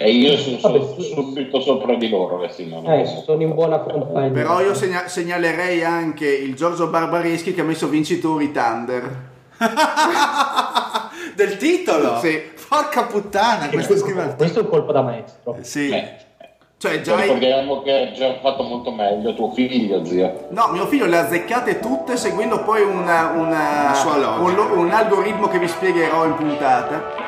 E io sono su, subito sopra di loro, eh, sì, eh, sono in buona compagnia. Però io segna- segnalerei anche il Giorgio Barbareschi che ha messo vincitori Thunder. Del titolo? Sì. Porca puttana, questo, questo, questo è un colpo da maestro. Sì. Eh. Cioè, già Ricordiamo che ha già fatto molto meglio tuo figlio, zio. No, mio figlio le ha azzeccate tutte seguendo poi una, una, un, un algoritmo che vi spiegherò in puntata.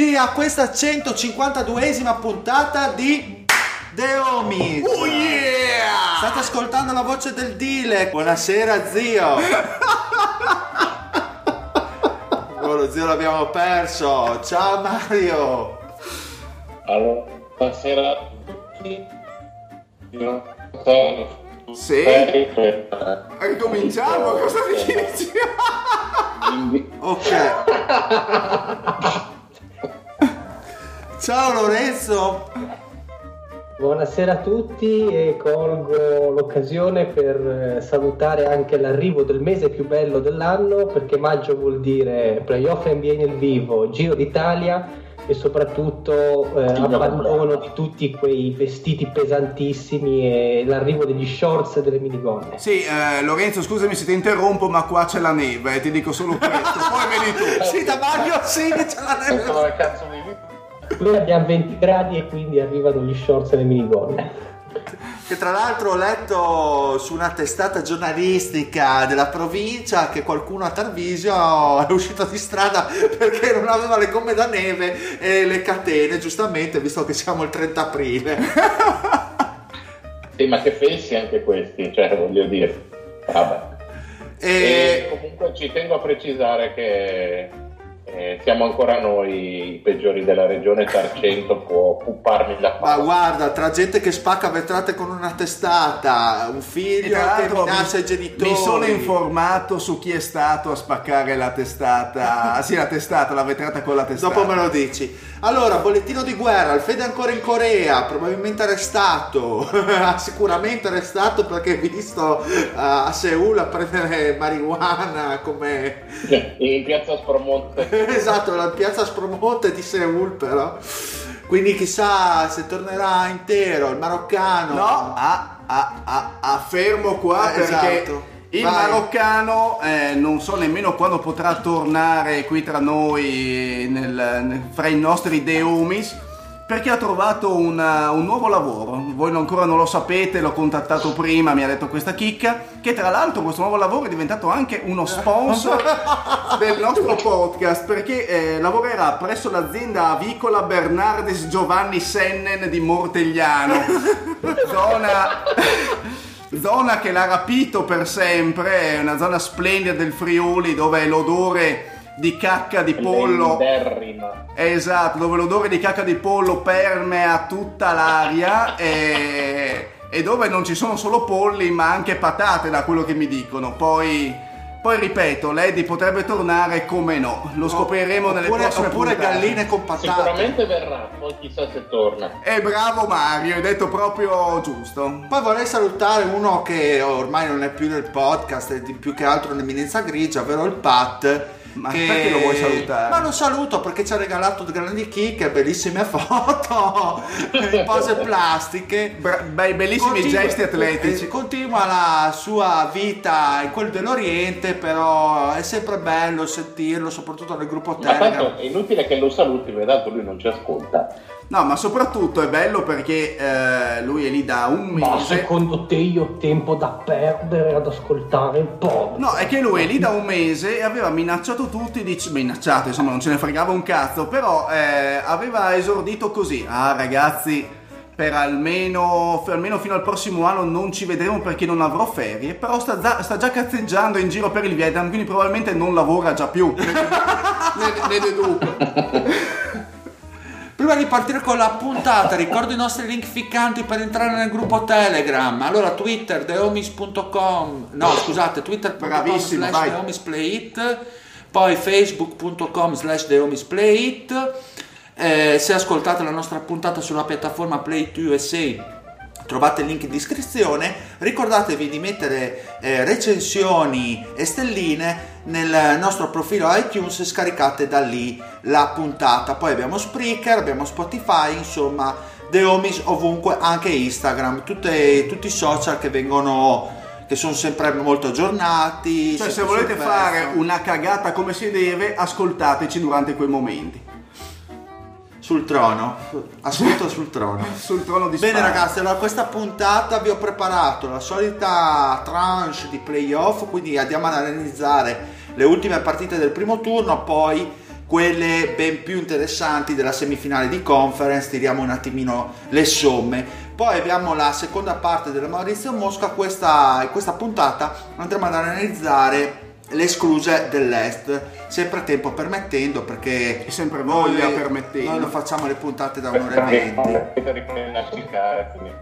Benvenuti a questa 152esima puntata di The Homies. Oh yeah! State ascoltando la voce del Dile. Buonasera zio. Oh, lo zio l'abbiamo perso. Ciao Mario. Allora, buonasera a tutti. Io sono Sì. Ricominciamo, cosa dici? Ok. Ciao Lorenzo. Buonasera a tutti e colgo l'occasione per eh, salutare anche l'arrivo del mese più bello dell'anno perché maggio vuol dire playoff NBA nel vivo, Giro d'Italia e soprattutto eh, abbandono di tutti quei vestiti pesantissimi e l'arrivo degli shorts e delle minigonne. Sì, eh, Lorenzo, scusami se ti interrompo, ma qua c'è la neve, eh, ti dico solo questo. Poi vedi tu. Sì, da Mario sì, c'è la neve. come cazzo Noi abbiamo 20 gradi e quindi arrivano gli shorts e le minigonne. Che tra l'altro ho letto su una testata giornalistica della provincia che qualcuno a Tarvisio è uscito di strada perché non aveva le gomme da neve e le catene, giustamente, visto che siamo il 30 aprile. Sì, ma che pensi anche questi? Cioè, voglio dire. Vabbè. E E comunque ci tengo a precisare che eh, siamo ancora noi i peggiori della regione. Tarcento può pupparmi la ma palla. guarda, tra gente che spacca vetrate con una testata, un figlio che minaccia mi, i genitori. mi sono informato su chi è stato a spaccare la testata. Ah, sì, la testata, la vetrata con la testata. Dopo me lo dici. Allora, bollettino di guerra, il Fede è ancora in Corea, probabilmente arrestato, sicuramente arrestato perché è visto eh, a Seul a prendere marijuana come... In piazza Spromonte. esatto, la piazza Spromonte di Seul però. Quindi chissà se tornerà intero il maroccano. No, ah, ah, ah, ah, fermo qua Eh, perché esatto. il Vai. maroccano eh, non so nemmeno quando potrà tornare qui tra noi, nel- fra i nostri deumis, perché ha trovato una- un nuovo lavoro. Voi ancora non lo sapete, l'ho contattato prima, mi ha detto questa chicca, che tra l'altro questo nuovo lavoro è diventato anche uno sponsor del nostro podcast, perché eh, lavorerà presso l'azienda avicola Bernardes Giovanni Sennen di Mortegliano, zona... Zona che l'ha rapito per sempre, è una zona splendida del Friuli dove l'odore di cacca di pollo. Esatto, dove l'odore di cacca di pollo permea tutta l'aria e, e dove non ci sono solo polli ma anche patate da quello che mi dicono. Poi, poi ripeto, Lady potrebbe tornare come no, lo scopriremo nelle oppure, prossime oppure puntate. galline con patate. Sicuramente verrà, poi chissà se torna. E bravo Mario, hai detto proprio giusto. Poi vorrei salutare uno che ormai non è più nel podcast, è più che altro un'eminenza grigia, ovvero il Pat, Ma perché lo vuoi salutare? Ma lo saluto perché ci ha regalato grandi chicche, bellissime foto in pose plastiche. Bra- bei- bellissimi Continua- gesti atletici. eh, Continua la sua vita in quel dell'Oriente, però è sempre bello sentirlo, soprattutto nel gruppo Ma Telegram. tanto è inutile che lo saluti, perché tanto lui non ci ascolta. No, ma soprattutto è bello perché eh, lui è lì da un Ma mese. secondo te io ho tempo da perdere ad ascoltare il podcast? No, è che lui è lì da un mese e aveva minacciato tutti, dice, minacciato, insomma non ce ne fregava un cazzo, però eh, aveva esordito così, ah ragazzi, per almeno, per almeno fino al prossimo anno non ci vedremo perché non avrò ferie, però sta, già- sta già cazzeggiando in giro per il Vietnam, quindi probabilmente non lavora già più, ne, ne- ne deduco. Prima di partire con la puntata, ricordo i nostri link ficcanti per entrare nel gruppo Telegram. Allora, Twitter, thehomies.com, no scusate, twitter.com slash poi facebook.com slash thehomesplayit. Eh, se ascoltate la nostra puntata sulla piattaforma Play 2 USA trovate il link in descrizione. Ricordatevi di mettere eh, recensioni e stelline nel nostro profilo iTunes e scaricate da lì la puntata. Poi abbiamo Spreaker, abbiamo Spotify, insomma, The Homies ovunque, anche Instagram, tutte- tutti i social che vengono che sono sempre molto aggiornati. Cioè se volete fare una cagata come si deve, ascoltateci durante quei momenti. Sul trono, ascolto sul trono. Sul trono di Bene spade. ragazzi, allora questa puntata vi ho preparato la solita tranche di playoff, quindi andiamo ad analizzare le ultime partite del primo turno, poi quelle ben più interessanti della semifinale di conference, tiriamo un attimino le somme. Poi abbiamo la seconda parte della Maurizio Mosca, questa, in questa puntata andremo ad analizzare le escluse dell'Est, sempre tempo permettendo perché E sempre voglia noi- permettendo. Noi lo facciamo le puntate da un'ora e venti. Per riprendere quindi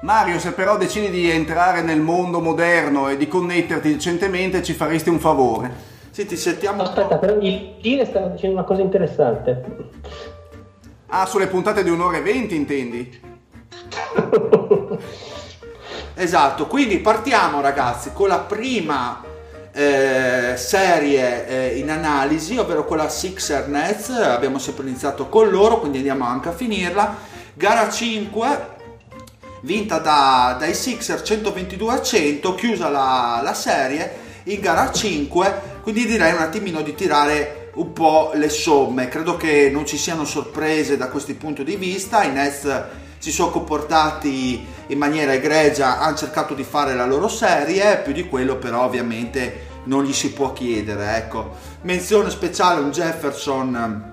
Mario, se però decidi di entrare nel mondo moderno e di connetterti decentemente, ci faresti un favore. Sì, ti sentiamo Aspetta, però il Tire stava dicendo una cosa interessante. Ah, sulle puntate di un'ora e venti, intendi? Esatto, quindi partiamo ragazzi con la prima eh, serie eh, in analisi, ovvero quella Sixer Nets. Abbiamo sempre iniziato con loro, quindi andiamo anche a finirla. Gara 5, vinta da- dai Sixer 122 a 100, chiusa la, la serie in gara 5, quindi direi un attimino di tirare un po' le somme. Credo che non ci siano sorprese da questo punto di vista. I Nets si sono comportati in maniera egregia, hanno cercato di fare la loro serie, più di quello però ovviamente non gli si può chiedere. Ecco. Menzione speciale un Jefferson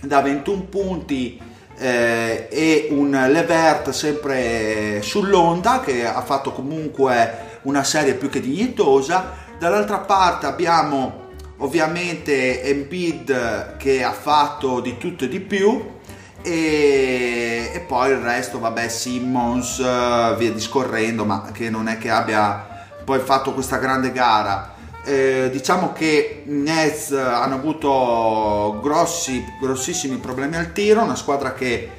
da 21 punti eh, e un Levert sempre sull'onda che ha fatto comunque una serie più che dignitosa. Dall'altra parte abbiamo ovviamente Embiid che ha fatto di tutto e di più e, e poi il resto vabbè Simmons eh, via discorrendo ma che non è che abbia poi fatto questa grande gara. Eh, diciamo che i Nets hanno avuto grossi, grossissimi problemi al tiro, una squadra che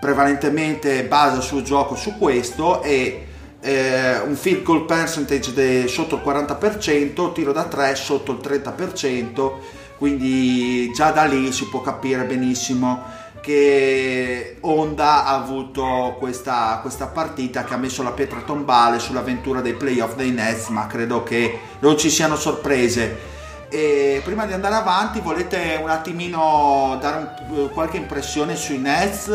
prevalentemente basa il suo gioco su questo e eh, un field goal percentage de- sotto il 40%, tiro da 3 sotto il 30%, quindi già da lì si può capire benissimo che Honda ha avuto questa, questa partita che ha messo la pietra tombale sull'avventura dei playoff dei Nets, ma credo che non ci siano sorprese. E prima di andare avanti, volete un attimino dare un- qualche impressione sui Nets?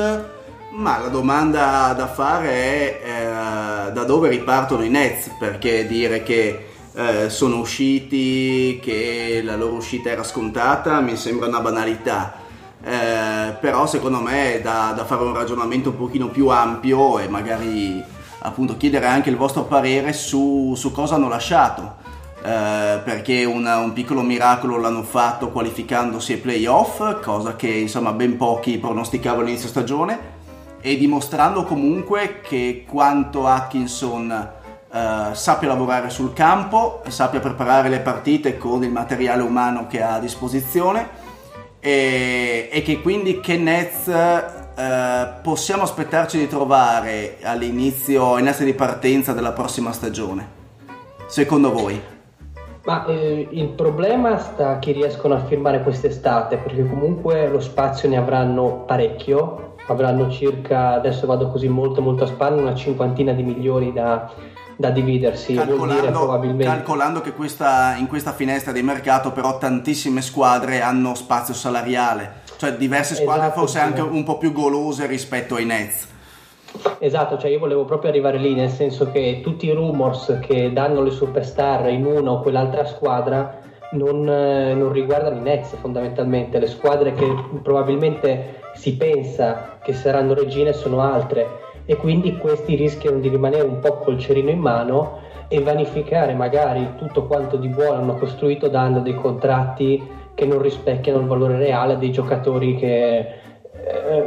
Ma la domanda da fare è eh, da dove ripartono i Nets, perché dire che eh, sono usciti, che la loro uscita era scontata, mi sembra una banalità. Eh, però secondo me è da, da fare un ragionamento un pochino più ampio e magari appunto chiedere anche il vostro parere su, su cosa hanno lasciato. Eh, perché una- un piccolo miracolo l'hanno fatto qualificandosi ai playoff, cosa che insomma ben pochi pronosticavano all'inizio stagione e dimostrando comunque che quanto Atkinson eh, sappia lavorare sul campo, sappia preparare le partite con il materiale umano che ha a disposizione e, e che quindi che Nets eh, possiamo aspettarci di trovare all'inizio, in essere di partenza della prossima stagione. Secondo voi? Ma eh, il problema sta a chi riescono a firmare quest'estate, perché comunque lo spazio ne avranno parecchio, avranno circa, adesso vado così molto molto a spanne, una cinquantina di milioni da, da dividersi, Calcolando, probabilmente... calcolando che questa, in questa finestra di mercato però tantissime squadre hanno spazio salariale, cioè diverse squadre Esatto, forse sì. anche un po' più golose rispetto ai Nets. Esatto, cioè io volevo proprio arrivare lì, nel senso che tutti i rumors che danno le superstar in una o quell'altra squadra non, eh, non riguardano i Nets fondamentalmente, le squadre che probabilmente si pensa che saranno regine sono altre e quindi questi rischiano di rimanere un po' col cerino in mano e vanificare magari tutto quanto di buono hanno costruito dando dei contratti che non rispecchiano il valore reale dei giocatori che eh,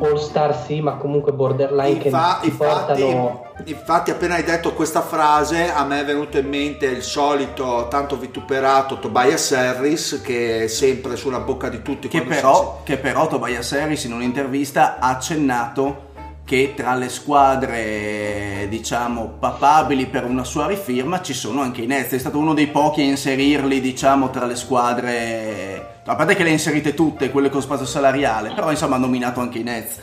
all star sì ma comunque borderline Infa- che ti infatti, portano infatti, appena hai detto questa frase, a me è venuto in mente il solito tanto vituperato Tobias Harris, che è sempre sulla bocca di tutti. Che quando si- però, che però Tobias Harris in un'intervista ha accennato che tra le squadre diciamo papabili per una sua rifirma ci sono anche i Nets, è stato uno dei pochi a inserirli diciamo tra le squadre, a parte che le ha inserite tutte, quelle con spazio salariale, però insomma ha nominato anche i Nets.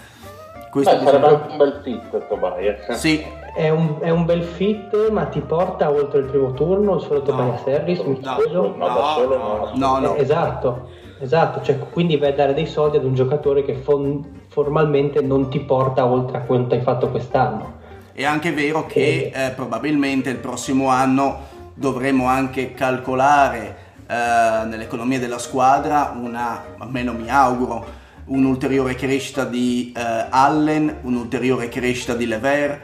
Questo Beh, sarebbe anche un bel fit Tobias. Sì, è un, è un bel fit ma ti porta oltre il primo turno solo Tobias Harris mi no, chiedo No, no. no, no. Eh, esatto esatto cioè, quindi vai a dare dei soldi ad un giocatore che fon- formalmente non ti porta oltre a quanto hai fatto quest'anno. È anche vero che eh, probabilmente il prossimo anno dovremo anche calcolare eh, nell'economia della squadra una, almeno mi auguro, un'ulteriore crescita di eh, Allen, un'ulteriore crescita di Lever, eh,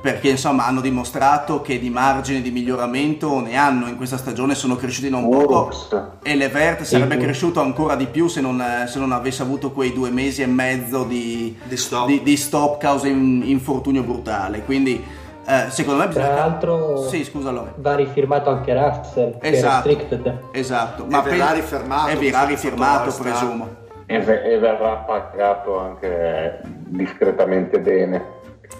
perché insomma hanno dimostrato che di margine di miglioramento ne hanno in questa stagione, sono cresciuti non poco Brooks. e Levert sarebbe cresciuto ancora di più se non, eh, se non avesse avuto quei due mesi e mezzo di, Di stop. di, di stop causa in- infortunio brutale. Quindi eh, secondo me tra bisogna... l'altro Sì, scusa Lore. va rifirmato anche Russell Esatto. restricted Esatto. E verrà rifermato, E verrà rifirmato, presumo. E, ve- e verrà pagato anche discretamente bene.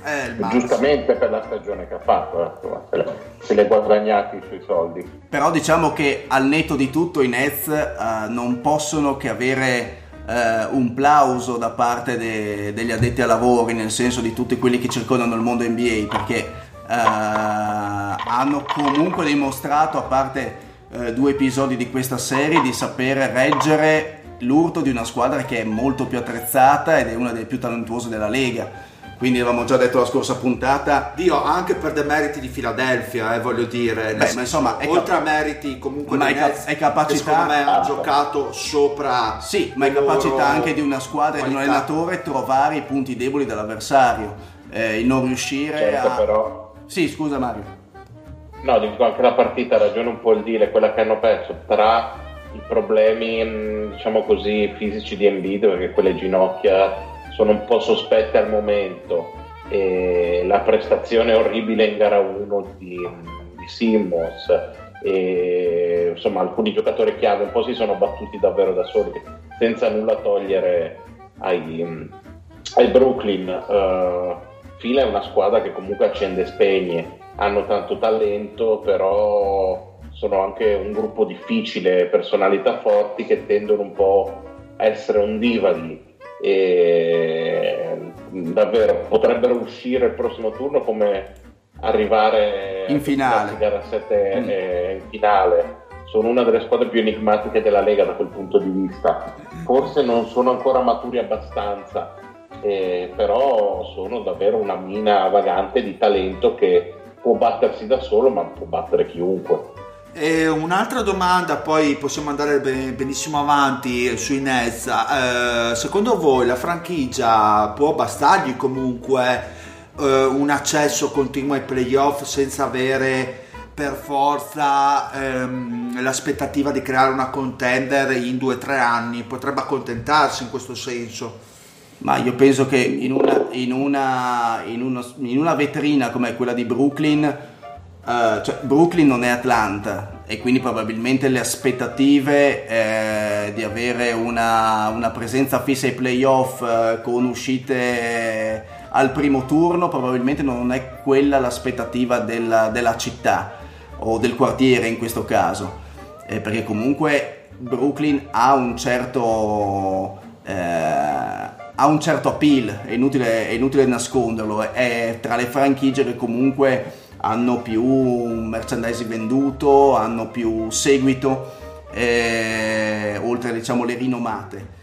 Eh. Giustamente per la stagione che ha fatto, eh, se, le guadagnati i suoi soldi. Però diciamo che al netto di tutto i Nets eh, non possono che avere eh, un plauso da parte de- degli addetti ai lavori, nel senso di tutti quelli che circondano il mondo NBA, perché eh, hanno comunque dimostrato, a parte eh, due episodi di questa serie, di sapere reggere l'urto di una squadra che è molto più attrezzata ed è una delle più talentuose della Lega. Quindi avevamo già detto la scorsa puntata, Dio, anche per dei meriti di Filadelfia, eh, voglio dire. Beh, ma insomma, è oltre cap- a meriti comunque ma è Nets, è capacità- secondo me hanno giocato sopra Sì, ma è capacità anche di una squadra e di un qualità. allenatore trovare i punti deboli dell'avversario, eh, il non riuscire Certo, a... però Sì, scusa Mario. No, dico anche la partita ha ragione un po' il dire, quella che hanno perso tra i problemi, mh, diciamo così, fisici di Embiid, perché quelle ginocchia sono un po' sospette al momento, e la prestazione orribile in gara 1 di, di Simmons, e insomma alcuni giocatori chiave un po' si sono battuti davvero da soli, senza nulla togliere ai, ai Brooklyn. eh, Fila è una squadra che comunque accende e spegne, hanno tanto talento, però sono anche un gruppo difficile, personalità forti che tendono un po' a essere ondivaghi e davvero potrebbero uscire il prossimo turno come arrivare In finale. a gara 7 Mm. eh, in finale sono una delle squadre più enigmatiche della Lega da quel punto di vista. Forse non sono ancora maturi abbastanza, eh, però sono davvero una mina vagante di talento che può battersi da solo, ma può battere chiunque. E un'altra domanda, poi possiamo andare be- benissimo avanti sui Nets. Eh, secondo voi la franchigia può bastargli comunque eh, un accesso continuo ai playoff senza avere per forza ehm, l'aspettativa di creare una contender in due o tre anni? Potrebbe accontentarsi in questo senso. Ma io penso che in una, in una, in uno- in una vetrina come quella di Brooklyn, eh, cioè Brooklyn non è Atlanta e quindi probabilmente le aspettative eh, di avere una, una presenza fissa ai playoff eh, con uscite al primo turno, probabilmente non è quella l'aspettativa della, della città o del quartiere in questo caso, eh, perché comunque Brooklyn ha un certo... Eh, ha un certo appeal, è inutile, è inutile nasconderlo, è tra le franchigie che comunque hanno più merchandising venduto, hanno più seguito, eh, oltre diciamo le rinomate.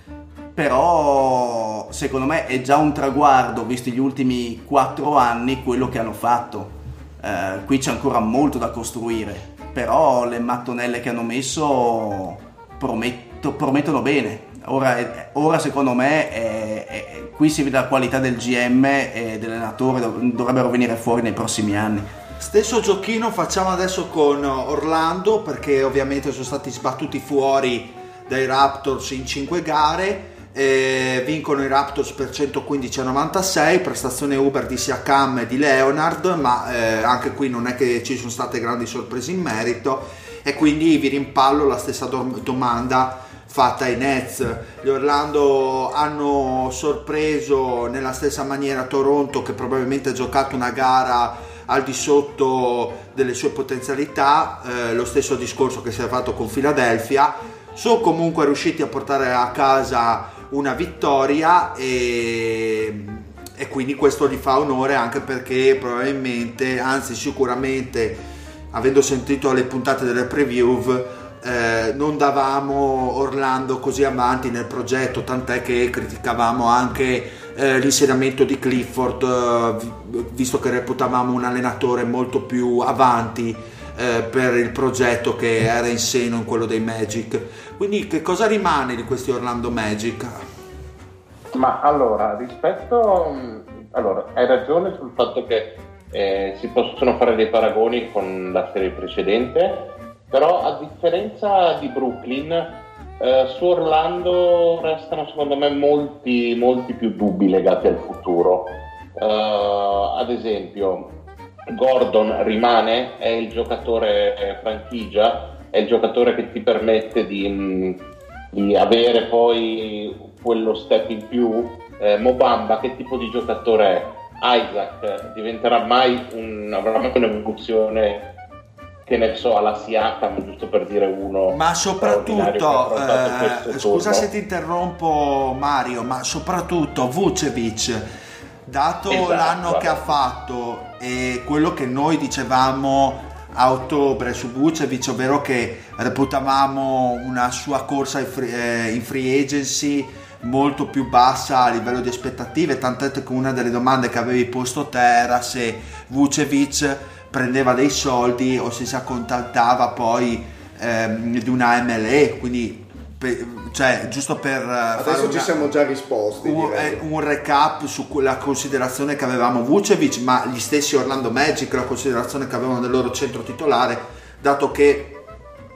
Però secondo me è già un traguardo, visti gli ultimi quattro anni, quello che hanno fatto. Eh, qui c'è ancora molto da costruire, però le mattonelle che hanno messo prometto, promettono bene ora, ora secondo me è, è, qui si vede la qualità del GM e dell'allenatore, dovrebbero venire fuori nei prossimi anni. Stesso giochino facciamo adesso con Orlando perché ovviamente sono stati sbattuti fuori dai Raptors in 5 gare. Vincono i Raptors per 115 a 96 prestazione Uber di Siakam e di Leonard ma eh, anche qui non è che ci sono state grandi sorprese in merito e quindi vi rimpallo la stessa do- domanda fatta ai Nets. Gli Orlando hanno sorpreso nella stessa maniera Toronto che probabilmente ha giocato una gara al di sotto delle sue potenzialità, eh, lo stesso discorso che si è fatto con Philadelphia. Sono comunque riusciti a portare a casa una vittoria e, e quindi questo gli fa onore anche perché probabilmente, anzi sicuramente, avendo sentito le puntate delle preview, eh, non davamo Orlando così avanti nel progetto, tant'è che criticavamo anche eh, di Clifford, eh, visto che reputavamo un allenatore molto più avanti eh, per il progetto che era in seno in quello dei Magic. Quindi che cosa rimane di questi Orlando Magic? Ma allora, rispetto... Allora, hai ragione sul fatto che eh, si possono fare dei paragoni con la serie precedente, però a differenza di Brooklyn, eh, su Orlando restano secondo me molti, molti più dubbi legati al futuro. Uh, ad esempio, Gordon rimane, è il giocatore eh, franchigia, è il giocatore che ti permette di, mm, di avere poi quello step in più. Eh, Mobamba, che tipo di giocatore è? Isaac diventerà mai un, avrà mai un'evoluzione che ne so, alla Siakam, giusto per dire uno. Ma soprattutto, eh, scusa se ti interrompo Mario, ma soprattutto Vucevic, dato esatto, l'anno che ha fatto e quello che noi dicevamo a ottobre su Vucevic, ovvero che reputavamo una sua corsa in free, eh, in free agency molto più bassa a livello di aspettative, tant'è che una delle domande che avevi posto te era se Vucevic prendeva dei soldi o se si accontentava poi ehm, di una MLE, quindi pe, cioè, giusto per adesso ci una, siamo già risposti un, eh, un, recap su quella considerazione che avevamo Vucevic ma gli stessi Orlando Magic la considerazione che avevano del loro centro titolare dato che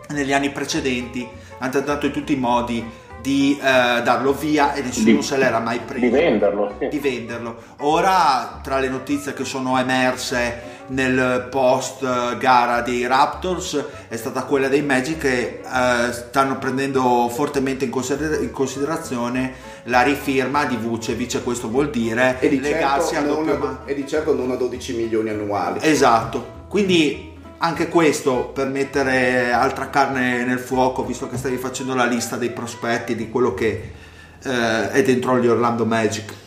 negli anni precedenti hanno tentato in tutti i modi di eh, darlo via e nessuno di, se l'era mai preso. di venderlo, sì. di venderlo. Ora tra le notizie che sono emerse nel post gara dei Raptors è stata quella dei Magic che eh, stanno prendendo fortemente in, consider- in, considerazione la rifirma di Vucevic questo vuol dire e di legarsi certo al doppio ma- e di certo non a 12 milioni annuali. Esatto. Quindi anche questo per mettere altra carne nel fuoco visto che stavi facendo la lista dei prospetti di quello che eh, è dentro gli Orlando Magic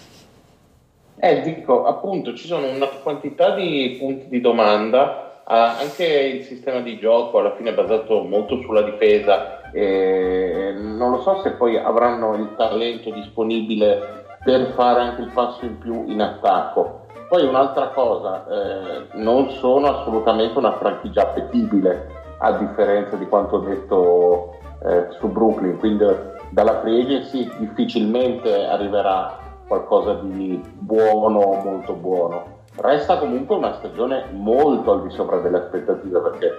eh, dico, appunto, ci sono una quantità di punti di domanda, eh, anche il sistema di gioco alla fine è basato molto sulla difesa, eh, non lo so se poi avranno il talento disponibile per fare anche il passo in più in attacco. Poi un'altra cosa, eh, non sono assolutamente una franchigia appetibile, a differenza di quanto detto eh, su Brooklyn, quindi dalla free agency difficilmente arriverà qualcosa di buono, molto buono. Resta comunque una stagione molto al di sopra delle aspettative perché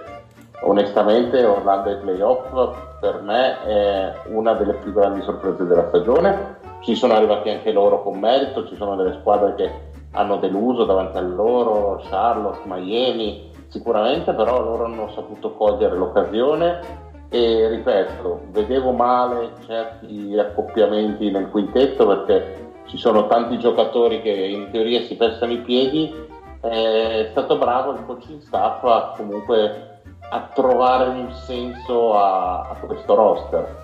onestamente Orlando ai playoff per me è una delle più grandi sorprese della stagione. Ci sono arrivati anche loro con merito, ci sono delle squadre che hanno deluso davanti a loro, Charlotte, Miami, sicuramente però loro hanno saputo cogliere l'occasione e ripeto, vedevo male certi accoppiamenti nel quintetto perché ci sono tanti giocatori che in teoria si pestano i piedi, è stato bravo il coaching staff a comunque a trovare un senso a, a questo roster.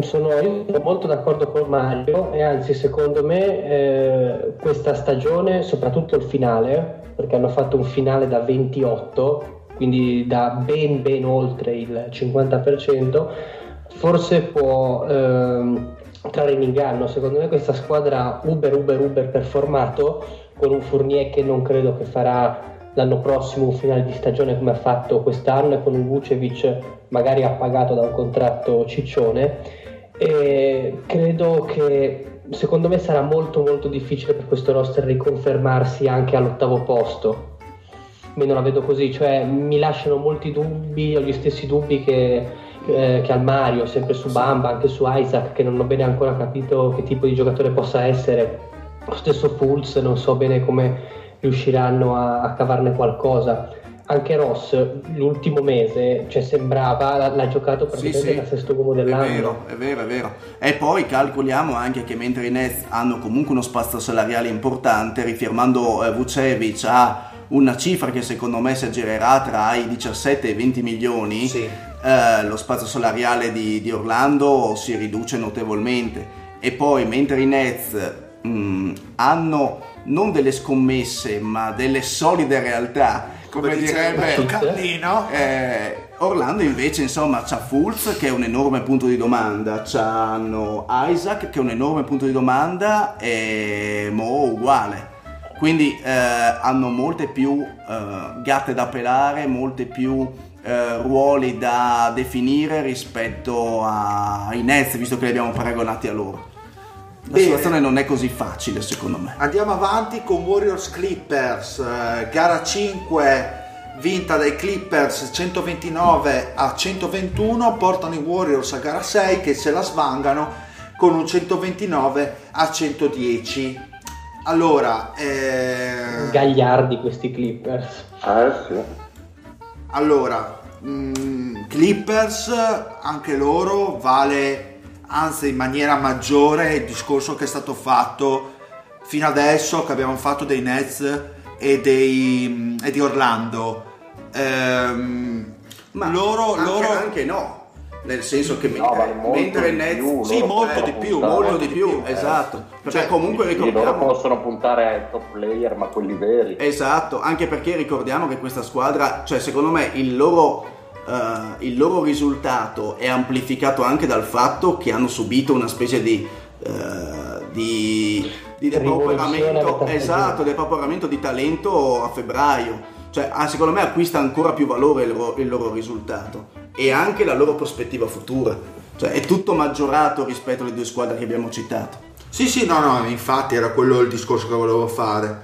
Sono, molto d'accordo con Mario e anzi secondo me eh, questa stagione, soprattutto il finale, perché hanno fatto un finale da 28, quindi da ben ben oltre il 50%, forse può ehm, trarre in inganno. Secondo me questa squadra uber uber uber performato con un Fournier che non credo che farà l'anno prossimo un finale di stagione come ha fatto quest'anno e con un Vucevic magari appagato da un contratto ciccione e credo che secondo me sarà molto molto difficile per questo roster riconfermarsi anche all'ottavo posto meno la vedo così cioè mi lasciano molti dubbi ho gli stessi dubbi che, eh, che al Mario sempre su Bamba anche su Isaac che non ho bene ancora capito che tipo di giocatore possa essere lo stesso Fulz non so bene come riusciranno a, a cavarne qualcosa. Anche Ross l'ultimo mese cioè, sembrava l'ha giocato praticamente sì, sì, da sesto uomo dell'anno. È vero, è vero, è vero. E poi calcoliamo anche che mentre i Nets hanno comunque uno spazio salariale importante, rifirmando eh, Vucevic a una cifra che secondo me si aggirerà tra i 17 e i 20 milioni, sì. Eh, lo spazio salariale di, di, Orlando si riduce notevolmente. E poi mentre i Nets mh, mm, hanno non delle scommesse, ma delle solide realtà. Come, come direbbe Callino. Eh, Orlando invece insomma c'ha Fulz che è un enorme punto di domanda, c'hanno Isaac che è un enorme punto di domanda e Mo uguale. Quindi eh, hanno molte più eh, gatte da pelare, molte più eh, ruoli da definire rispetto ai Nets, visto che li abbiamo paragonati a loro. La Bene. situazione non è così facile secondo me. Andiamo avanti con Warriors Clippers, eh, gara 5 vinta dai Clippers 129 a 121, portano i Warriors a gara 6 che se la svangano con un 129 a 110. Allora, eh... gagliardi questi Clippers. Eh sì. Allora, mh, mm, Clippers anche loro vale anzi in maniera maggiore il discorso che è stato fatto fino adesso che abbiamo fatto dei Nets e, dei, e di Orlando. Ehm, Ma loro, anche, loro... anche no nel senso che no, mentre Nets più, sì molto di più molto di più, eh. esatto perché cioè, comunque ricordiamo loro possono puntare ai top player ma quelli veri esatto anche perché ricordiamo che questa squadra cioè secondo me il loro uh, il loro risultato è amplificato anche dal fatto che hanno subito una specie di, uh, di, di depauperamento, esatto, depauperamento di talento a febbraio. Cioè, ah, secondo me acquista ancora più valore il loro, il loro risultato e anche la loro prospettiva futura. Cioè, è tutto maggiorato rispetto alle due squadre che abbiamo citato. Sì, sì, no, no, infatti era quello il discorso che volevo fare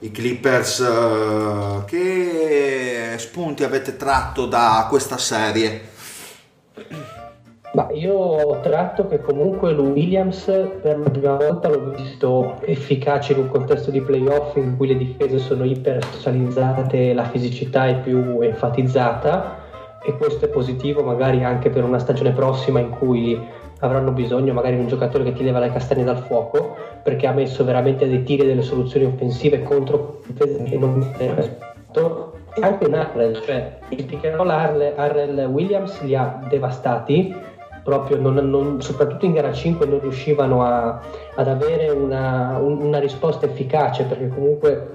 i Clippers uh, che spunti avete tratto da questa serie? Ma io ho tratto che comunque lo Williams per la prima volta l'ho visto efficace in un contesto di playoff in cui le difese sono iper socializzate e la fisicità è più enfatizzata e questo è positivo magari anche per una stagione prossima in cui avranno bisogno magari di un giocatore che ti leva le castagne dal fuoco perché ha messo veramente dei tiri e delle soluzioni offensive contro che non e anche un Arrel cioè il pick and roll Williams li ha devastati proprio non, non, soprattutto in gara 5 non riuscivano a, ad avere una, una, risposta efficace perché comunque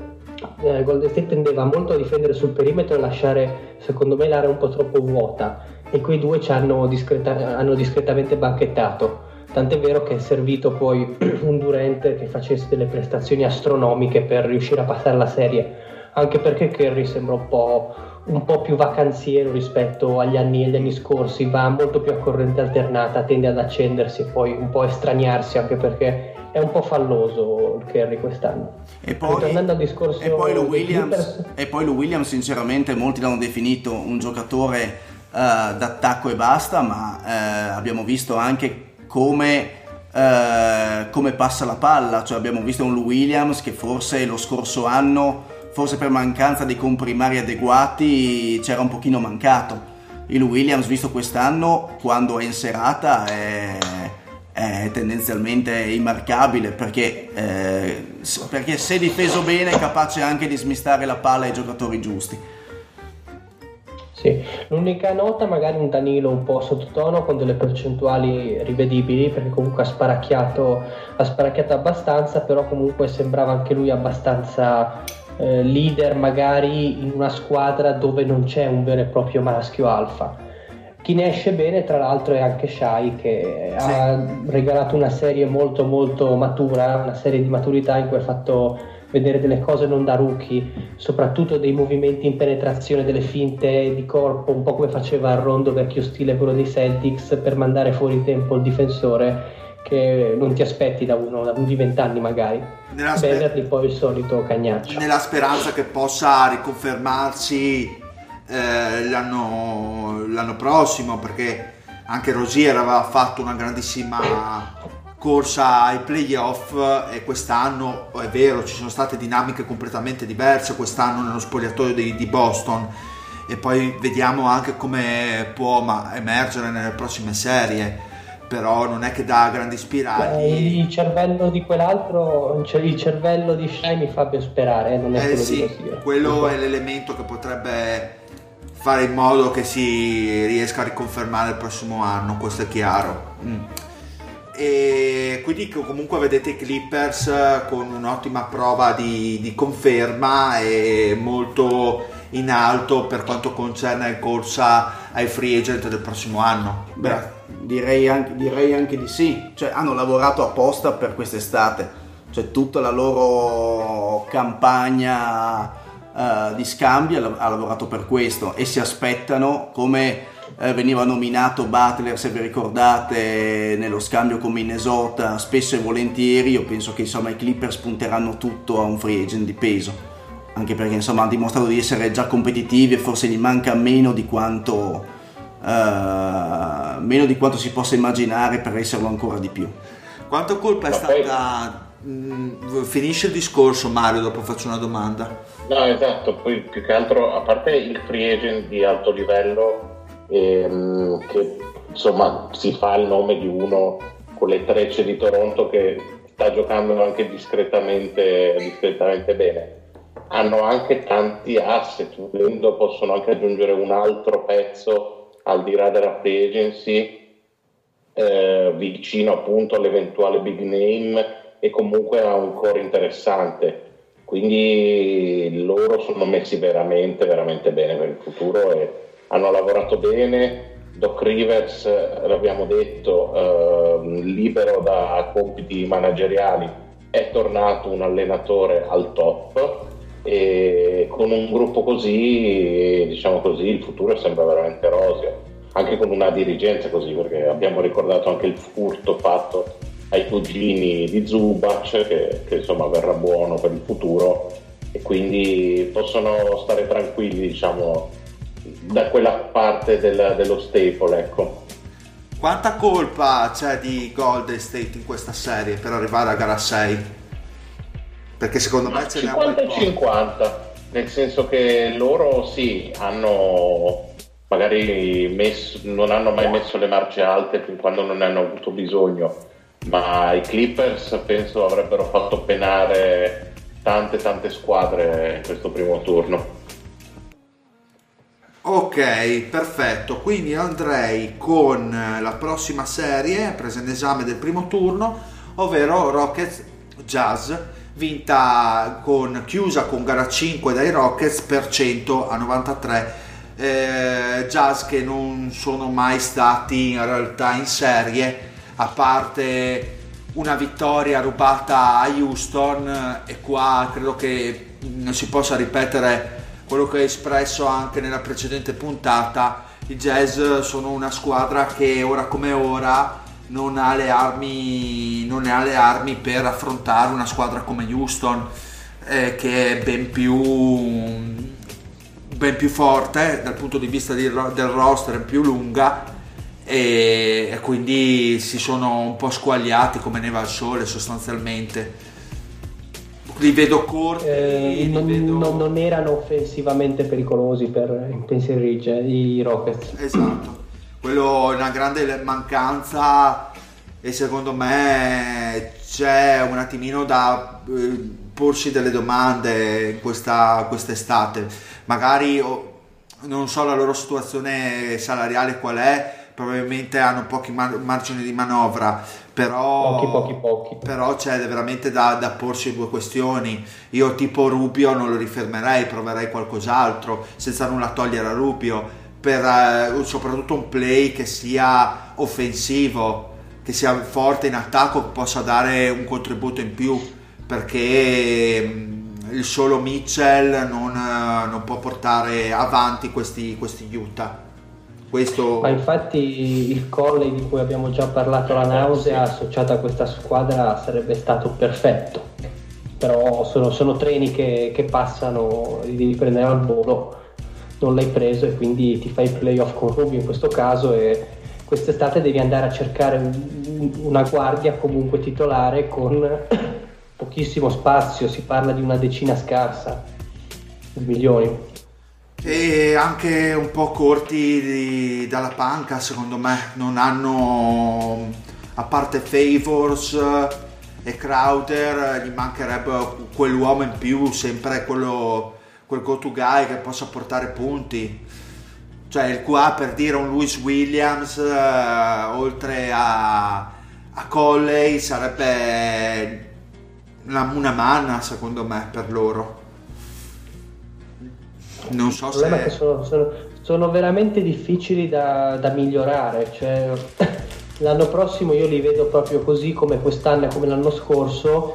eh, Golden State tendeva molto a difendere sul perimetro e lasciare secondo me l'area un po' troppo vuota. E quei due ci hanno, discreta, hanno discretamente banchettato. Tant'è vero che è servito poi un Durant che facesse delle prestazioni astronomiche per riuscire a passare la serie, anche perché Kerry sembra un po', un po più vacanziero rispetto agli anni, agli anni scorsi, va molto più a corrente alternata, tende ad accendersi e poi un po' estraniarsi, anche perché è un po' falloso il Kerry quest'anno. E poi, discorso e poi, lo Williams, e poi lo Williams, sinceramente, molti l'hanno definito un giocatore uh, d'attacco e basta, ma uh, abbiamo visto anche come, uh, come, passa la palla, cioè abbiamo visto un Williams che forse lo scorso anno, forse per mancanza di comprimari adeguati, c'era un pochino mancato. Il Williams visto quest'anno, quando è in serata, è, è tendenzialmente immarcabile perché, eh, perché se difeso bene è capace anche di smistare la palla ai giocatori giusti. Sì, l'unica nota magari un Danilo un po' sottotono con delle percentuali rivedibili perché comunque ha sparacchiato, ha sparacchiato abbastanza, però comunque sembrava anche lui abbastanza eh, leader magari in una squadra dove non c'è un vero e proprio maschio alfa. Chi ne esce bene tra l'altro è anche Shai che sì. ha regalato una serie molto molto matura, una serie di maturità in cui ha fatto vedere delle cose non da rookie, soprattutto dei movimenti in penetrazione, delle finte di corpo, un po' come faceva il rondo vecchio stile quello dei Celtics per mandare fuori tempo il difensore che non ti aspetti da uno, da uno di vent'anni magari. Nella sper- poi il solito cagnaccio. Nella speranza che possa riconfermarsi eh, l'anno, l'anno prossimo perché anche Rosier aveva fatto una grandissima corsa ai playoff e quest'anno è vero ci sono state dinamiche completamente diverse quest'anno nello spogliatoio di, di Boston. E poi vediamo anche come può emergere nelle prossime serie. Però non è che dà grandi spiragli. Il cervello di quell'altro cioè il cervello di Shai mi fa ben sperare eh, non è eh, quello sì, di quello è l'elemento che potrebbe fare in modo che si riesca a riconfermare il prossimo anno questo è chiaro. Mm. E quindi comunque vedete i Clippers con un'ottima prova di, di, conferma e molto in alto per quanto concerne il corsa ai free agent del prossimo anno. Beh, direi anche, direi anche di sì, cioè hanno lavorato apposta per quest'estate, cioè tutta la loro campagna uh, di scambi ha, ha lavorato per questo e si aspettano come eh, veniva nominato Butler, se vi ricordate, nello scambio con Minnesota, spesso e volentieri, io penso che insomma i Clippers punteranno tutto a un free agent di peso, anche perché insomma hanno dimostrato di essere già competitivi e forse gli manca meno di quanto... Uh, meno di quanto si possa immaginare per esserlo ancora di più. Quanto colpa è stata... Mm, finisce il discorso Mario, dopo faccio una domanda. No, esatto, poi più che altro, a parte il free agent di alto livello, ehm, che insomma si fa il nome di uno con le trecce di Toronto che sta giocando anche discretamente, discretamente bene. Hanno anche tanti asset, volendo possono anche aggiungere un altro pezzo al di là della free agency eh, vicino appunto all'eventuale big name e comunque a un core interessante. Quindi loro sono messi veramente, veramente bene per il futuro e hanno lavorato bene. Doc Rivers, l'abbiamo detto, eh, libero da compiti manageriali, è tornato un allenatore al top e con un gruppo così, diciamo così, il futuro sembra veramente roseo, anche con una dirigenza così, perché abbiamo ricordato anche il furto fatto ai cugini di Zubac, che, che insomma verrà buono per il futuro e quindi possono stare tranquilli, diciamo, da quella parte del, dello staple, ecco. Quanta colpa c'è di Golden State in questa serie per arrivare a gara 6? Perché secondo me ce n'è un po'. 50, nel senso che loro sì, hanno magari messo, non hanno mai messo le marce alte fin quando non ne hanno avuto bisogno, ma i Clippers penso avrebbero fatto penare tante tante squadre in questo primo turno. Ok, perfetto. Quindi andrei con la prossima serie, presa in esame del primo turno, ovvero Rockets Jazz, vinta con, chiusa con gara 5 dai Rockets per 100 a 93. Eh, jazz che non sono mai stati in realtà in serie, a parte una vittoria rubata a Houston e qua credo che non si possa ripetere quello che hai espresso anche nella precedente puntata, i Jazz sono una squadra che ora come ora non ha le armi, non ha le armi per affrontare una squadra come Houston eh, che è ben più, ben più forte dal punto di vista di, del roster, più lunga e, e quindi si sono un po' squagliati come neva al sole sostanzialmente li vedo corti. Eh, non, vedo... non, non, erano offensivamente pericolosi per Impensing Ridge, i Rockets. Esatto, quello è una grande mancanza e secondo me c'è un attimino da eh, porsi delle domande in questa quest'estate. Magari oh, non so la loro situazione salariale qual è, probabilmente hanno pochi mar- margini di manovra, però, pochi, pochi, pochi. però c'è veramente da, da, porsi due questioni. Io tipo Rubio non lo rifermerei, proverei qualcos'altro, senza nulla togliere a Rubio, per eh, soprattutto un play che sia offensivo, che sia forte in attacco, che possa dare un contributo in più, perché mm, il solo Mitchell non, eh, non può portare avanti questi, questi Utah. Questo... Ma infatti il Colley di cui abbiamo già parlato, la nausea associata a questa squadra sarebbe stato perfetto. Però sono, sono treni che, che, passano, li devi prendere al volo, non l'hai preso e quindi ti fai il playoff con Rubio in questo caso e quest'estate devi andare a cercare una guardia comunque titolare con pochissimo spazio, si parla di una decina scarsa di milioni e anche un po' corti di, dalla panca secondo me non hanno a parte Favors e Crowder gli mancherebbe quell'uomo in più sempre quello quel go to guy che possa portare punti. Cioè il qua per dire un Louis Williams eh, oltre a, a Colley sarebbe una, una manna secondo me per loro non so il problema se... è che sono, sono, sono veramente difficili da, da migliorare. Cioè, l'anno prossimo io li vedo proprio così come quest'anno e come l'anno scorso,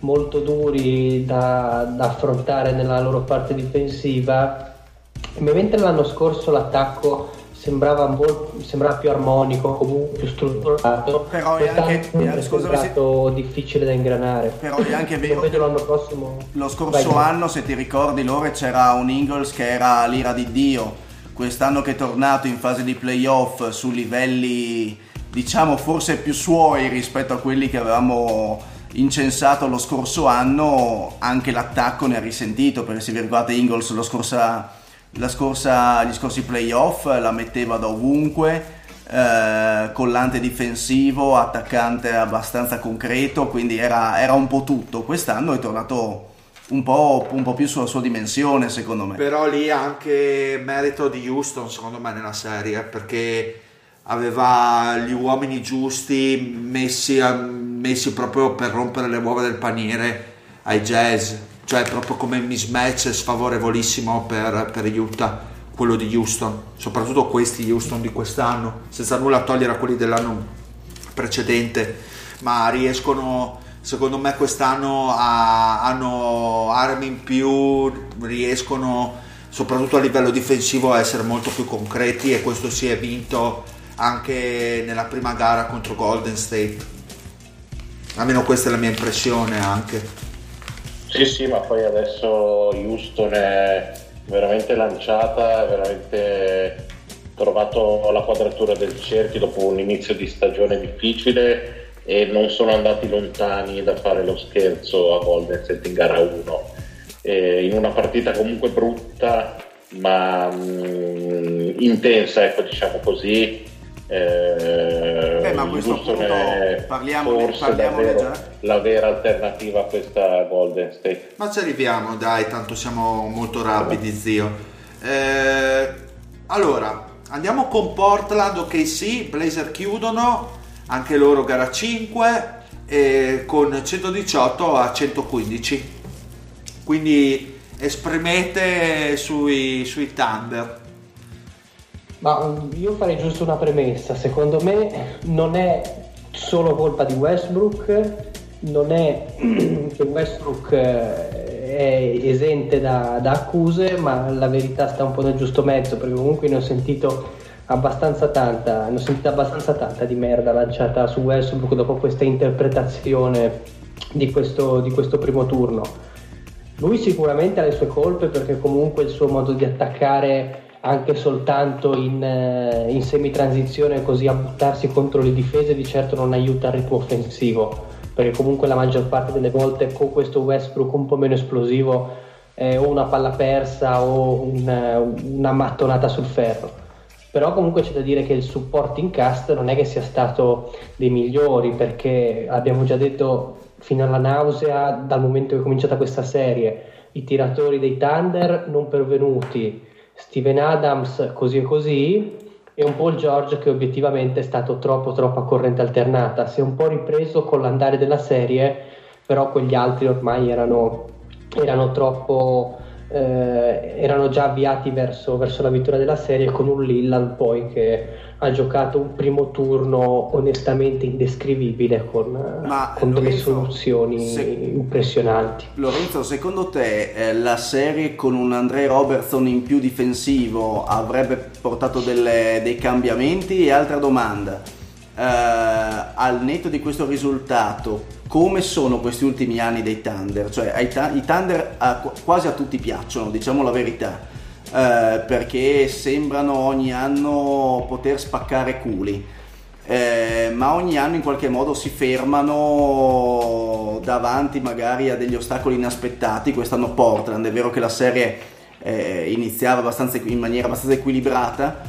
molto duri da, da affrontare nella loro parte difensiva. Mentre l'anno scorso l'attacco sembrava, molto, sembrava più armonico, comunque più strutturato. Però è anche è sembrato se... difficile da ingranare. Però è anche vero. Lo l'anno prossimo. Lo scorso Vai. anno, se ti ricordi, loro c'era un Ingles che era l'ira di Dio. Quest'anno che è tornato in fase di playoff su livelli, diciamo, forse più suoi rispetto a quelli che avevamo incensato lo scorso anno, anche l'attacco ne ha risentito, perché se vi ricordate Ingles lo scorsa la scorsa, gli scorsi playoff la metteva da ovunque, eh, collante difensivo, attaccante abbastanza concreto, quindi era, era, un po' tutto. Quest'anno è tornato un po', un po', più sulla sua dimensione, secondo me. Però lì anche merito di Houston, secondo me, nella serie, perché aveva gli uomini giusti messi, messi proprio per rompere le uova del paniere ai jazz cioè proprio come mismatch sfavorevolissimo per, per Utah quello di Houston, soprattutto questi Houston di quest'anno, senza nulla togliere a quelli dell'anno precedente, ma riescono, secondo me quest'anno a, hanno armi in più, riescono soprattutto a livello difensivo a essere molto più concreti e questo si è vinto anche nella prima gara contro Golden State. Almeno questa è la mia impressione anche. Sì, sì, ma poi adesso Houston è veramente lanciata, è veramente trovato la quadratura del cerchio dopo un inizio di stagione difficile e non sono andati lontani da fare lo scherzo a Golden State in gara 1. in una partita comunque brutta ma mh, mm, intensa, ecco diciamo così, eh, Beh, ma a questo punto parliamo, parliamo davvero la vera alternativa a questa Golden State. Ma ci arriviamo, dai, tanto siamo molto rapidi, zio. Eh, allora, andiamo con Portland, ok sì, Blazer chiudono, anche loro gara 5, eh, con 118 a 115. Quindi esprimete sui, sui Thunder. Ma io farei giusto una premessa, secondo me non è solo colpa di Westbrook, non è che Westbrook eh, è esente da, da, accuse, ma la verità sta un po' nel giusto mezzo, perché comunque ne ho sentito abbastanza tanta, ne ho sentita abbastanza tanta di merda lanciata su Westbrook dopo questa interpretazione di questo, di questo primo turno. Lui sicuramente ha le sue colpe perché comunque il suo modo di attaccare anche soltanto in, eh, in semi-transizione così a buttarsi contro le difese di certo non aiuta il ritmo offensivo perché comunque la maggior parte delle volte con questo Westbrook un po' meno esplosivo è o una palla persa o una, una mattonata sul ferro. Però comunque c'è da dire che il supporting cast non è che sia stato dei migliori perché abbiamo già detto fino alla nausea dal momento che è cominciata questa serie i tiratori dei Thunder non pervenuti Steven Adams così e così e un Paul George che obiettivamente è stato troppo troppo a corrente alternata. Si è un po' ripreso con l'andare della serie però quegli altri ormai erano, erano troppo eh, erano già avviati verso, verso, la vittoria della serie con un Lillard poi che ha giocato un primo turno onestamente indescrivibile con, con Lorenzo, delle soluzioni se, impressionanti. Lorenzo, secondo te eh, la serie con un Andrei Robertson in più difensivo avrebbe portato delle, dei cambiamenti? E altra domanda, eh, al netto di questo risultato, come sono questi ultimi anni dei Thunder? Cioè, i Thunder a, quasi a tutti piacciono, diciamo la verità, eh, perché sembrano ogni anno poter spaccare culi. Eh, ma ogni anno in qualche modo si fermano davanti magari a degli ostacoli inaspettati. Quest'anno Portland, è vero che la serie eh, iniziava in maniera abbastanza equilibrata,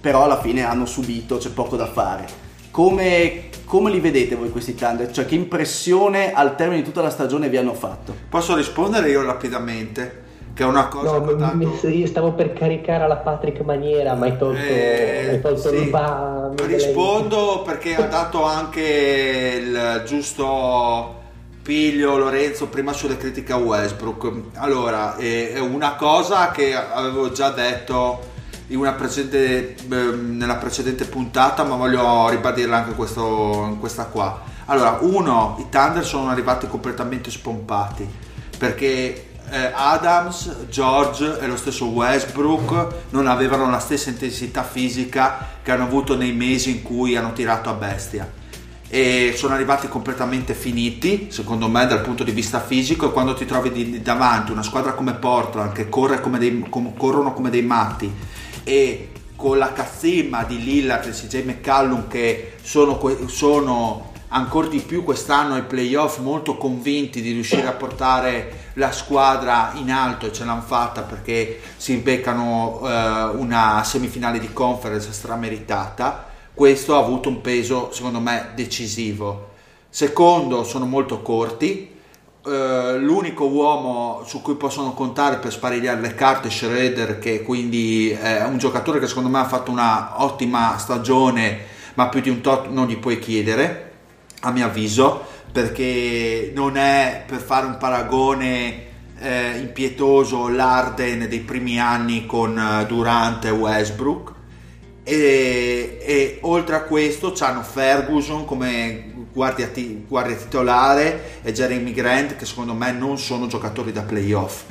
però alla fine hanno subito, c'è poco da fare. Come, come li vedete voi questi Thunder? Cioè che impressione al termine di tutta la stagione vi hanno fatto? Posso rispondere io rapidamente? Che è una cosa no, dato... io stavo per caricare alla Patrick Maniera, ma hai tolto, eh, hai tolto sì. il Rispondo perché ha dato anche il giusto piglio Lorenzo prima sulle critiche a Westbrook. Allora, è una cosa che avevo già detto precedente, nella precedente puntata, ma voglio ribadirla anche questo, questa qua. Allora, uno, i Thunder sono arrivati completamente spompati perché eh, Adams, George e lo stesso Westbrook non avevano la stessa intensità fisica che hanno avuto nei mesi in cui hanno tirato a bestia e sono arrivati completamente finiti secondo me dal punto di vista fisico e quando ti trovi davanti una squadra come Portland che corre come dei, com, corrono come dei matti e con la cazzimma di Lillard e CJ McCallum che sono, sono ancora di più quest'anno ai playoff molto convinti di riuscire a portare la squadra in alto e ce l'hanno fatta perché si beccano eh, una semifinale di conference strameritata. Questo ha avuto un peso secondo me decisivo. Secondo sono molto corti Uh, l'unico uomo su cui possono contare per sparigliare le carte è Schroeder che quindi è un giocatore che secondo me ha fatto una ottima stagione ma più di un tot non gli puoi chiedere a mio avviso perché non è per fare un paragone eh, impietoso l'Arden dei primi anni con uh, Durant e Westbrook. E, e oltre a questo c'hanno Ferguson come guardia, guardia titolare e Jeremy Grant che secondo me non sono giocatori da playoff.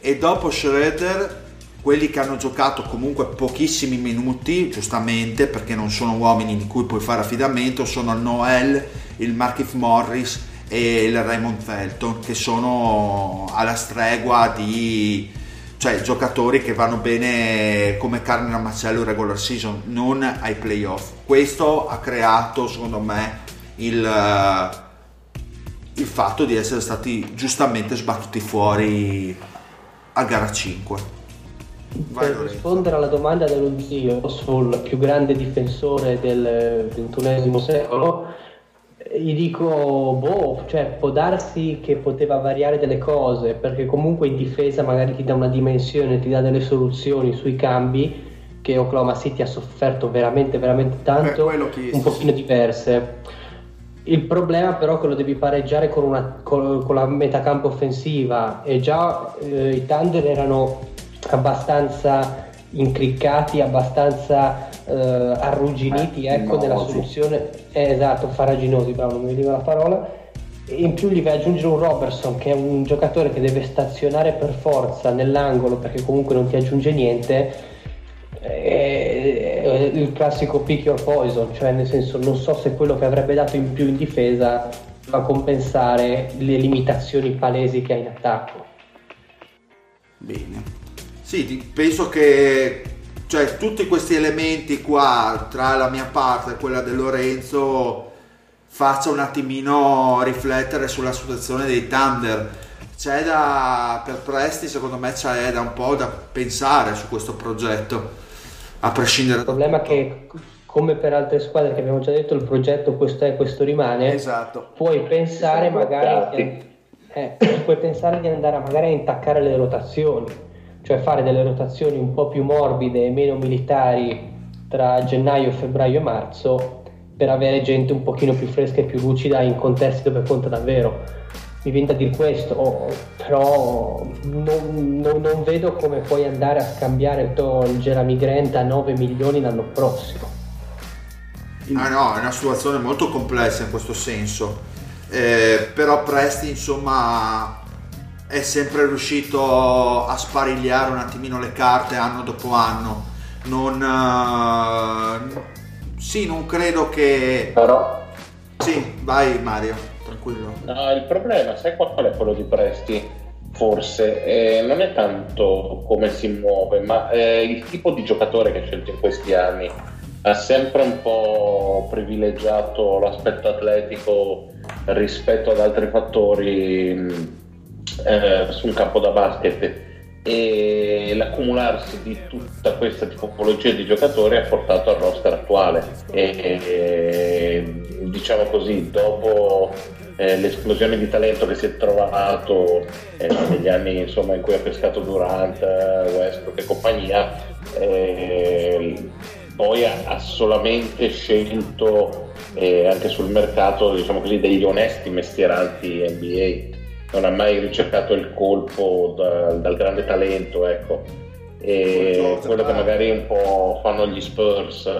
E dopo Schroeder quelli che hanno giocato comunque pochissimi minuti giustamente perché non sono uomini di cui puoi fare affidamento sono Noel, il Markif Morris e il Raymond Felton che sono alla stregua di cioè giocatori che vanno bene come carne a macello regular season non ai playoff. Questo ha creato secondo me il, eh, il fatto di essere stati giustamente sbattuti fuori a gara 5. Vai, per rispondere alla domanda dello zio sul più grande difensore del XXI secolo, gli dico, boh, cioè può darsi che poteva variare delle cose, perché comunque in difesa magari ti dà una dimensione, ti dà delle soluzioni sui cambi che Oklahoma City ha sofferto veramente, veramente tanto, un pochino diverse il problema però è che lo devi pareggiare con, una, con, con la metacampo offensiva e già eh, i Thunder erano abbastanza incriccati, abbastanza eh, arrugginiti eh, ecco, nella soluzione. Eh, esatto, faraginosi, bravo, non mi veniva la parola. In più gli vai aggiungere un Robertson che è un giocatore che deve stazionare per forza nell'angolo perché comunque non ti aggiunge niente è il classico pick your poison, cioè nel senso non so se quello che avrebbe dato in più in difesa va a compensare le limitazioni palesi che ha in attacco. Bene. Sì, penso che cioè, tutti questi elementi qua, tra la mia parte e quella di Lorenzo, faccia un attimino riflettere sulla situazione dei Thunder. C'è da, per Presti, secondo me, c'è da un po' da pensare su questo progetto A prescindere Il problema è che, come per altre squadre che abbiamo già detto, il progetto questo è, questo rimane. Esatto. Puoi pensare magari di, eh, puoi pensare di andare a magari a intaccare le rotazioni, cioè fare delle rotazioni un po' più morbide e meno militari tra gennaio, febbraio e marzo per avere gente un pochino più fresca e più lucida in contesti dove conta davvero. Mi viene da dire questo, oh, però non, non- non vedo come puoi andare a scambiare il, Jeremy Grant a 9 milioni l'anno prossimo. Ah no, è una situazione molto complessa in questo senso. Eh, però Presti, insomma, è sempre riuscito a sparigliare un attimino le carte anno dopo anno. Non. eh, sì, non credo che. Però Sì, vai Mario, tranquillo. No, il problema, sai qual è quello di Presti? Forse eh, non è tanto come si muove, ma eh, il tipo di giocatore che ha scelto in questi anni. Ha sempre un po' privilegiato l'aspetto atletico rispetto ad altri fattori eh, su un campo da basket e l'accumularsi di tutta questa tipologia di giocatori ha portato al roster attuale e, e, diciamo così dopo eh, l'esplosione di talento che si è trovato eh, negli anni insomma, in cui ha pescato Durant, Westbrook e compagnia eh, poi ha, solamente scelto eh, anche sul mercato diciamo così, degli onesti mestieranti NBA non ha mai ricercato il colpo da- dal grande talento, ecco. E quello che magari un po' fanno gli Spurs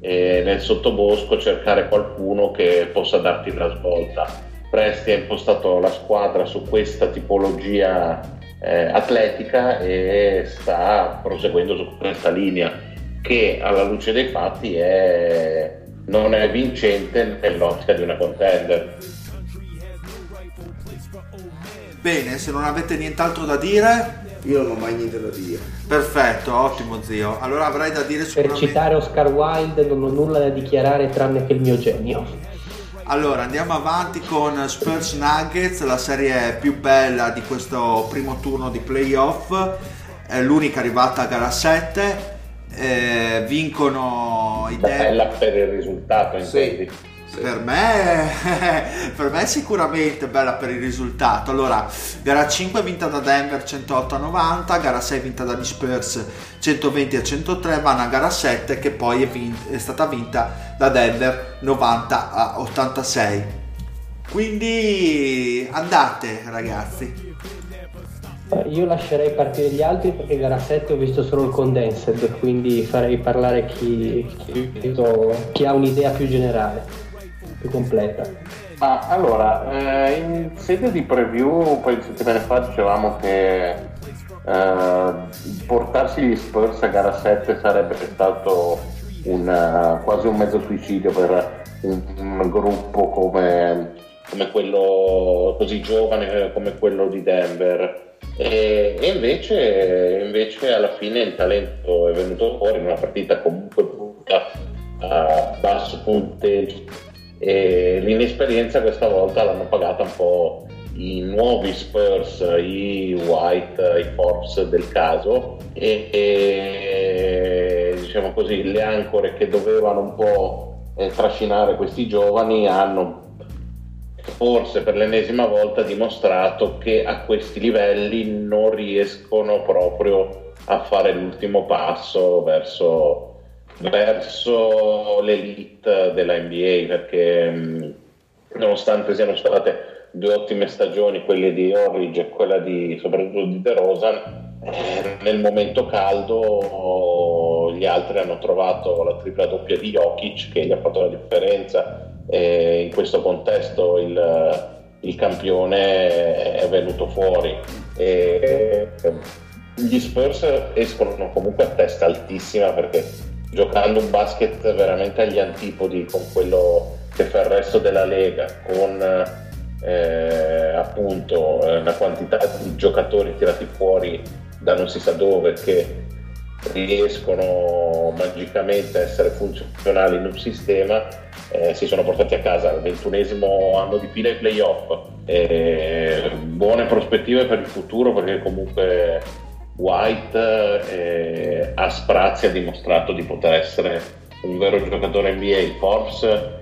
e nel sottobosco cercare qualcuno che possa darti la svolta. Presti ha impostato la squadra su questa tipologia eh, atletica e sta proseguendo su questa linea che alla luce dei fatti è- non è vincente nell'ottica di una contender. Bene, se non avete nient'altro da dire, Io non ho mai niente da dire. perfetto, ottimo zio. Allora avrei da dire Per sicuramente. citare Oscar Wilde non ho nulla da dichiarare tranne che il mio genio. Allora andiamo avanti con Spurs Nuggets, la serie più bella di questo primo turno di playoff, è l'unica arrivata a gara 7, eh, vincono i Denver. Bella per il risultato, intendi? Per me, per me sicuramente bella per il risultato. Allora, gara 5 vinta da Denver 108 a 90, gara 6 vinta dagli Spurs 120 a 103, vanno a gara 7 che poi è, vin- è stata vinta da Denver 90 a 86. Quindi andate ragazzi. Eh, Io lascerei partire gli altri perché gara 7 ho visto solo il condensed, quindi farei parlare chi, chi- chi ha un'idea più generale, più completa. Ma allora, eh, in sede di preview di settimane fa dicevamo che eh, portarsi gli Spurs a gara 7 sarebbe stato un, eh, quasi un mezzo suicidio per un, un gruppo come, come quello così giovane come quello di Denver. E, e invece, invece alla fine il talento è venuto fuori in una partita comunque brutta a basso punteggio e l'inesperienza questa volta l'hanno pagata un po' i nuovi Spurs, i White, i Forbes del caso. E, e, diciamo così le ancore che dovevano un po' eh, trascinare questi giovani hanno forse per l'ennesima volta dimostrato che a questi livelli non riescono proprio a fare l'ultimo passo verso, verso l'elite della NBA perché nonostante siano state due ottime stagioni, quelle di Orridge e quella di soprattutto di DeRozan, eh, nel momento caldo gli altri hanno trovato la tripla doppia di Jokic che gli ha fatto la differenza e in questo contesto il, il campione è venuto fuori. E, gli Spurs escono comunque a testa altissima perché giocando un basket veramente agli antipodi con quello che fa il resto della Lega, con eh, appunto eh, una quantità di giocatori tirati fuori da non si sa dove che riescono magicamente a essere funzionali in un sistema, eh, si sono portati a casa il ventunesimo anno di fila ai playoff. Eh, buone prospettive per il futuro perché comunque White eh, a sprazzi ha dimostrato di poter essere un vero giocatore NBA. Forse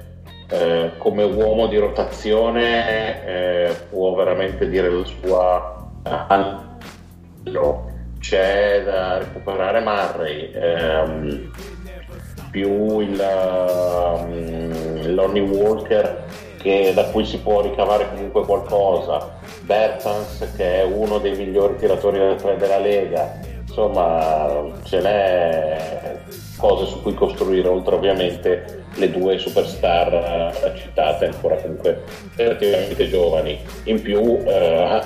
eh, come uomo di rotazione eh, può veramente dire la sua no, c'è da recuperare Murray ehm, più il um, Lonnie Walker che, da cui si può ricavare comunque qualcosa. Bertans che è uno dei migliori tiratori del tre della Lega. Insomma ce n'è cose su cui costruire oltre ovviamente le due superstar uh, citate ancora comunque relativamente giovani. In più eh,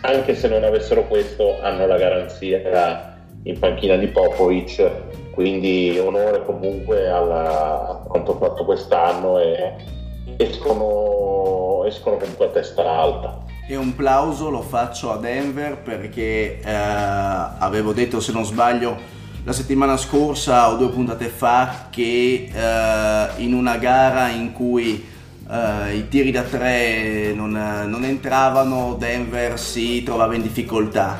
anche se non avessero questo hanno la garanzia in panchina di Popovic. Quindi onore comunque a quanto fatto quest'anno e escono, escono comunque a testa alta. E un plauso lo faccio a Denver perché eh, avevo detto se non sbaglio la settimana scorsa o due puntate fa che eh, in una gara in cui eh, i tiri da tre non, non, entravano Denver si trovava in difficoltà.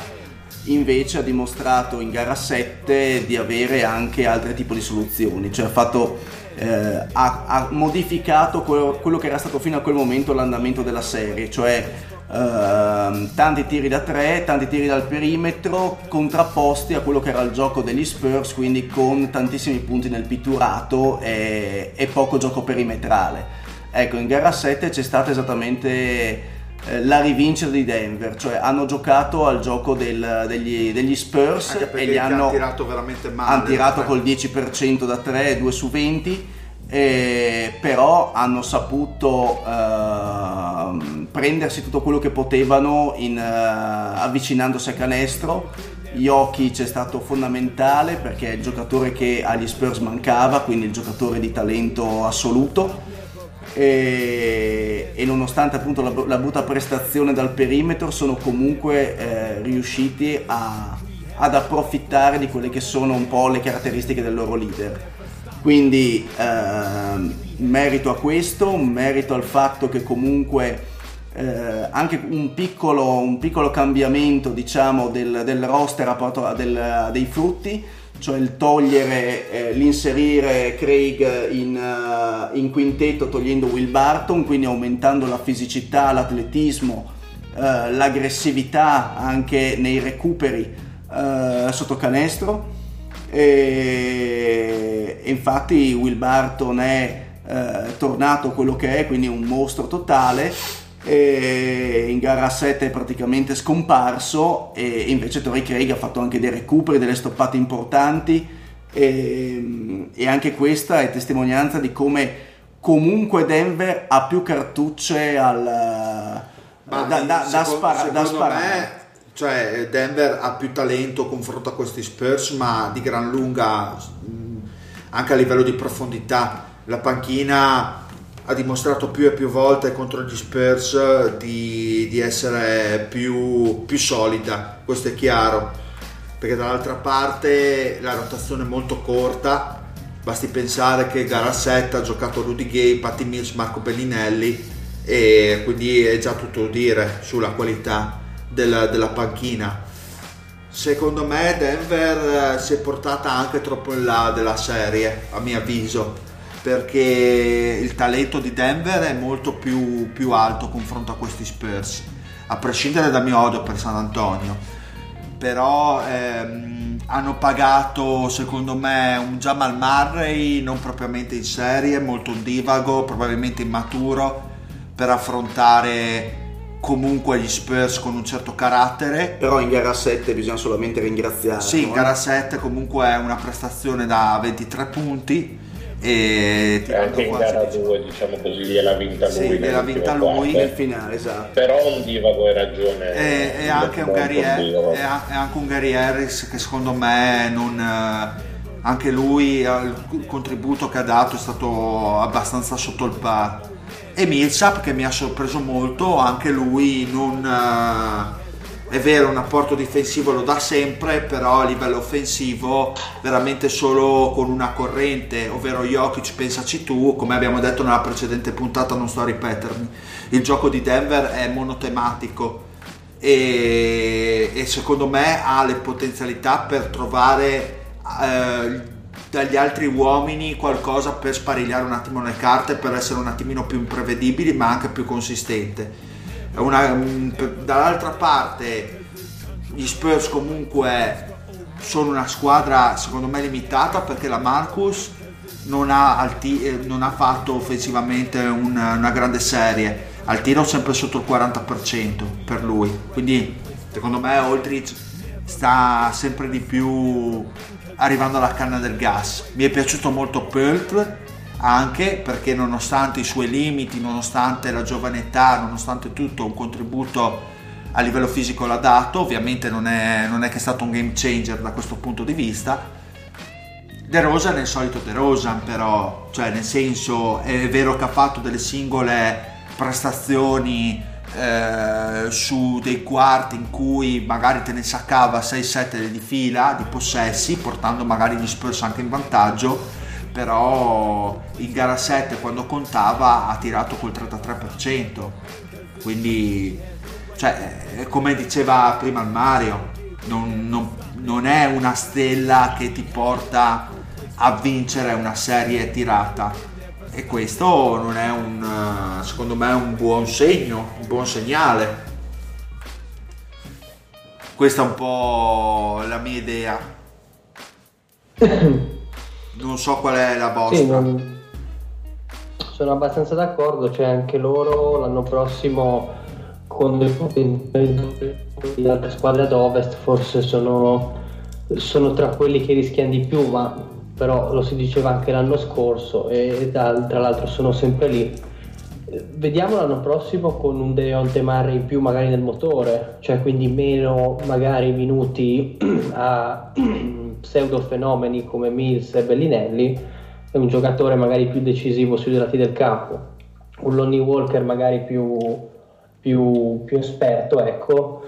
Invece ha dimostrato in gara 7 di avere anche altri tipi di soluzioni. Cioè ha, fatto, eh, ha, ha modificato quello, quello che era stato fino a quel momento l'andamento della serie cioè Uh, tanti tiri da tre, tanti tiri dal perimetro, contrapposti a quello che era il gioco degli Spurs, quindi con tantissimi punti nel pitturato e, e poco gioco perimetrale. Ecco, in gara 7 c'è stata esattamente eh, la rivincita di Denver, cioè hanno giocato al gioco del, degli, degli, Spurs e li hanno tirato veramente male. Hanno tirato col 10% da 3, 2 su 20 eh, però hanno saputo eh, prendersi tutto quello che potevano in, eh, avvicinandosi a canestro. Jokic è stato fondamentale perché è il giocatore che agli Spurs mancava, quindi il giocatore di talento assoluto. E, e nonostante appunto la, la, brutta prestazione dal perimetro sono comunque eh, riusciti a, ad approfittare di quelle che sono un po' le caratteristiche del loro leader. Quindi eh, merito a questo, merito al fatto che comunque eh, anche un piccolo, un piccolo, cambiamento diciamo, del, del roster ha portato del, dei frutti, cioè il togliere, eh, l'inserire Craig in, uh, in, quintetto togliendo Will Barton, quindi aumentando la fisicità, l'atletismo, uh, l'aggressività anche nei recuperi uh, sotto canestro. E, infatti Will Barton è tornato quello che è, quindi un mostro totale. e in gara 7 è praticamente scomparso e invece Torrey Craig ha fatto anche dei recuperi, delle stoppate importanti e, e anche questa è testimonianza di come comunque Denver ha più cartucce al, da, da, da, secondo, spara, da sparare cioè Denver ha più talento confronto a questi Spurs, ma di gran lunga anche a livello di profondità. La panchina ha dimostrato più e più volte contro gli Spurs di, di essere più, più solida, questo è chiaro, perché dall'altra parte la rotazione è molto corta, basti pensare che gara 7 ha giocato Rudy Gay, Patti Mills, Marco Bellinelli e quindi è già tutto dire sulla qualità della, della panchina. Secondo me Denver si è portata anche troppo in là della serie, a mio avviso, perché il talento di Denver è molto più, più alto confronto a questi Spurs, a prescindere dal mio odio per San Antonio. Però ehm, hanno pagato, secondo me, un Jamal Murray non propriamente in serie, molto divago, probabilmente immaturo per affrontare comunque gli Spurs con un certo carattere. Però in gara 7 bisogna solamente ringraziare. Sì, in gara 7 comunque è una prestazione da 23 punti. E, anche in gara 2 diciamo così gliel'ha vinta lui sì, gliel'ha vinta lui nel finale esatto. Però un divago hai ragione e, e, anche un Gary, e anche un Gary Harris che secondo me non anche lui il contributo che ha dato è stato abbastanza sotto il par e Millsap che mi ha sorpreso molto, anche lui non... È vero, un apporto difensivo lo dà sempre, però a livello offensivo veramente solo con una corrente, ovvero Jokic, pensaci tu, come abbiamo detto nella precedente puntata, non sto a ripetermi, il gioco di Denver è monotematico e, e secondo me ha le potenzialità per trovare eh, dagli altri uomini qualcosa per sparigliare un attimo le carte, per essere un attimino più imprevedibili ma anche più consistente. Una, mm, dall'altra parte gli Spurs comunque sono una squadra secondo me limitata perché la Marcus non ha, alti, eh, non ha fatto offensivamente una, una grande serie. Al tiro sempre sotto il 40% per lui. Quindi secondo me Aldridge sta sempre di più arrivando alla canna del gas. Mi è piaciuto molto Pelt anche perché nonostante i suoi limiti nonostante la giovane età nonostante tutto un contributo a livello fisico l'ha dato ovviamente non è, non è che è stato un game changer da questo punto di vista. De Rosa è il solito De Rosa però cioè nel senso è vero che ha fatto delle singole prestazioni eh, su dei quarti in cui magari te ne saccava 6-7 di fila di possessi, portando magari gli Spurs anche in vantaggio, però in gara 7 quando contava ha tirato col 33%, quindi cioè, come diceva prima il Mario, non, non, non è una stella che ti porta a vincere una serie tirata. E questo non è un eh, secondo me un buon segno un buon segnale. Questa è un po' la mia idea non so qual è la vostra sì, non... sono abbastanza d'accordo cioè anche loro l'anno prossimo con le altre squadre ad ovest forse sono, sono tra quelli che rischiano di più ma però lo si diceva anche l'anno scorso e tra l'altro sono sempre lì. Vediamo l'anno prossimo con un Deonte Murray in più magari nel motore, cioè quindi meno magari minuti a pseudo fenomeni come Mills e Bellinelli e un giocatore magari più decisivo sui lati del campo, un Lonnie Walker magari più, più, più esperto, ecco,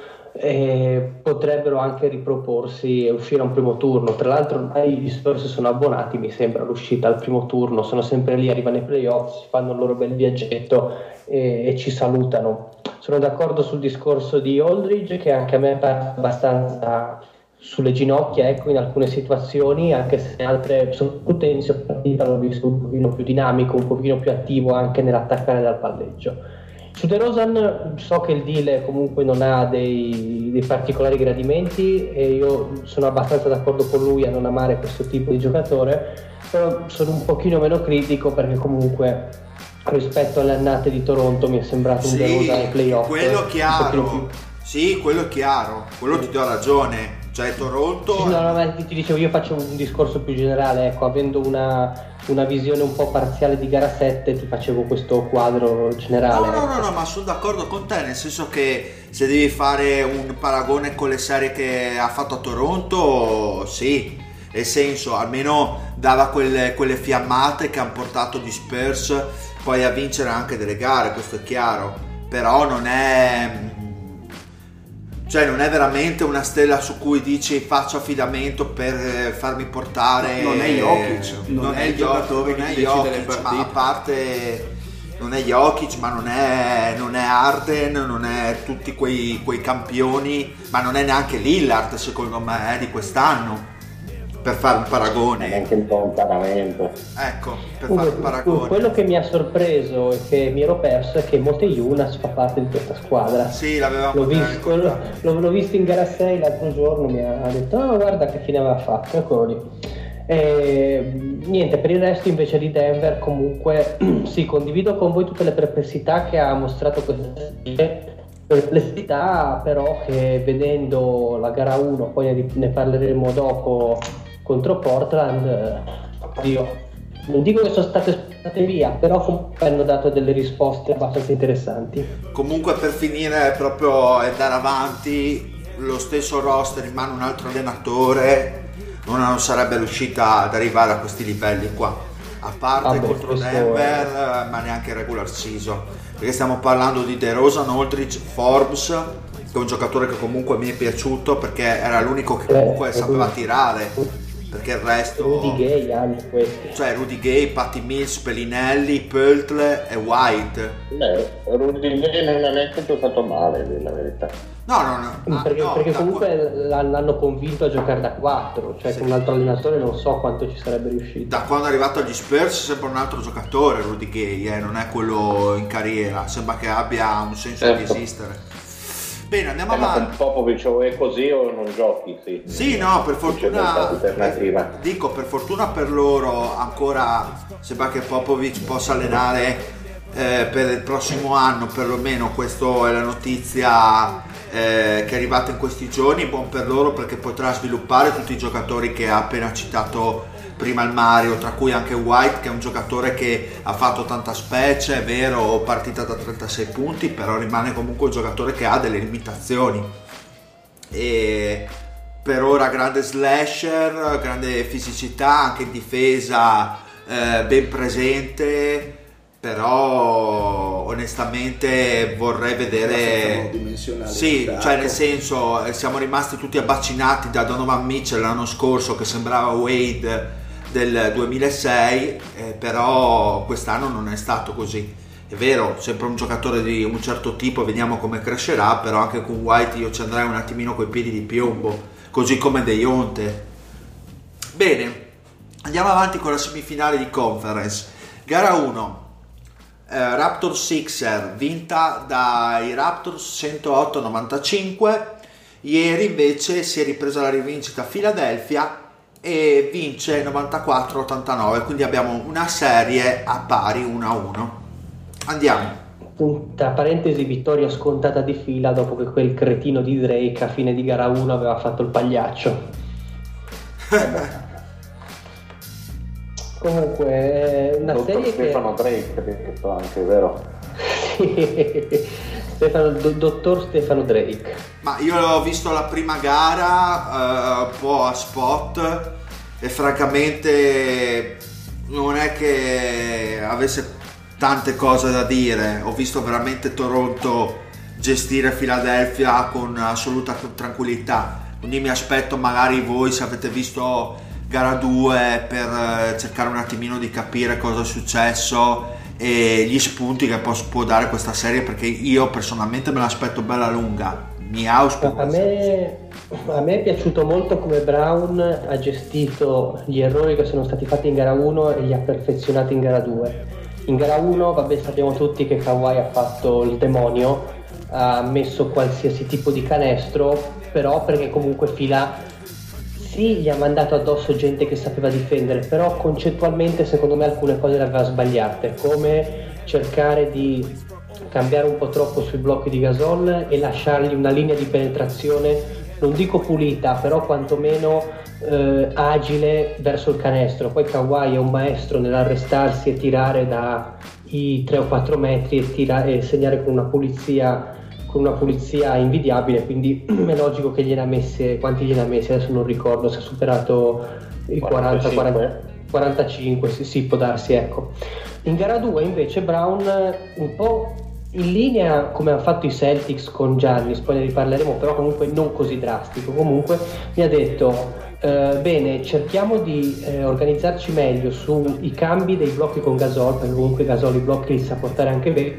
potrebbero anche riproporsi e uscire a un primo turno. Tra l'altro ormai gli Spurs sono abbonati, mi sembra, all'uscita al primo turno, sono sempre lì, arrivano ai playoff, si fanno il loro bel viaggetto e, e ci salutano. Sono d'accordo sul discorso di Aldridge che anche a me pare abbastanza sulle ginocchia, ecco, in alcune situazioni, anche se altre, soprattutto inizio partita l'ho visto un pochino più dinamico, un pochino più attivo anche nell'attaccare dal palleggio su De Rosan so che il deal comunque non ha dei, dei, particolari gradimenti e io sono abbastanza d'accordo con lui a non amare questo tipo di giocatore, però sono un pochino meno critico perché comunque rispetto alle annate di Toronto mi è sembrato sì, un De Rosan ai playoff. Quello chiaro, sì, quello è chiaro, quello ti do ragione. Cioè Toronto... no, no, ma ti dicevo, io faccio un discorso più generale, ecco, avendo una, una visione un po' parziale di gara 7 ti facevo questo quadro generale. No, no, no, no, ma sono d'accordo con te, nel senso che se devi fare un paragone con le serie che ha fatto a Toronto, sì, nel senso, almeno dava quelle, quelle fiammate che hanno portato gli Spurs poi a vincere anche delle gare, questo è chiaro, però non è cioè non è veramente una stella su cui dici faccio affidamento per eh, farmi portare non è Jokic. Non, non è il giocatore che decide Jokic, ma a parte non è Jokic ma non è, non è Arden non è tutti quei, quei, campioni ma non è neanche Lillard secondo me eh, di quest'anno per fare un paragone. Neanche un lontanamente. Ecco, per fare un paragone. Quello che mi ha sorpreso e che mi ero perso è che Mote Yunas fa parte di questa squadra. Sì, l'avevamo l'ho visto, l'ho, l'ho, visto in gara 6 l'altro giorno, mi ha detto, oh, guarda che fine aveva fatto, eccolo lì. E, niente, per il resto invece di Denver comunque sì, condivido con voi tutte le perplessità che ha mostrato questa perplessità però che vedendo la gara 1, poi ne parleremo dopo contro Portland, eh, io non dico che sono state state via, però comunque hanno dato delle risposte abbastanza interessanti. Comunque per finire proprio e andare avanti, lo stesso roster in mano un altro allenatore non sarebbe riuscita ad arrivare a questi livelli qua. A parte Vabbè, contro Denver, è... ma neanche regular season. Perché stiamo parlando di DeRozan, Aldridge, Forbes, che è un giocatore che comunque mi è piaciuto perché era l'unico che comunque eh, sapeva tirare perché il resto Rudy Gay anche questi. cioè Rudy Gay, Patty Mills, Pellinelli, Pöltle e White Beh, Rudy Gay non ha neanche giocato male, la verità. no no no, ah, perché, no, perché comunque l'hanno l'hanno convinto a giocare da 4, cioè Sì. con un altro allenatore non so quanto ci sarebbe riuscito. da quando è arrivato agli Spurs sembra un altro giocatore Rudy Gay, eh, non è quello in carriera, sembra che abbia un senso di Certo. esistere. Bene, andiamo Eh, ma avanti. con Popovic o è così o non giochi, sì. Sì, no, per fortuna alternativa. dico per fortuna per loro ancora sembra che Popovic possa allenare eh, per il prossimo anno perlomeno questa è la notizia eh, che è arrivata in questi giorni buon per loro perché potrà sviluppare tutti i giocatori che ha appena citato prima il Mario tra cui anche White che è un giocatore che ha fatto tanta specie è vero partita da 36 punti però rimane comunque un giocatore che ha delle limitazioni. E per ora grande slasher, grande fisicità, anche in difesa eh, ben presente, però onestamente vorrei vedere... Sì, cioè nel senso eh, siamo rimasti tutti abbacinati da Donovan Mitchell l'anno scorso che sembrava Wade del 2006, eh, però quest'anno non è stato così. È vero, sempre un giocatore di un certo tipo, vediamo come crescerà, però anche con White io ci andrei un attimino coi piedi di piombo, così come De Jonte. Bene, andiamo avanti con la semifinale di conference. Gara 1, eh, Raptor Sixer vinta dai Raptors 108-95. Ieri invece si è ripresa la rivincita a Philadelphia e vince 94-89, quindi abbiamo una serie a pari 1-1. Andiamo. Tra parentesi, vittoria scontata di fila dopo che quel cretino di Drake a fine di gara 1 aveva fatto il pagliaccio. Comunque, è una serie Stefano Drake, ha detto anche, vero? Stefano, do- dottor Stefano Drake. Ma io ho visto la prima gara eh, un po' a spot e francamente non è che avesse tante cose da dire. Ho visto veramente Toronto gestire Philadelphia con assoluta tranquillità. Quindi mi aspetto magari voi se avete visto gara 2 per eh, cercare un attimino di capire cosa è successo e gli spunti che pos- può dare questa serie perché io personalmente me l'aspetto bella lunga. Mi auspico. A me, a me è piaciuto molto come Brown ha gestito gli errori che sono stati fatti in gara 1 e li ha perfezionati in gara 2. In gara 1, vabbè, sappiamo tutti che Kawhi ha fatto il demonio, ha messo qualsiasi tipo di canestro, però perché comunque fila sì, gli ha mandato addosso gente che sapeva difendere, però concettualmente secondo me alcune cose le aveva sbagliate, come cercare di cambiare un po' troppo sui blocchi di Gasol e lasciargli una linea di penetrazione, non dico pulita, però quantomeno eh, agile verso il canestro. Poi Kawhi è un maestro nell'arrestarsi e tirare da i 3 o 4 metri e, tira- e segnare con una pulizia con una pulizia invidiabile, quindi è logico che gliene ha messe, quanti gliene ha messi, adesso non ricordo se ha superato i 40, 40, 45, sì, sì, può darsi, ecco. In gara 2 invece Brown un po' in linea come hanno fatto i Celtics con Giannis, poi ne riparleremo, però comunque non così drastico, comunque mi ha detto eh, bene, cerchiamo di eh, organizzarci meglio sui cambi dei blocchi con Gasol, perché comunque Gasol i blocchi li sa portare anche bene e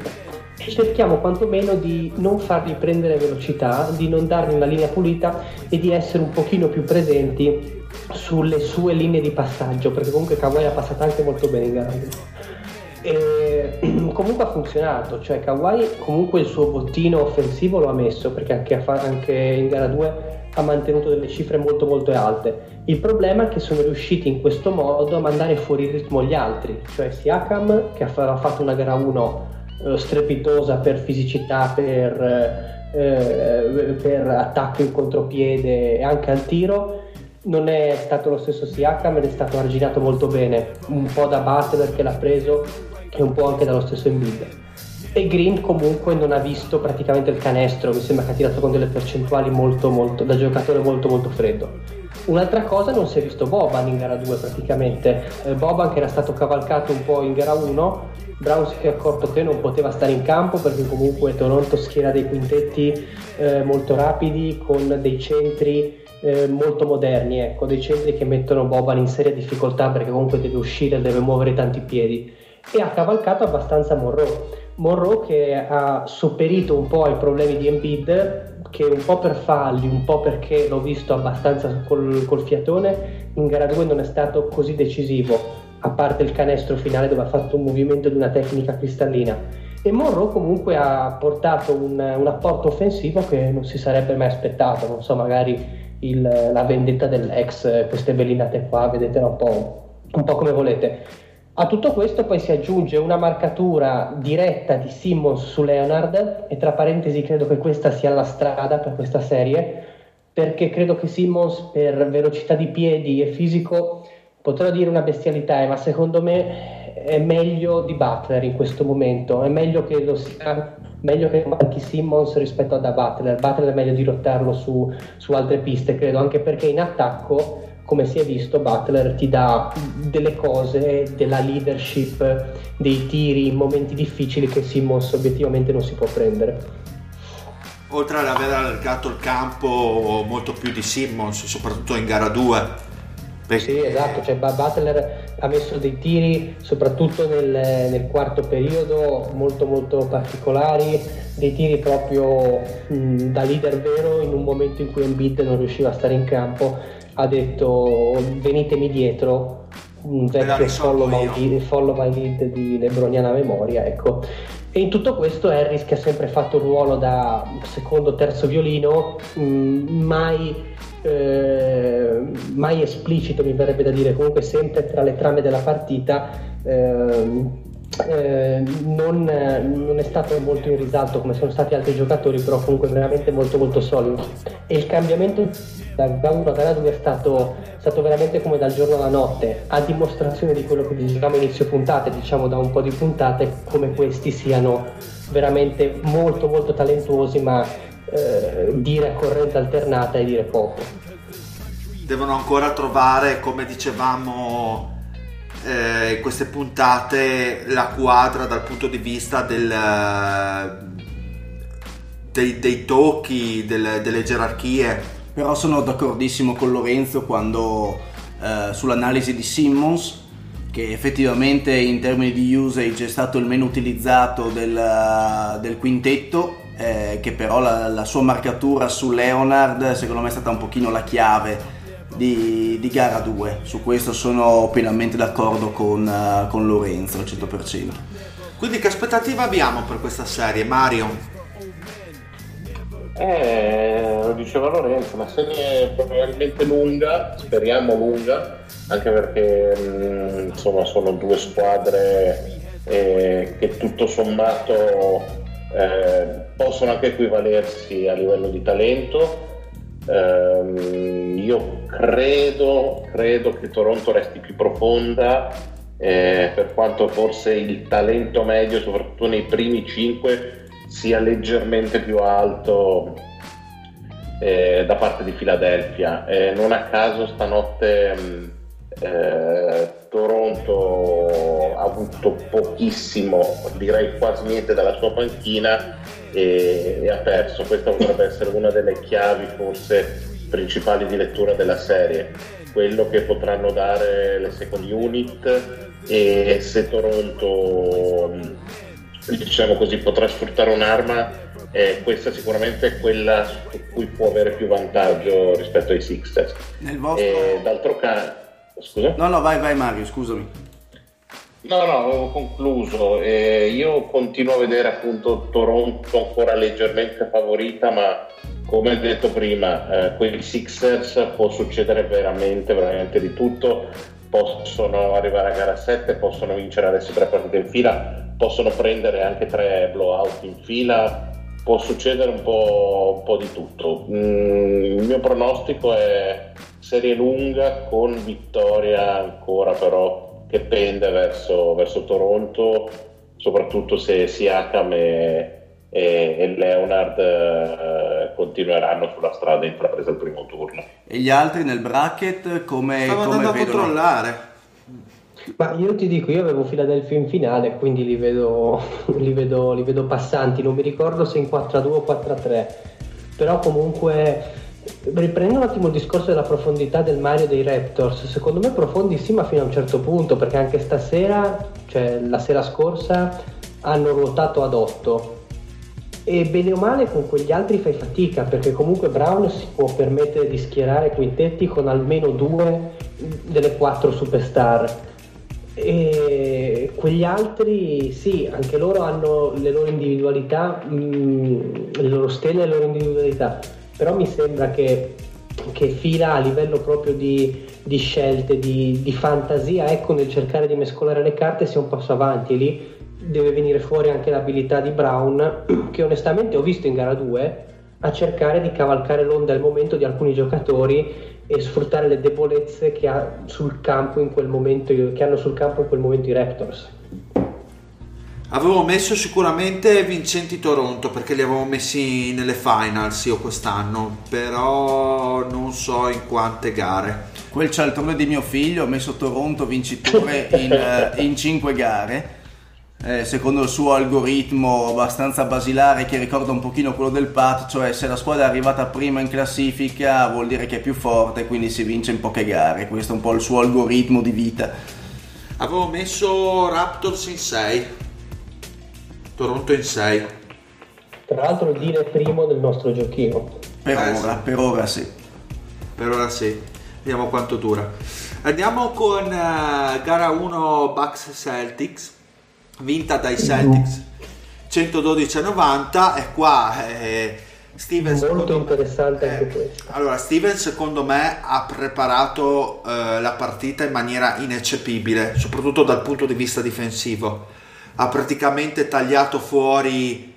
cerchiamo quantomeno di non fargli prendere velocità, di non dargli una linea pulita e di essere un pochino più presenti sulle sue linee di passaggio, perché comunque Kawhi ha passato anche molto bene in gara 1. E comunque ha funzionato, cioè Kawhi comunque il suo bottino offensivo lo ha messo perché anche, anche in gara 2 ha mantenuto delle cifre molto molto alte. Il problema è che sono riusciti in questo modo a mandare fuori ritmo gli altri, cioè Siakam che aveva fatto una gara 1 eh, strepitosa per fisicità, per, eh, per attacco in contropiede e anche al tiro. Non è stato lo stesso Siakam ed è stato arginato molto bene, un po' da Butler che l'ha preso e un po' anche dallo stesso Embiid. E Green comunque non ha visto praticamente il canestro, mi sembra che ha tirato con delle percentuali molto molto da giocatore molto molto freddo. Un'altra cosa non si è visto Boban in gara 2 praticamente, eh, Boban che era stato cavalcato un po' in gara 1, Brown si è accorto che non poteva stare in campo perché comunque Toronto schiera dei quintetti eh, molto rapidi con dei centri eh, molto moderni, ecco, dei centri che mettono Boban in seria difficoltà perché comunque deve uscire, deve muovere tanti piedi e ha cavalcato abbastanza Monroe. Monroe che ha sopperito un po' ai problemi di Embiid, che un po' per falli, un po' perché l'ho visto abbastanza col, col fiatone, in gara 2 non è stato così decisivo, a parte il canestro finale dove ha fatto un movimento di una tecnica cristallina. E Monroe comunque ha portato un, un apporto offensivo che non si sarebbe mai aspettato, non so, magari il, la vendetta dell'ex, queste velinate qua, vedetela un po', un po' come volete. A tutto questo poi si aggiunge una marcatura diretta di Simmons su Leonard e tra parentesi credo che questa sia la strada per questa serie perché credo che Simmons per velocità di piedi e fisico potrò dire una bestialità ma secondo me è meglio di Butler in questo momento. È meglio che lo sia meglio che manchi Simmons rispetto a da Butler. Butler è meglio dirottarlo su, su altre piste credo anche perché in attacco come si è visto Butler ti dà delle cose, della leadership, dei tiri in momenti difficili che Simmons obiettivamente non si può prendere. Oltre ad aver allargato il campo molto più di Simmons, soprattutto in gara 2. Perché... Sì, esatto, cioè Butler ha messo dei tiri soprattutto nel, nel, quarto periodo molto molto particolari, dei tiri proprio mh, da leader vero in un momento in cui Embiid non riusciva a stare in campo ha detto venitemi dietro un vecchio follow my, follow my lead di Lebroniana memoria ecco e in tutto questo Harris che ha sempre fatto il ruolo da secondo terzo violino mh, mm, mai eh, mai esplicito mi verrebbe da dire comunque sempre tra le trame della partita eh, eh, non, non, è stato molto in risalto come sono stati altri giocatori, però comunque veramente molto molto solido. E il cambiamento da, 1 a 2 è stato, stato, veramente come dal giorno alla notte, a dimostrazione di quello che dicevamo inizio puntate, diciamo da un po' di puntate, come questi siano veramente molto molto talentuosi, ma eh, dire a corrente alternata e dire poco. Devono ancora trovare, come dicevamo eh, queste puntate la quadra dal punto di vista del, eh, dei, dei, tocchi, del, delle gerarchie. Però sono d'accordissimo con Lorenzo quando eh, sull'analisi di Simmons che effettivamente in termini di usage è stato il meno utilizzato del, del quintetto eh, che però la, la, sua marcatura su Leonard secondo me è stata un pochino la chiave di, di gara 2. Su questo sono pienamente d'accordo con, uh, con Lorenzo al 100%. Quindi che aspettativa abbiamo per questa serie, Mario? Eh, lo diceva Lorenzo, una serie probabilmente lunga, speriamo lunga, anche perché mh, mm, insomma sono due squadre eh, che tutto sommato eh, possono anche equivalersi a livello di talento. Um, io credo, credo, che Toronto resti più profonda, eh, per quanto forse il talento medio, soprattutto nei primi 5, sia leggermente più alto eh, da parte di Philadelphia. Eh, non a caso stanotte mm, eh, Toronto ha avuto pochissimo, direi quasi niente dalla sua panchina e, e ha perso. Questa potrebbe essere una delle chiavi forse principali di lettura della serie, quello che potranno dare le second unit e se Toronto diciamo così, potrà sfruttare un'arma, eh, questa sicuramente è quella su cui può avere più vantaggio rispetto ai Sixers. Nel vostro... E, d'altro canto... Scusa? No, no, vai, vai Mario, scusami. No, no, avevo concluso. Eh, io continuo a vedere appunto Toronto ancora leggermente favorita, ma come detto prima, eh, quei Sixers può succedere veramente, veramente di tutto. Possono arrivare a gara 7, possono vincere adesso tre partite in fila, possono prendere anche tre blowout in fila, può succedere un po', un po di tutto. Mm, il mio pronostico è serie lunga con vittoria ancora però che pende verso, verso Toronto, soprattutto se Siakam e, e, e Leonard eh, continueranno sulla strada intrapresa il primo turno. E gli altri nel bracket come, Stavo come andando a controllare. Ma io ti dico, io avevo Philadelphia in finale, quindi li vedo, li vedo, li vedo passanti. Non mi ricordo se in 4-2 o 4-3, però comunque riprendendo un attimo il discorso della profondità del Mario dei Raptors, secondo me profondissima fino a un certo punto, perché anche stasera, cioè la sera scorsa, hanno ruotato ad 8 e bene o male con quegli altri fai fatica perché comunque Brown si può permettere di schierare quintetti con almeno due delle quattro superstar. E quegli altri sì anche loro hanno le loro individualità mh, mm, le loro stelle e le loro individualità. Però mi sembra che, che fila a livello proprio di, di scelte di, di, fantasia. Ecco nel cercare di mescolare le carte sia un passo avanti lì deve venire fuori anche l'abilità di Brown, che onestamente ho visto in gara 2 a cercare di cavalcare l'onda al momento di alcuni giocatori e sfruttare le debolezze che, ha sul campo in quel momento, che hanno sul campo in quel momento i Raptors. Avevo messo sicuramente vincenti Toronto perché li avevo messi nelle finals io quest'anno, però non so in quante gare. Quel cialtrone di mio figlio ha messo Toronto vincitore in, in 5 gare eh, secondo il suo algoritmo abbastanza basilare che ricorda un pochino quello del PAT, cioè se la squadra è arrivata prima in classifica vuol dire che è più forte, quindi si vince in poche gare, questo è un po' il suo algoritmo di vita. Avevo messo Raptors in 6, Toronto in 6. Tra l'altro il dire primo del nostro giochino. Per eh, ora, sì. per ora sì. Per ora sì, vediamo quanto dura. Andiamo con uh, gara 1 Bucks Celtics vinta dai Celtics 112 a 90 e qua eh, Stevens molto interessante anche eh, questo. allora Steven secondo me ha preparato eh, la partita in maniera ineccepibile soprattutto dal punto di vista difensivo. Ha praticamente tagliato fuori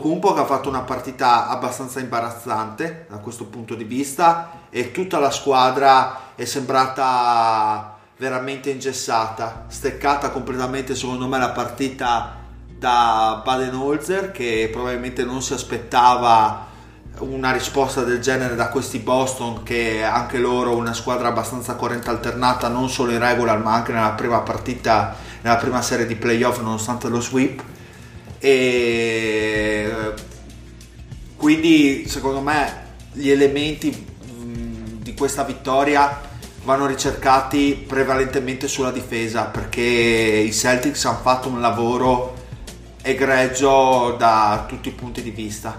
Kumpo che ha fatto una partita abbastanza imbarazzante da questo punto di vista e tutta la squadra è sembrata veramente ingessata, steccata completamente secondo me la partita da Baden-Holzer che probabilmente non si aspettava una risposta del genere da questi Boston che anche loro una squadra abbastanza corrente alternata non solo in regular ma anche nella prima partita nella prima serie di playoff nonostante lo sweep. E quindi secondo me gli elementi di questa vittoria vanno ricercati prevalentemente sulla difesa perché i Celtics hanno fatto un lavoro egregio da tutti i punti di vista.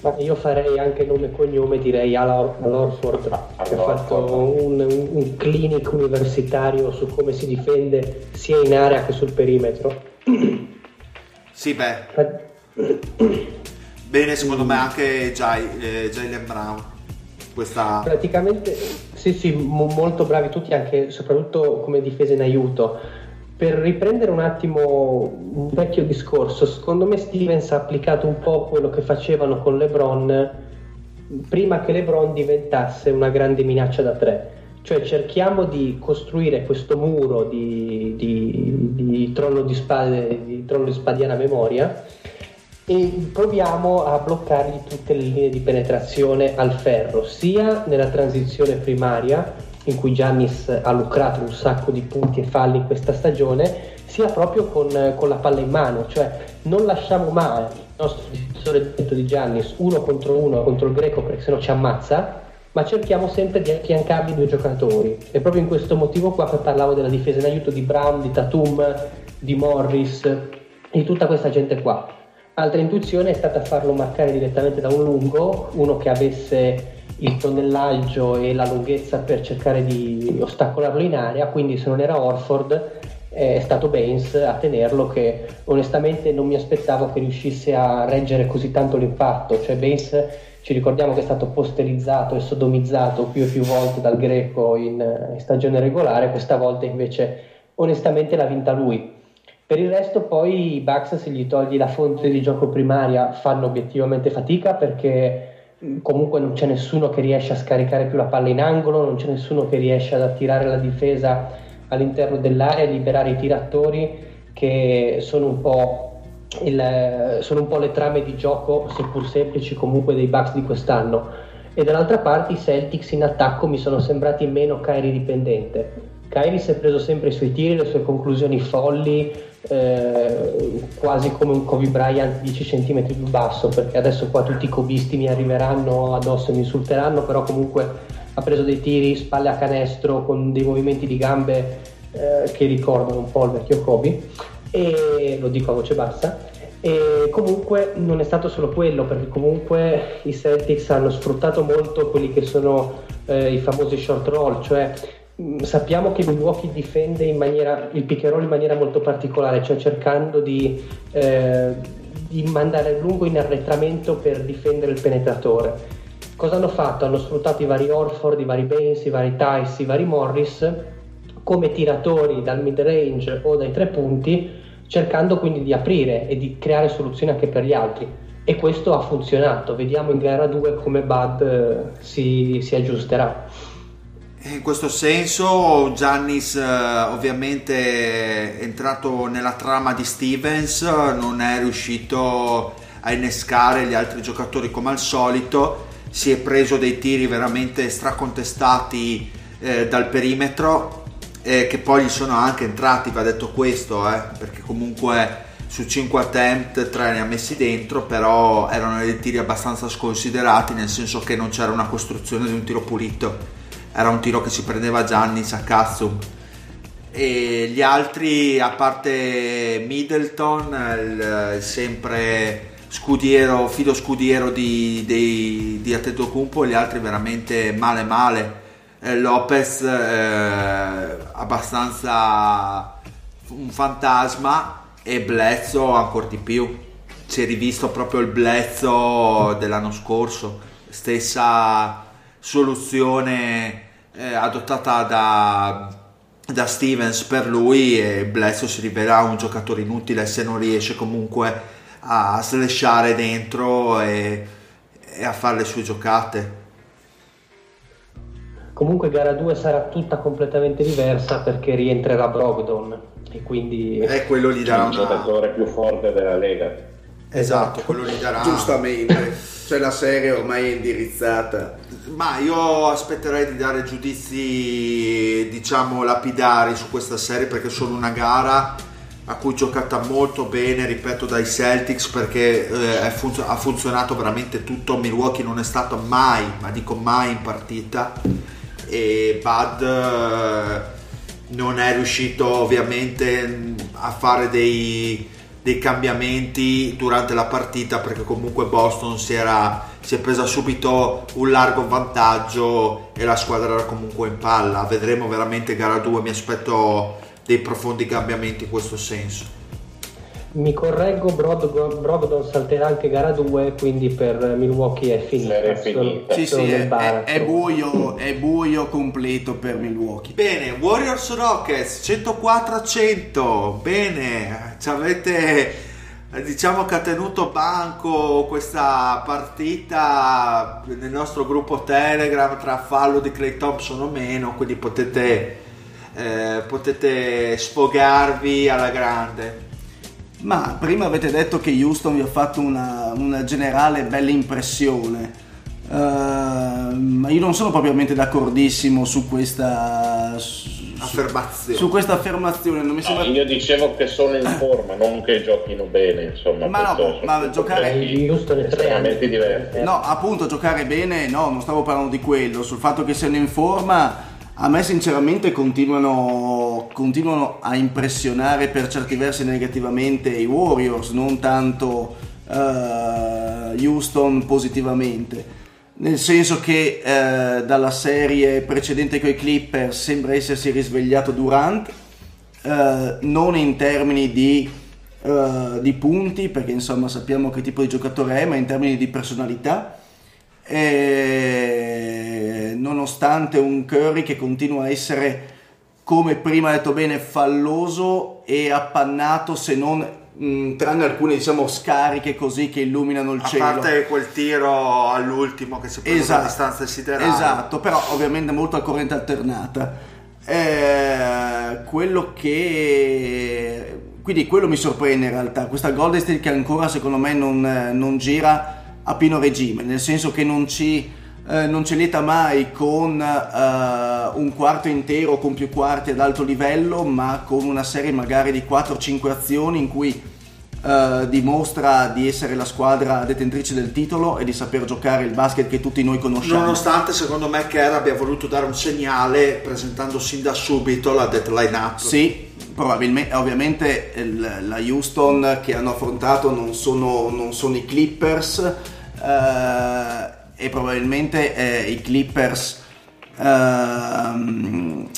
Ma io farei anche nome e cognome, direi all'Orford, che ha fatto un, un, clinic universitario su come si difende sia in area che sul perimetro. Sì, beh. Bene, secondo me anche Jay, eh, Jalen Brown. Questa... Praticamente sì, sì, mo- molto bravi tutti, anche soprattutto come difesa in aiuto. Per riprendere un attimo un vecchio discorso, secondo me Stevens ha applicato un po' quello che facevano con LeBron prima che LeBron diventasse una grande minaccia da tre. Cioè cerchiamo di costruire questo muro di, di, di, trono, di, spade, di trono di spadiana memoria e proviamo a bloccargli tutte le linee di penetrazione al ferro, sia nella transizione primaria, in cui Giannis ha lucrato un sacco di punti e falli questa stagione, sia proprio con, con la palla in mano, cioè non lasciamo mai il nostro difensore di Giannis uno contro uno contro il greco perché sennò ci ammazza, ma cerchiamo sempre di affiancargli due giocatori. E proprio in questo motivo qua parlavo della difesa in aiuto di Brown, di Tatum, di Morris, di tutta questa gente qua Altra intuizione è stata farlo marcare direttamente da un lungo, uno che avesse il tonnellaggio e la lunghezza per cercare di ostacolarlo in area, quindi se non era Orford è stato Baines a tenerlo che onestamente non mi aspettavo che riuscisse a reggere così tanto l'impatto, cioè Baines ci ricordiamo che è stato posterizzato e sodomizzato più e più volte dal greco in, in stagione regolare, questa volta invece onestamente l'ha vinta lui per il resto poi i Bucks se gli togli la fonte di gioco primaria fanno obiettivamente fatica perché mm, comunque non c'è nessuno che riesce a scaricare più la palla in angolo, non c'è nessuno che riesce ad attirare la difesa all'interno dell'area e liberare i tiratori che sono un po', il, sono un po' le trame di gioco, seppur semplici comunque dei Bucks di quest'anno. E dall'altra parte i Celtics in attacco mi sono sembrati meno Kyrie dipendente. Kyrie si è preso sempre i suoi tiri, le sue conclusioni folli, eh, quasi come un Kobe Bryant 10 cm più basso, perché adesso qua tutti i cobisti mi arriveranno addosso e mi insulteranno, però comunque ha preso dei tiri spalle a canestro con dei movimenti di gambe eh, che ricordano un po' il vecchio Kobe, e lo dico a voce bassa. E comunque non è stato solo quello, perché comunque i Celtics hanno sfruttato molto quelli che sono eh, i famosi short roll, cioè sappiamo che Milwaukee difende in maniera, il roll in maniera molto particolare, cioè cercando di, eh, di mandare il lungo in arretramento per difendere il penetratore. Cosa hanno fatto? Hanno sfruttato i vari Orford, i vari Baines, i vari Tice, i vari Morris come tiratori dal mid range o dai tre punti, cercando quindi di aprire e di creare soluzioni anche per gli altri. E questo ha funzionato. Vediamo in gara 2 come Bud eh, si, si aggiusterà. In questo senso Giannis eh, ovviamente è entrato nella trama di Stevens, non è riuscito a innescare gli altri giocatori come al solito, si è preso dei tiri veramente stracontestati eh, dal perimetro eh, che poi gli sono anche entrati, va detto questo, eh, perché comunque su 5 attempt 3 ne ha messi dentro, però erano dei tiri abbastanza sconsiderati, nel senso che non c'era una costruzione di un tiro pulito era un tiro che si prendeva Giannis a cazzo. E gli altri a parte Middleton il, il sempre scudiero fido scudiero di, di, di Antetokounmpo gli altri veramente male male. Eh, Lopez eh, abbastanza un fantasma e Blezzo ancora di più. Si è rivisto proprio il Blezzo dell'anno scorso. Stessa soluzione eh, adottata da, da, Stevens per lui e Bledsoe si rivela un giocatore inutile se non riesce comunque a slashare dentro e, e a fare le sue giocate. Comunque gara 2 sarà tutta completamente diversa perché rientrerà Brogdon e quindi... E quello gli darà il giocatore più forte della Lega. Esatto, quello gli darà... Giustamente, cioè la serie ormai è indirizzata. Ma io aspetterei di dare giudizi, diciamo, lapidari su questa serie perché è solo una gara a cui giocata molto bene, ripeto, dai Celtics perché eh, funzo- ha funzionato veramente tutto. Milwaukee non è stato mai, ma dico mai in partita e Bud eh, non è riuscito ovviamente a fare dei dei cambiamenti durante la partita perché comunque Boston si, era, si è presa subito un largo vantaggio e la squadra era comunque in palla. Vedremo veramente gara 2, mi aspetto dei profondi cambiamenti in questo senso. Mi correggo, Brogdon, Brogdon salterà anche gara 2, quindi per Milwaukee è finita. È finita. Sì, sì, è, è, è, buio, è buio completo per Milwaukee. Bene, Warriors Rockets 104 a 100. Bene, ci avete diciamo che ha tenuto banco questa partita nel nostro gruppo Telegram tra fallo di Clay Thompson o meno, quindi potete, eh, potete sfogarvi alla grande. Ma prima avete detto che Houston vi ha fatto una, una generale bella impressione. Uh, ma io non sono propriamente d'accordissimo su questa su, affermazione. Su questa affermazione. Non mi sembra... no, io dicevo che sono in forma, non che giochino bene. Insomma, ma no, ma giocare Houston è tre anni diversi. No, appunto, giocare bene, no, non stavo parlando di quello. Sul fatto che siano in forma a me sinceramente continuano, continuano, a impressionare per certi versi negativamente i Warriors, non tanto uh, Houston positivamente. Nel senso che uh, dalla serie precedente con i Clippers sembra essersi risvegliato Durant, uh, non in termini di, di punti, perché insomma sappiamo che tipo di giocatore è, ma in termini di personalità e nonostante un Curry che continua a essere come prima detto bene falloso e appannato se non mh, mm, tranne alcune diciamo scariche così che illuminano il a cielo. a parte quel tiro all'ultimo che si è preso esatto, distanza siderale. Esatto però ovviamente molto a corrente alternata. Eh, quello che quindi quello mi sorprende in realtà. Questa Golden State che ancora secondo me non, non gira a pieno regime, nel senso che non ci, eh, non ci lieta mai con eh, un quarto intero con più quarti ad alto livello, ma con una serie magari di 4-5 azioni in cui Uh, dimostra di essere la squadra detentrice del titolo e di saper giocare il basket che tutti noi conosciamo. Nonostante secondo me Kerr abbia voluto dare un segnale presentando sin da subito la deadline up. Sì, probabilmente, ovviamente la Houston che hanno affrontato non sono, non sono i Clippers uh, e probabilmente eh, i Clippers uh,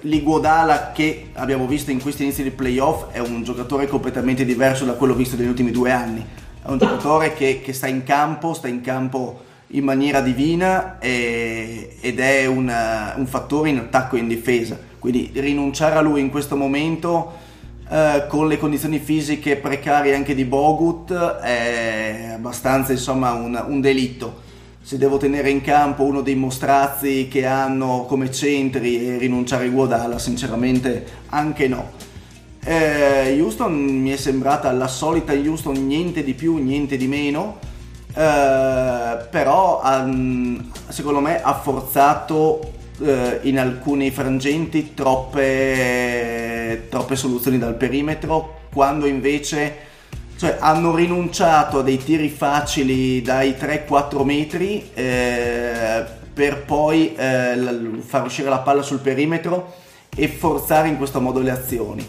Liguodala che abbiamo visto in questi inizi di playoff è un giocatore completamente diverso da quello visto negli ultimi due anni. È un giocatore che, che sta in campo, sta in campo in maniera divina e, ed è una, un fattore in attacco e in difesa. Quindi rinunciare a lui in questo momento eh, con le condizioni fisiche precarie anche di Bogut è abbastanza insomma un, un delitto se devo tenere in campo uno dei mostrazzi che hanno come centri e rinunciare a Guadala, sinceramente anche no. Eh, Houston mi è sembrata la solita Houston, niente di più, niente di meno, eh, però um, secondo me ha forzato eh, in alcuni frangenti troppe, troppe soluzioni dal perimetro, quando invece cioè hanno rinunciato a dei tiri facili dai 3-4 metri eh, per poi eh, far uscire la palla sul perimetro e forzare in questo modo le azioni.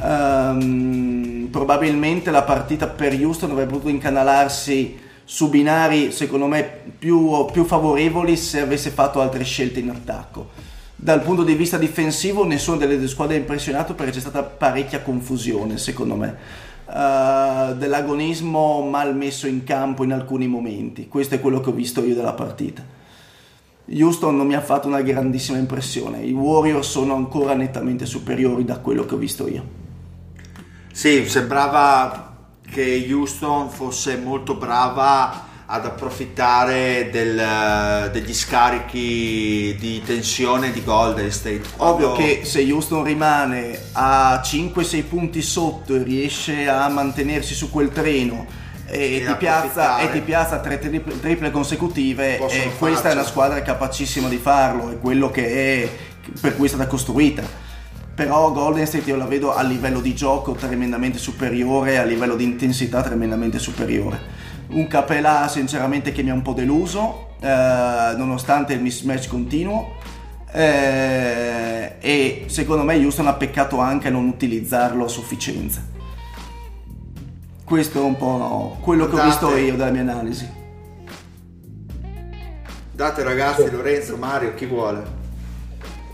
Um, probabilmente la partita per Houston avrebbe potuto incanalarsi su binari secondo me più, più favorevoli se avesse fatto altre scelte in attacco. Dal punto di vista difensivo nessuna delle due squadre ha impressionato perché c'è stata parecchia confusione secondo me uh, dell'agonismo mal messo in campo in alcuni momenti. Questo è quello che ho visto io della partita. Houston non mi ha fatto una grandissima impressione, i Warriors sono ancora nettamente superiori da quello che ho visto io. Sì, sembrava che Houston fosse molto brava ad approfittare del, degli scarichi di tensione di Golden State. Ovvio che se Houston rimane a 5-6 punti sotto e riesce a mantenersi su quel treno e, e, ti, piazza, e ti, piazza, tre triple, triple consecutive, e questa è una squadra capacissima di farlo, è quello che è per cui è stata costruita. Però Golden State io la vedo a livello di gioco tremendamente superiore, a livello di intensità tremendamente superiore un Capelà sinceramente che mi ha un po' deluso eh, nonostante il mismatch continuo eh, e secondo me Houston ha peccato anche a non utilizzarlo a sufficienza questo è un po' quello che Date. ho visto io dalla mia analisi Date ragazzi, Lorenzo, Mario, chi vuole?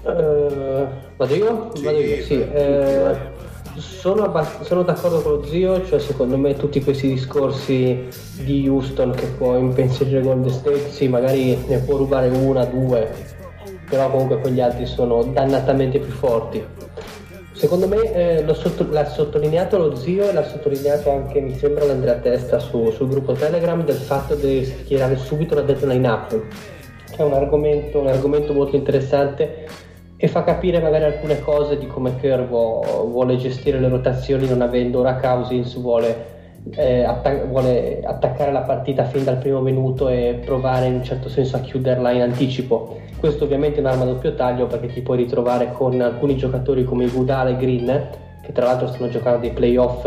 Uh, vado io? Sì, vado io, sì. Eh, sono, abbast- sono, d'accordo con lo zio, cioè secondo me tutti questi discorsi di Houston che può impensierire Golden State, sì, magari ne può rubare una, due, però comunque quegli altri sono dannatamente più forti. Secondo me eh, sotto- l'ha sottolineato lo zio e l'ha sottolineato anche, mi sembra, l'Andrea Testa su- sul gruppo Telegram del fatto di schierare subito la deadline up, che è un argomento, un argomento molto interessante e fa capire magari alcune cose di come Kerr vuole gestire le rotazioni non avendo ora Cousins vuole, eh, attac- vuole, attaccare la partita fin dal primo minuto e provare in un certo senso a chiuderla in anticipo. Questo ovviamente è un'arma a doppio taglio perché ti puoi ritrovare con alcuni giocatori come Gudala e Green che tra l'altro stanno giocando dei playoff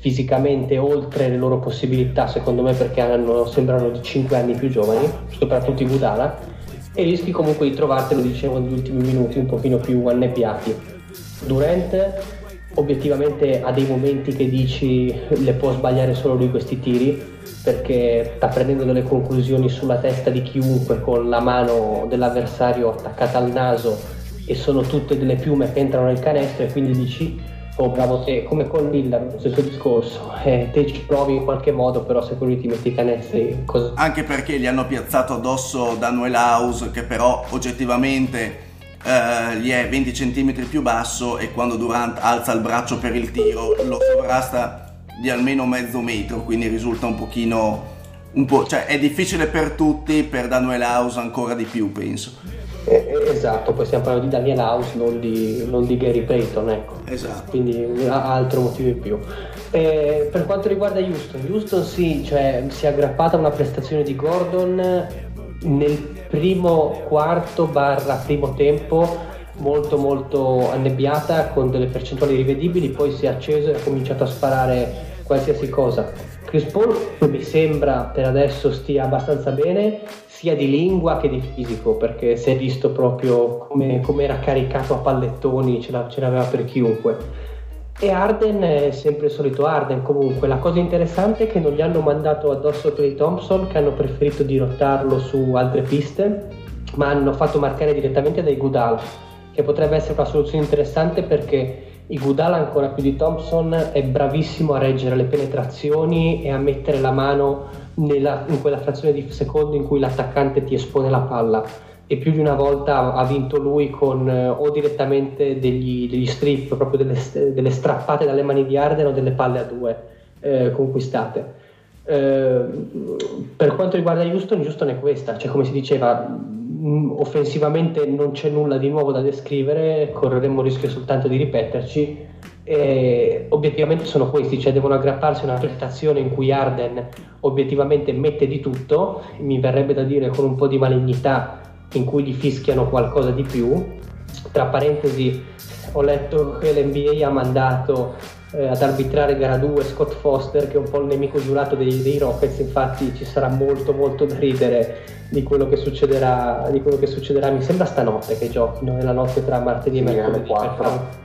fisicamente oltre le loro possibilità secondo me perché hanno, sembrano di 5 anni più giovani soprattutto Gudala e rischi comunque di trovartelo, dicevo, negli ultimi minuti un pochino più annebbiati. Durant obiettivamente ha dei momenti che dici le può sbagliare solo lui questi tiri perché sta prendendo delle conclusioni sulla testa di chiunque con la mano dell'avversario attaccata al naso e sono tutte delle piume che entrano nel canestro e quindi dici oh bravo te, come con Lillard, stesso discorso, eh, te ci provi in qualche modo, però se poi ti metti i canestri... Cosa... Anche perché gli hanno piazzato addosso Daniel House, che però oggettivamente eh, gli è 20 cm più basso e quando Durant alza il braccio per il tiro lo sovrasta di almeno mezzo metro, quindi risulta un pochino... Un po', cioè è difficile per tutti, per Daniel House ancora di più, penso. Eh, eh, esatto, poi stiamo parlando di Daniel House, non di, non di Gary Payton, ecco. Esatto. Quindi ha altro motivo in più. Eh, per quanto riguarda Houston, Houston sì, cioè, si è aggrappata a una prestazione di Gordon nel primo quarto barra primo tempo molto molto annebbiata con delle percentuali rivedibili, poi si è acceso e ha cominciato a sparare qualsiasi cosa. Chris Paul mi sembra per adesso stia abbastanza bene sia di lingua che di fisico perché si è visto proprio come, come era caricato a pallettoni, ce, ce l'aveva per chiunque. E Arden è sempre il solito Arden comunque, la cosa interessante è che non gli hanno mandato addosso Clay Thompson che hanno preferito dirottarlo su altre piste ma hanno fatto marcare direttamente dai Gudal che potrebbe essere una soluzione interessante perché Igudala ancora più di Thompson è bravissimo a reggere le penetrazioni e a mettere la mano nella, in quella frazione di secondo in cui l'attaccante ti espone la palla e più di una volta ha vinto lui con eh, o direttamente degli, degli strip, proprio delle, delle, strappate dalle mani di Arden o delle palle a due eh, conquistate. Eh, per quanto riguarda Houston, Houston è questa, cioè come si diceva, Mm, offensivamente non c'è nulla di nuovo da descrivere, correremo il rischio soltanto di ripeterci. E obiettivamente sono questi, cioè devono aggrapparsi a una prestazione in cui Arden obiettivamente mette di tutto, mi verrebbe da dire con un po' di malignità in cui gli fischiano qualcosa di più. Tra parentesi, ho letto che l'NBA ha mandato eh, ad arbitrare gara 2 Scott Foster che è un po' il nemico giurato dei, dei Rockets. Infatti ci sarà molto molto da ridere di quello che succederà, di quello che succederà. Mi sembra stanotte che giochino nella notte tra martedì e mercoledì 4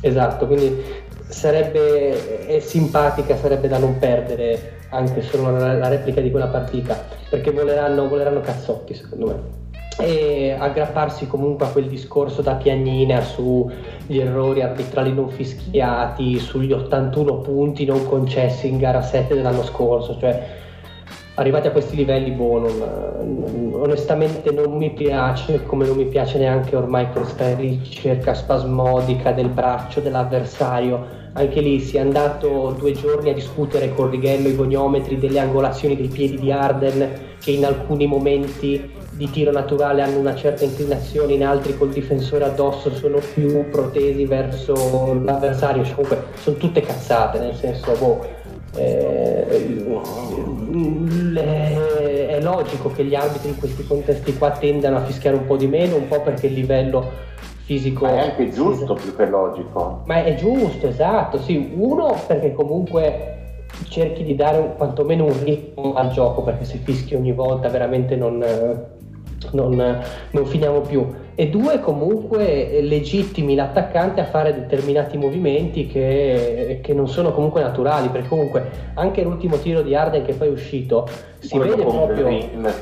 esatto quindi sarebbe è simpatica sarebbe da non perdere anche solo la, la replica di quella partita perché voleranno, voleranno cazzotti secondo me. E aggrapparsi comunque a quel discorso da piagnina sugli errori arbitrali non fischiati, sugli 81 punti non concessi in gara 7 dell'anno scorso, cioè arrivati a questi livelli boh, non, onestamente non mi piace, come non mi piace neanche ormai questa ricerca spasmodica del braccio dell'avversario. Anche lì si è andato due giorni a discutere con Righello i goniometri delle angolazioni dei piedi di Arden che in alcuni momenti di tiro naturale hanno una certa inclinazione, in altri col difensore addosso sono più protesi verso l'avversario, cioè, comunque sono tutte cazzate, nel senso, boh, eh, è logico che gli arbitri in questi contesti qua tendano a fischiare un po' di meno, un po' perché il livello fisico... Ma è anche giusto più che logico. Ma è giusto, esatto, sì, uno perché comunque cerchi di dare un, quantomeno un ritmo al gioco perché se fischi ogni volta veramente non non, non, finiamo più. E due, comunque legittimi l'attaccante a fare determinati movimenti che, che, non sono comunque naturali, perché comunque anche l'ultimo tiro di Arden che poi è uscito si quello vede proprio... Green.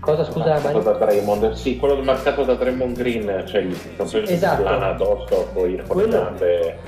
Cosa scusa? Marcato da Draymond, sì, quello marcato da Draymond Green, cioè gli proprio esatto. plana addosso poi con quello... le gambe.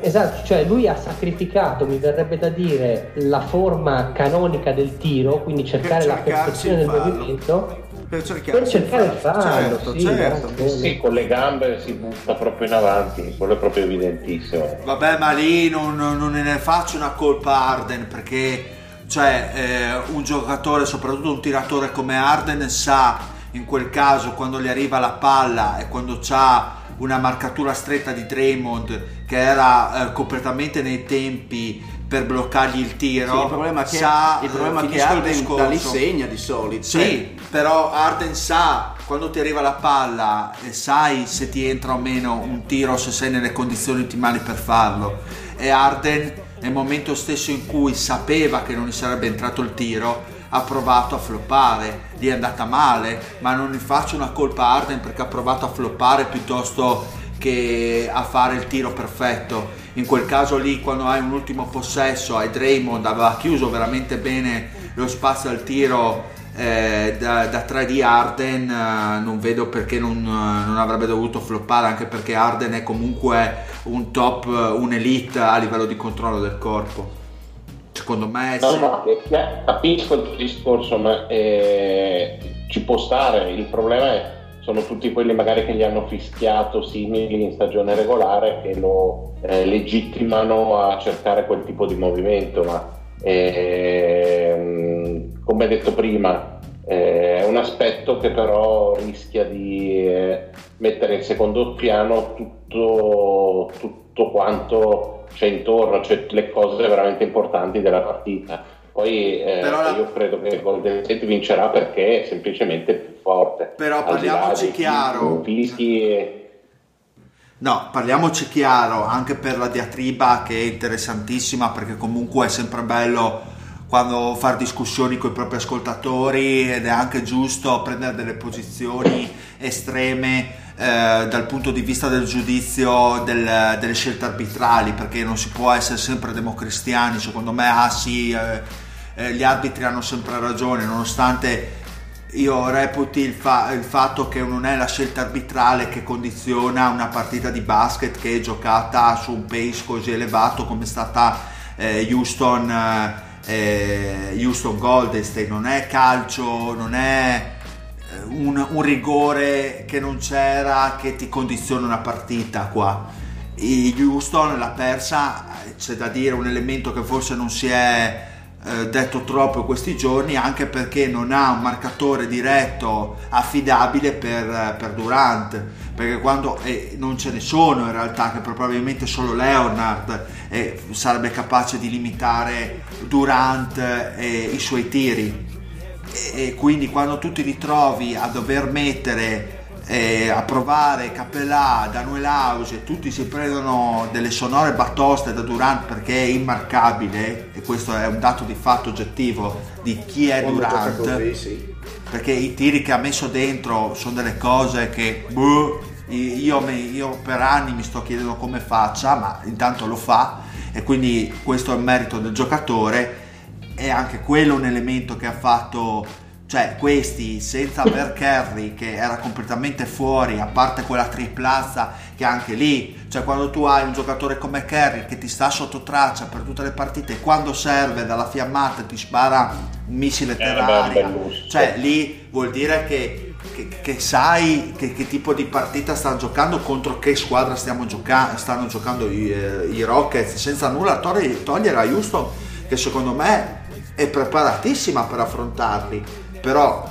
Esatto, cioè lui ha sacrificato, mi verrebbe da dire, la forma canonica del tiro, quindi cercare la perfezione del movimento per cercare, per cercare di farlo, certo, sì, certo. sì, con le gambe si butta proprio in avanti, quello è proprio evidentissimo. Vabbè, ma lì non, non ne faccio una colpa a Arden perché cioè, eh, un giocatore, soprattutto un tiratore come Arden, sa in quel caso quando gli arriva la palla e quando c'ha una marcatura stretta di Draymond che era eh, completamente nei tempi per bloccargli il tiro. Sì, il problema che, sa, il problema che Arden da lì segna di solito. Sì, eh. però Arden sa quando ti arriva la palla e sai se ti entra o meno un tiro, se sei nelle condizioni ottimali per farlo. E Arden nel momento stesso in cui sapeva che non gli sarebbe entrato il tiro, ha provato a floppare, gli è andata male, ma non gli faccio una colpa a Arden perché ha provato a floppare piuttosto che a fare il tiro perfetto. In quel caso lì, quando hai un ultimo possesso, hai Draymond aveva chiuso veramente bene lo spazio al tiro eh, da, da 3 di Arden, eh, non vedo perché non, non, avrebbe dovuto floppare, anche perché Arden è comunque un top, un elite a livello di controllo del corpo. Secondo me no, sì. no, capisco il discorso, ma eh, ci può stare. Il problema è sono tutti quelli magari che gli hanno fischiato simili in stagione regolare che lo eh, legittimano a cercare quel tipo di movimento, ma eh, come detto prima eh, è un aspetto che però rischia di eh, mettere in secondo piano tutto, tutto quanto c'è intorno, cioè le cose veramente importanti della partita. Poi eh, la- io credo che Golden State vincerà perché semplicemente forte. Però parliamoci chiaro. e- No, parliamoci chiaro, anche per la diatriba che è interessantissima perché comunque è sempre bello quando fare discussioni con i propri ascoltatori ed è anche giusto prendere delle posizioni estreme eh, dal punto di vista del giudizio del- delle scelte arbitrali perché non si può essere sempre democristiani, secondo me ah sì, eh, eh, gli arbitri hanno sempre ragione nonostante io reputi il, fa- il fatto che non è la scelta arbitrale che condiziona una partita di basket che è giocata su un pace così elevato come è stata eh, Houston, eh, eh, Houston Golden State, non è calcio, non è eh, un, un rigore che non c'era che ti condiziona una partita qua. Houston l'ha persa, c'è da dire un elemento che forse non si è eh, detto troppo questi giorni anche perché non ha un marcatore diretto affidabile per, eh, per Durant perché quando e non ce ne sono in realtà che probabilmente solo Leonard eh, sarebbe capace di limitare Durant e i suoi tiri. E, e quindi quando tu ti ritrovi a dover mettere eh, a provare Capellà, Daniel House tutti si prendono delle sonore batoste da Durant perché è immarcabile e questo è un dato di fatto oggettivo di chi è Quando Durant così, sì. perché i tiri che ha messo dentro sono delle cose che boh, io, io per anni mi sto chiedendo come faccia ma intanto lo fa e quindi questo è il merito del giocatore è anche quello un elemento che ha fatto cioè questi senza aver Curry che era completamente fuori a parte quella triplazza che anche lì cioè quando tu hai un giocatore come Curry che ti sta sotto traccia per tutte le partite quando serve dalla fiammata ti spara un missile Eh, terraria. cioè lì vuol dire che, che- che sai che, che tipo di partita stanno giocando contro che squadra stiamo giocando stanno giocando i, eh, i Rockets. Senza nulla togli- togliere a Houston che secondo me è preparatissima per affrontarli però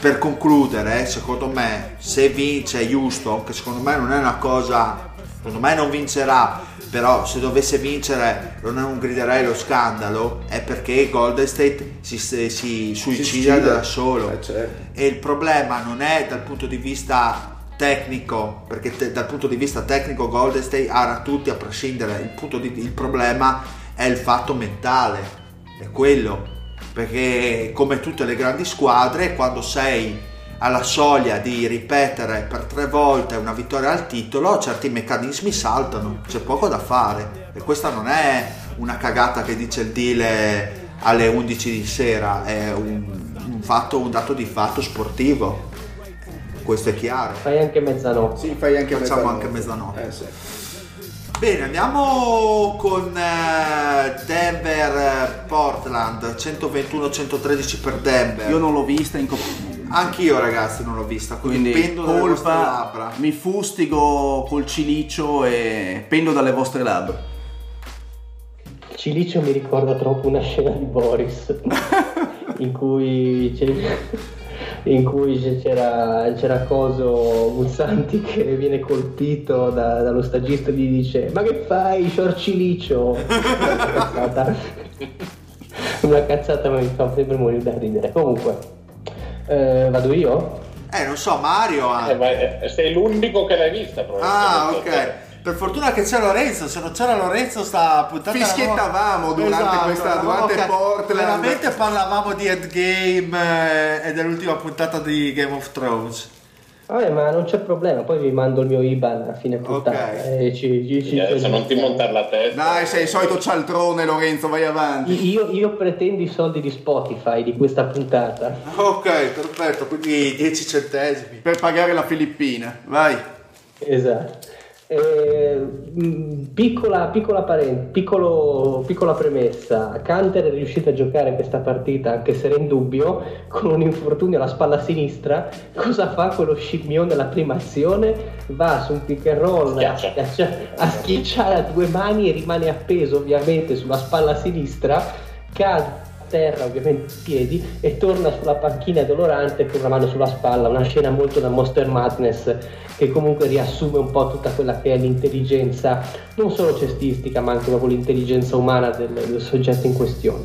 per concludere secondo me se vince Houston che secondo me non è una cosa secondo me non vincerà però se dovesse vincere non griderei lo scandalo è perché Golden State si, si, si suicida da solo. Eh, certo. e il problema non è dal punto di vista tecnico perché te- dal punto di vista tecnico Golden State ha tutti a prescindere. Il, punto di- il problema è il fatto mentale è quello perché come tutte le grandi squadre quando sei alla soglia di ripetere per tre volte una vittoria al titolo certi meccanismi saltano c'è poco da fare e questa non è una cagata che dice il deal alle 11 di sera è un, un fatto un dato di fatto sportivo questo è chiaro Fai anche mezzanotte. Sì, fai anche Facciamo mezzanotte. anche mezzanotte. Eh, sì. Bene, andiamo con eh, Denver eh, Portland 121-113 per Denver. Io non l'ho vista in co- Anch'io ragazzi non l'ho vista, quindi, quindi pendo dalle vostre colpa, labbra. mi fustigo col ciliccio e pendo dalle vostre labbra. Cilicio mi ricorda troppo una scena di Boris in cui, c'è- in cui c'era, c'era Coso Guzzanti che viene colpito da- dallo stagista e gli dice ma che fai short Cilicio una cazzata una cazzata ma mi fa sempre morire da ridere comunque eh, vado io? Eh, non so, Mario ha... Eh, ma, sei l'unico che l'hai vista Ah, ok. Per fortuna che c'è Lorenzo, se non c'era Lorenzo sta puntata Fischiettavamo durante questa- durante Portland. Veramente parlavamo di Endgame eh, e dell'ultima puntata di Game of Thrones. Vabbè ma non c'è problema poi vi mando il mio IBAN a fine puntata Ok. e ci, ci, ci adesso non ti montare la testa. Dai, sei il solito cialtrone Lorenzo, vai avanti. Io, io pretendo i soldi di Spotify di questa puntata. Ok, perfetto, quindi 10 centesimi. Per pagare la Filippina, vai. Esatto. Eh, mh, piccola, piccola, paren- piccolo- piccola premessa, Canter è riuscito a giocare questa partita anche se era in dubbio con un infortunio alla spalla sinistra. Cosa fa quello scimmione alla prima azione? Va su un pick and roll a, a schiacciare a due mani e rimane appeso ovviamente sulla spalla sinistra, cade terra ovviamente in piedi e torna sulla panchina dolorante con una mano sulla spalla, una scena molto da Monster Madness che comunque riassume un po' tutta quella che è l'intelligenza non solo cestistica ma anche proprio l'intelligenza umana del, del soggetto in questione.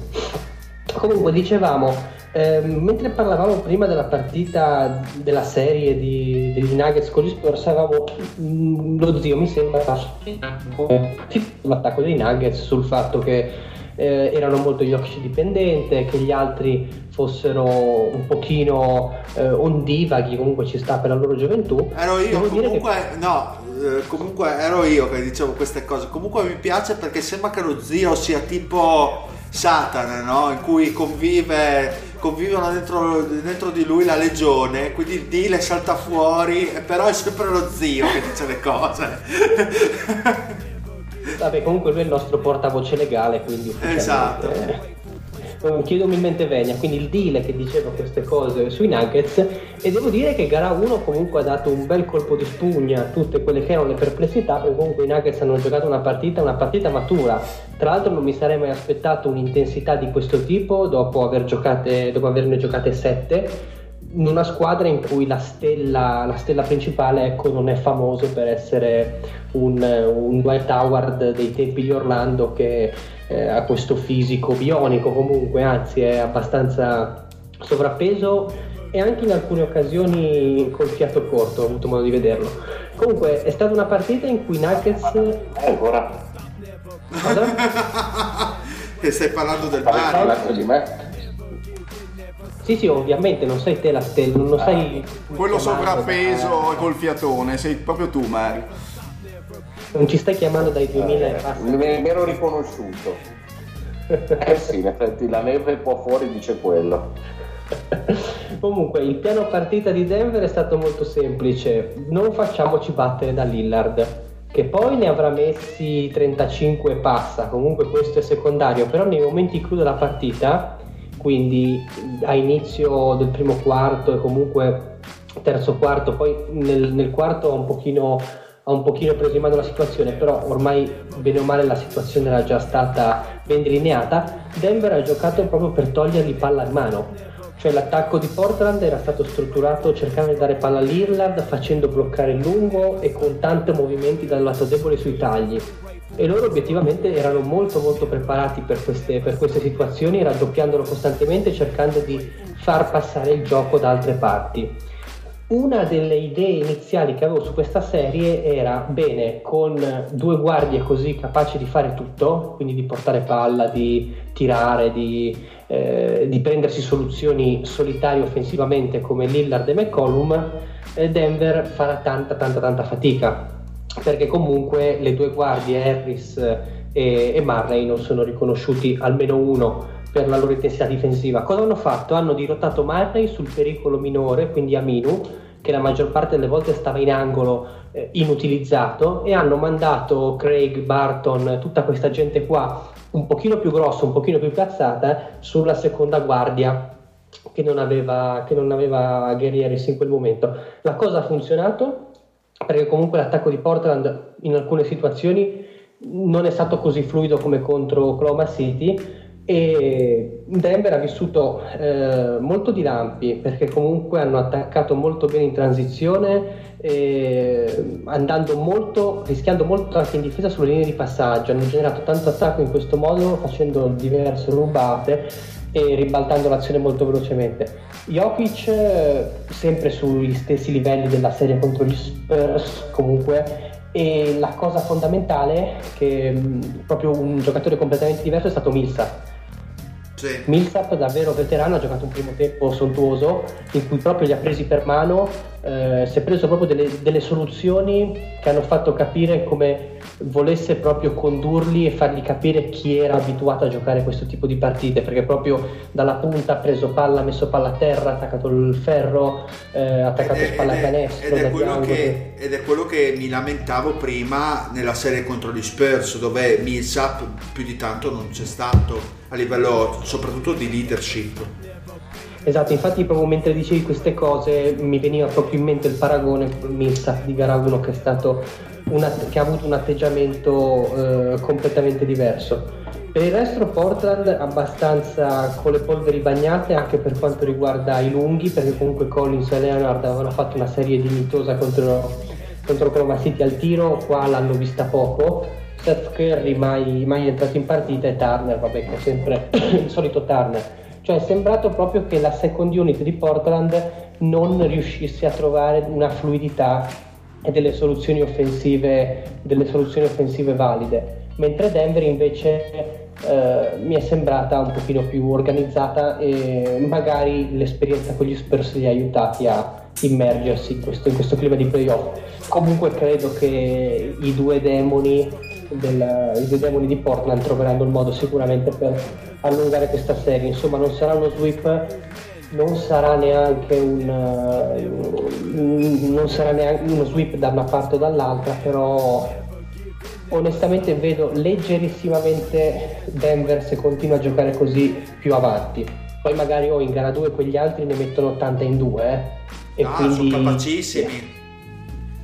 Comunque dicevamo, eh, mentre parlavamo prima della partita della serie di, degli Nuggets con gli Spurs, avevamo mm, lo zio mi sembra l'attacco dei Nuggets sul fatto che eh, erano molto Jokic dipendente, che gli altri fossero un pochino eh, ondivaghi, comunque ci sta per la loro gioventù. Ero io, comunque, che... no, eh, comunque ero io che dicevo queste cose. Comunque mi piace perché sembra che lo zio sia tipo Satana, no? In cui convive convivono dentro, dentro, di lui la legione, quindi il Dile salta fuori, però è sempre lo zio che dice le cose. Vabbè, comunque lui è il nostro portavoce legale, quindi esatto. Eh, chiedo umilmente venia, quindi il Dile che diceva queste cose sui Nuggets e devo dire che gara 1 comunque ha dato un bel colpo di spugna a tutte quelle che erano le perplessità perché comunque i Nuggets hanno giocato una partita, una partita matura. Tra l'altro non mi sarei mai aspettato un'intensità di questo tipo dopo, aver giocate, dopo averne giocate 7 in una squadra in cui la stella, la stella principale ecco, non è famoso per essere un, un Dwight Howard dei tempi di Orlando che eh, ha questo fisico bionico comunque, anzi è abbastanza sovrappeso e anche in alcune occasioni col fiato corto, ho avuto modo di vederlo. Comunque è stata una partita in cui Nuggets... Eh, ancora. che stai parlando del Mario? di me? Sì, sì, ovviamente non sei te la stella, non sai. Quello sovrappeso col fiatone, sei proprio tu, Mario. Non ci stai chiamando dai 2000 e passa. Mi ero riconosciuto. eh sì, in effetti la neve qua fuori dice quello. Comunque, il piano partita di Denver è stato molto semplice. Non facciamoci battere da Lillard, che poi ne avrà messi 35 e passa. Comunque, questo è secondario. Però, nei momenti clou della partita, quindi a inizio del primo quarto e comunque terzo quarto, poi nel, nel quarto ha un pochino ha un pochino preso in mano la situazione, però ormai bene o male la situazione era già stata ben delineata. Denver ha giocato proprio per togliergli palla in mano, cioè l'attacco di Portland era stato strutturato cercando di dare palla all'Irland, facendo bloccare il lungo e con tanti movimenti dal lato debole sui tagli e loro obiettivamente erano molto molto preparati per queste, per queste situazioni, raddoppiandolo costantemente cercando di far passare il gioco da altre parti. Una delle idee iniziali che avevo su questa serie era, bene, con due guardie così capaci di fare tutto, quindi di portare palla, di tirare, di, eh, di prendersi soluzioni solitarie offensivamente come Lillard e McCollum, eh, Denver farà tanta tanta tanta fatica perché comunque le due guardie Harris e, e Marley non sono riconosciuti almeno uno per la loro intensità difensiva. Cosa hanno fatto? Hanno dirottato Marley sul pericolo minore, quindi Aminu, che la maggior parte delle volte stava in angolo eh, inutilizzato, e hanno mandato Craig, Barton, tutta questa gente qua, un pochino più grossa, un pochino più piazzata, sulla seconda guardia che non aveva, che non aveva Harris in quel momento. La cosa ha funzionato, perché comunque l'attacco di Portland in alcune situazioni non è stato così fluido come contro Oklahoma City e Denver ha vissuto eh, molto di lampi perché comunque hanno attaccato molto bene in transizione eh, andando molto, rischiando molto anche in difesa sulle linee di passaggio. Hanno generato tanto attacco in questo modo facendo diverse rubate e ribaltando l'azione molto velocemente. Jokic eh, sempre sugli stessi livelli della serie contro gli Spurs comunque e la cosa fondamentale che proprio un giocatore completamente diverso è stato Millsap sì. Millsap davvero veterano, ha giocato un primo tempo sontuoso in cui proprio li ha presi per mano, eh, si è preso proprio delle, delle, soluzioni che hanno fatto capire come volesse proprio condurli e fargli capire chi era abituato a giocare questo tipo di partite, perché proprio dalla punta ha preso palla, ha messo palla a terra, ha attaccato il ferro, eh, ha attaccato ed spalla a canestro. Ed è, che, ed è quello che mi lamentavo prima nella serie contro gli Spurs, dove Millsap più di tanto non c'è stato a livello soprattutto di leadership. Esatto, infatti proprio mentre dicevi queste cose mi veniva proprio in mente il paragone con Millsap di gara 1 che, che ha avuto un atteggiamento eh, completamente diverso. Per il resto Portland abbastanza con le polveri bagnate anche per quanto riguarda i lunghi perché comunque Collins e Leonard avevano fatto una serie dignitosa contro, contro City al tiro, qua l'hanno vista poco Seth Curry mai, mai entrato in partita e Turner, vabbè che è sempre il solito Turner. Cioè è sembrato proprio che la second unit di Portland non riuscisse a trovare una fluidità e delle soluzioni offensive, delle soluzioni offensive valide, mentre Denver invece eh, mi è sembrata un pochino più organizzata e magari l'esperienza con gli Spurs li ha aiutati a immergersi in questo, in questo clima di playoff. Comunque credo che i due demoni del, i due demoni di Portland troveranno il modo sicuramente per allungare questa serie. Insomma, non sarà uno sweep, non sarà neanche un, uh, non sarà neanche uno sweep da una parte o dall'altra, però onestamente vedo leggerissimamente Denver se continua a giocare così più avanti. Poi magari oh, in gara 2 quegli altri ne mettono 80 in 2 eh, e Ah, quindi sono capacissimi.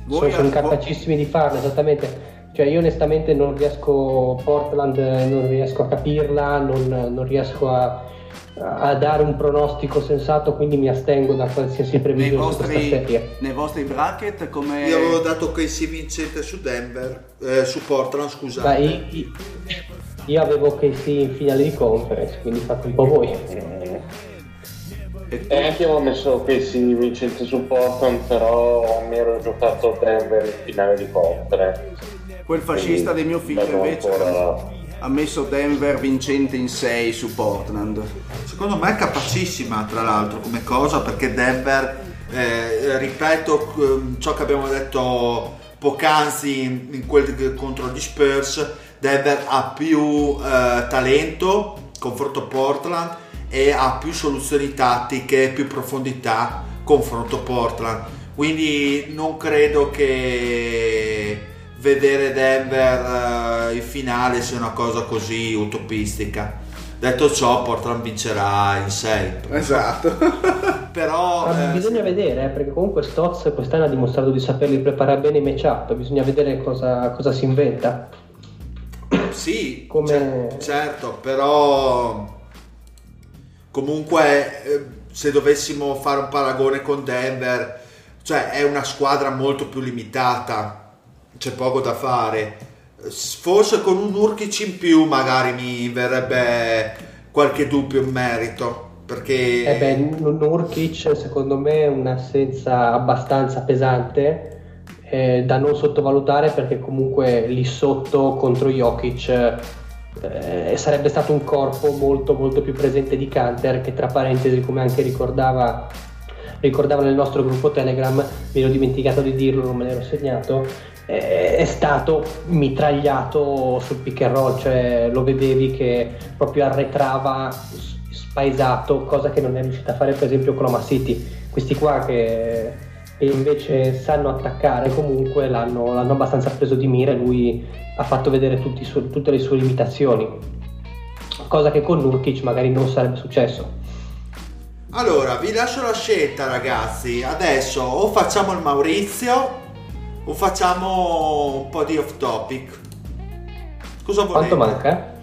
sono, Voi- sono capacissimi di farlo esattamente cioè io onestamente non riesco Portland eh, non riesco a capirla non, non riesco a, a dare un pronostico sensato quindi mi astengo da qualsiasi Nei previsione questa vostri, serie nei vostri bracket come... Io avevo dato KC vincente su Denver, eh, su Portland, scusate. Ma io, io- io avevo KC in finale di conference quindi fate un po' voi E tu? E anche io avevo messo Casey vincente su Portland, però mi ero giocato Denver in finale di conference. Quel fascista di mio figlio invece ancora- ha messo Denver vincente in 6 su Portland. Secondo me è capacissima tra l'altro come cosa perché Denver, eh, ripeto ehm, ciò che abbiamo detto poc'anzi in, in quel contro gli Spurs, Denver ha più eh, talento confronto a Portland e ha più soluzioni tattiche, più profondità confronto a Portland. Quindi non credo che vedere Denver eh, in finale sia una cosa così utopistica. Detto ciò, Portland vincerà in 6. Esatto. Però Ma eh, bisogna vedere eh, perché comunque Stotz quest'anno ha dimostrato di saperli preparare bene i matchup bisogna vedere cosa, cosa si inventa sì, Come- cer- certo, però comunque eh, se dovessimo fare un paragone con Denver, cioè è una squadra molto più limitata, c'è poco da fare. Forse con un Urkic in più magari mi verrebbe qualche dubbio in merito, perché Eh beh, Nurkic secondo me è un'assenza abbastanza pesante eh, da non sottovalutare perché comunque lì sotto contro Jokic eh, sarebbe stato un corpo molto molto più presente di Canter che tra parentesi come anche ricordava ricordava nel nostro gruppo Telegram, mi ero dimenticato di dirlo, non me l'ero segnato, è stato mitragliato sul pick and roll, cioè lo vedevi che proprio arretrava spaesato, cosa che non è riuscita a fare per esempio con Oklahoma City. Questi qua che, che invece sanno attaccare comunque l'hanno, l'hanno abbastanza preso di mira e lui ha fatto vedere suoi- tutte le sue limitazioni, cosa che con Nurkic magari non sarebbe successo. Allora, vi lascio la scelta, ragazzi. Adesso o facciamo il Maurizio o facciamo un po' di off topic. Cosa volete? Quanto manca?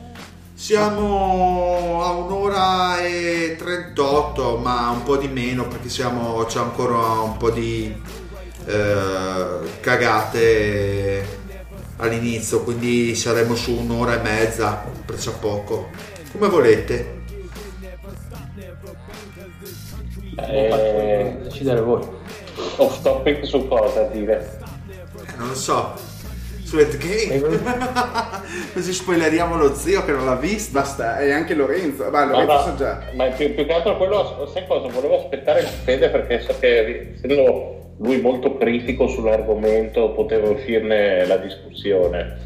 Siamo a un'ora e 38, ma un po' di meno perché siamo, c'è ancora un po' di eh, cagate all'inizio, quindi saremo su un'ora e mezza, presso a poco. Come volete? Eh, Decidere voi. off topic su cosa dire? Non lo so. Su Game. Così spoileriamo lo zio che non l'ha visto. Basta, e anche Lorenzo. Ma Lorenzo no, sa già. ma più, più che altro quello, sai cosa? Volevo aspettare il Fede perché so che essendo lui molto critico sull'argomento poteva uscirne la discussione.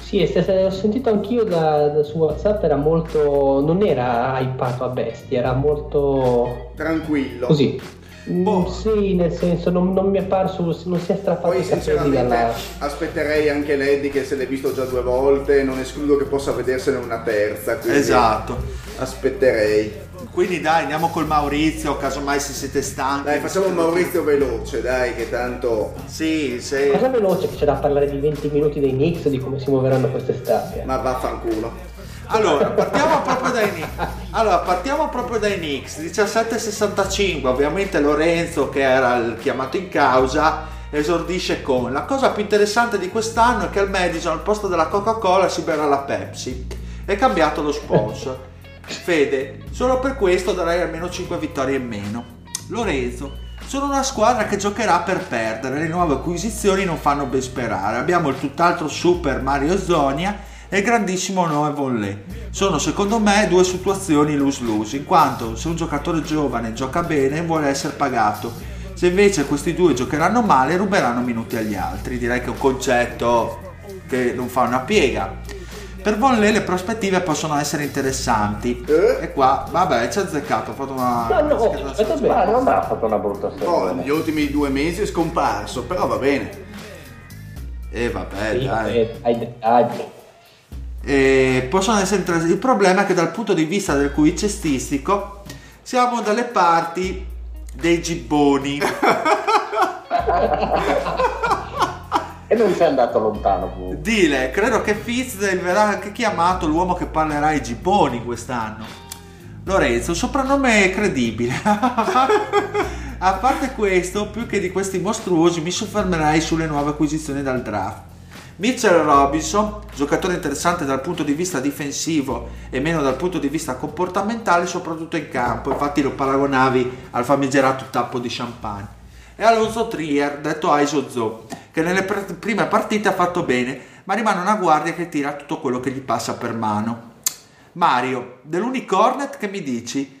Sì, e se- se- ho sentito anch'io da, da- su WhatsApp, era molto. non era hypato a bestia, era molto. Tranquillo. così. Boh. Mm, sì, nel senso, non, non mi è apparso, non si è strappato Poi sinceramente dalla. aspetterei anche Lady che se l'è visto già due volte, non escludo che possa vedersene una terza. quindi Esatto. Aspetterei. Quindi dai, andiamo col Maurizio, casomai se siete stanchi. Dai, facciamo un Maurizio veloce, dai, che tanto... Sì, se... Cosa veloce che c'è da parlare di 20 minuti dei Knicks, di come si muoveranno quest'estate. Ma vaffanculo. Allora, partiamo proprio dai Knicks. Allora, partiamo proprio dai Knicks. 1765, ovviamente Lorenzo, che era il chiamato in causa, esordisce con la cosa più interessante di quest'anno è che al Madison al posto della Coca-Cola si berrà la Pepsi. È cambiato lo sponsor. Fede, solo per questo darei almeno 5 vittorie in meno. Lorenzo, sono una squadra che giocherà per perdere, le nuove acquisizioni non fanno ben sperare. Abbiamo il tutt'altro super Mario Zonia e il grandissimo Noe Volley. Sono secondo me due situazioni lose-lose, in quanto se un giocatore giovane gioca bene vuole essere pagato, se invece questi due giocheranno male ruberanno minuti agli altri. Direi che è un concetto che non fa una piega. Per Volley le prospettive possono essere interessanti. Eh? E qua, vabbè, ci ha azzeccato, ha fatto una... No, no, una aspetta, Ma non ha fatto una brutta No, stagione. negli ultimi due mesi è scomparso, però va bene. E vabbè, Sì, dai. eh, ai dettagli. E possono essere interessanti. Il problema è che dal punto di vista del QI cestistico siamo dalle parti dei gibboni. E non sei andato lontano comunque. Dile, credo che Fitzdale verrà anche chiamato l'uomo che parlerà ai gibboni quest'anno. Lorenzo, soprannome credibile. A parte questo, più che di questi mostruosi, mi soffermerei sulle nuove acquisizioni dal draft. Mitchell Robinson, giocatore interessante dal punto di vista difensivo e meno dal punto di vista comportamentale, soprattutto in campo. Infatti lo paragonavi al famigerato tappo di champagne. E Alonso Trier, detto Aiso Zo, che nelle pr- prime partite ha fatto bene, ma rimane una guardia che tira tutto quello che gli passa per mano. Mario, dell'Unicornet che mi dici?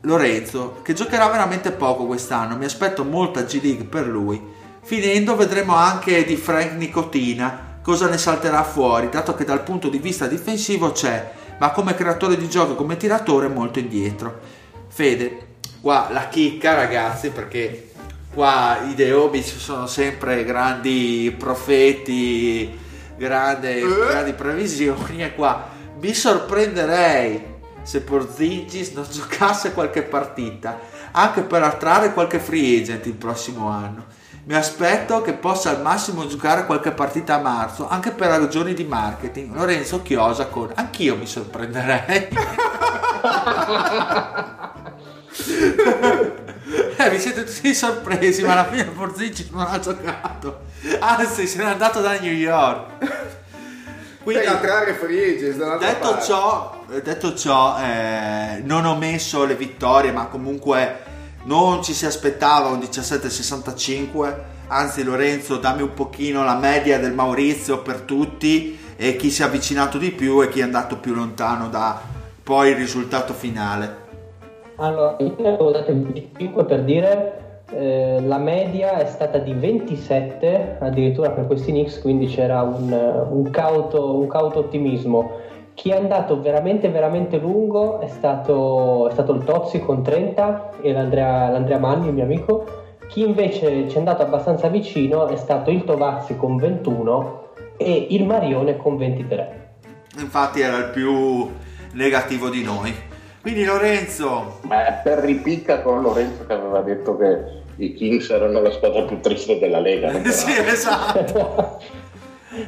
Lorenzo, che giocherà veramente poco quest'anno, mi aspetto molta G League per lui. Finendo vedremo anche di Frank Nicotina cosa ne salterà fuori, dato che dal punto di vista difensivo c'è, ma come creatore di gioco e come tiratore è molto indietro. Fede, qua la chicca ragazzi, perché qua i Deobic sono sempre grandi profeti, grande- grandi previsioni e qua vi sorprenderei se Porzingis non giocasse qualche partita, anche per attrarre qualche free agent il prossimo anno. Mi aspetto che possa al massimo giocare qualche partita a marzo, anche per ragioni di marketing. Lorenzo Chiosa con anch'io mi sorprenderei. Eh, vi siete tutti sorpresi, ma alla fine Porzingis non ha giocato. Anzi, se n'è andato da New York. Quindi, per attrarre free agents dall'altra detto ciò, eh, detto ciò eh, non ho messo le vittorie, ma comunque non ci si aspettava un 17-65. Anzi, Lorenzo, dammi un pochino la media del Maurizio per tutti e chi si è avvicinato di più e chi è andato più lontano da poi il risultato finale. Allora, io ne avevo dato 25 per dire, eh, la media è stata di 27 addirittura per questi Knicks, quindi c'era un, un cauto, un cauto ottimismo. Chi è andato veramente veramente lungo è stato, è stato il Tozzi con 30 e l'Andrea, l'Andrea Manni, il mio amico. Chi invece ci è andato abbastanza vicino è stato il Tovazzi con 21 e il Marione con 23. Infatti era il più negativo di noi. Quindi Lorenzo, Ma per ripicca con Lorenzo che aveva detto che i Kings erano la squadra più triste della Lega. sì, esatto.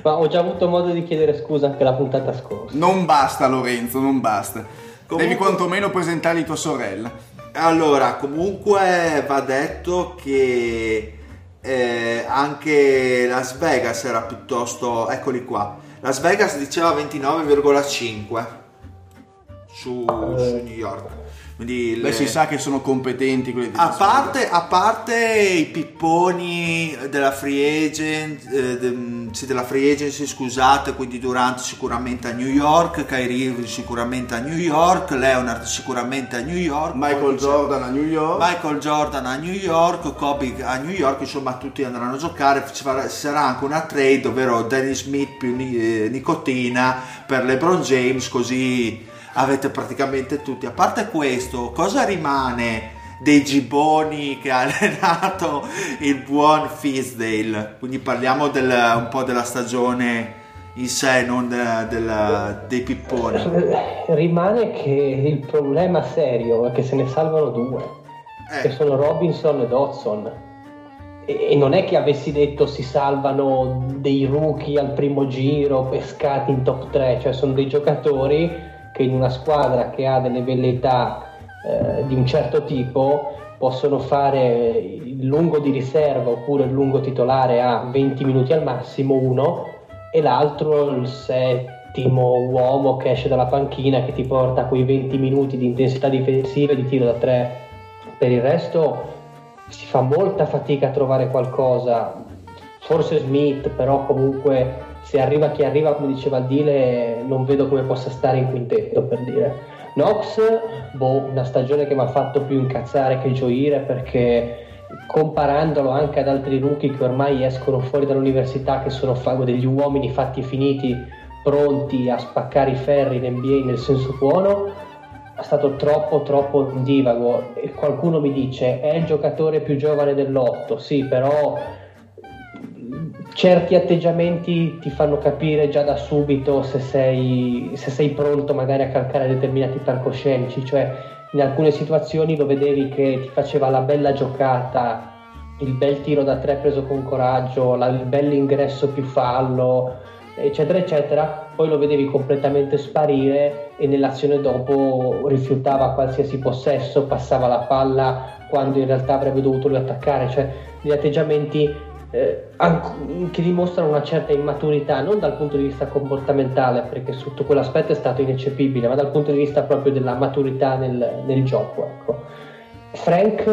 Ma ho già avuto modo di chiedere scusa anche la puntata scorsa. Non basta Lorenzo, non basta. Comunque- Devi quantomeno presentare tua sorella. Allora, comunque va detto che eh, anche Las Vegas era piuttosto... Eccoli qua. Las Vegas diceva 29,5 su, su New York. Quindi Beh, le- si sa che sono competenti quelli di a parte, a parte i pipponi della free agent, eh, de- sì, della free agency, scusate, quindi Durant sicuramente a New York, Kyrie Irving sicuramente a New York, Leonard sicuramente a New York, Michael Jordan a New York. Michael Jordan a New York, Kobe a New York, insomma tutti andranno a giocare, ci sarà anche una trade, ovvero Dennis Smith più Ni- eh, Nicotina per LeBron James, così avete praticamente tutti. A parte questo, cosa rimane dei gibboni che ha allenato il buon Fisdale? Quindi parliamo del- un po' della stagione in sé, non de- del- dei pipponi. Rimane che il problema serio è che se ne salvano due, che Eh, sono Robinson e Dodson. E, e non è che avessi detto si salvano dei rookie al primo giro pescati in top 3, cioè sono dei giocatori che in una squadra che ha delle velleità eh, di un certo tipo possono fare il lungo di riserva oppure il lungo titolare a 20 minuti al massimo uno e l'altro il l'ottimo uomo che esce dalla panchina che ti porta quei 20 minuti di intensità difensiva e di tiro da tre. Per il resto si fa molta fatica a trovare qualcosa. Forse Smith, però comunque se arriva chi arriva, come diceva Dile, non vedo come possa stare in quintetto per dire. Knox, boh, una stagione che mi ha fatto più incazzare che gioire perché comparandolo anche ad altri rookie che ormai escono fuori dall'università, che sono degli uomini fatti finiti, pronti a spaccare i ferri in NBA nel senso buono, è stato troppo troppo divago. E qualcuno mi dice è il giocatore più giovane dell'otto, sì, però certi atteggiamenti ti fanno capire già da subito se sei, se sei pronto magari a calcare determinati palcoscenici, cioè in alcune situazioni lo vedevi che ti faceva la bella giocata, il bel tiro da tre preso con coraggio, la, il bel ingresso più fallo, eccetera, eccetera, poi lo vedevi completamente sparire e nell'azione dopo rifiutava qualsiasi possesso, passava la palla quando in realtà avrebbe dovuto lui attaccare, cioè gli atteggiamenti eh, che dimostrano una certa immaturità, non dal punto di vista comportamentale, perché sotto quell'aspetto è stato ineccepibile, ma dal punto di vista proprio della maturità nel, nel gioco. Ecco. Frank,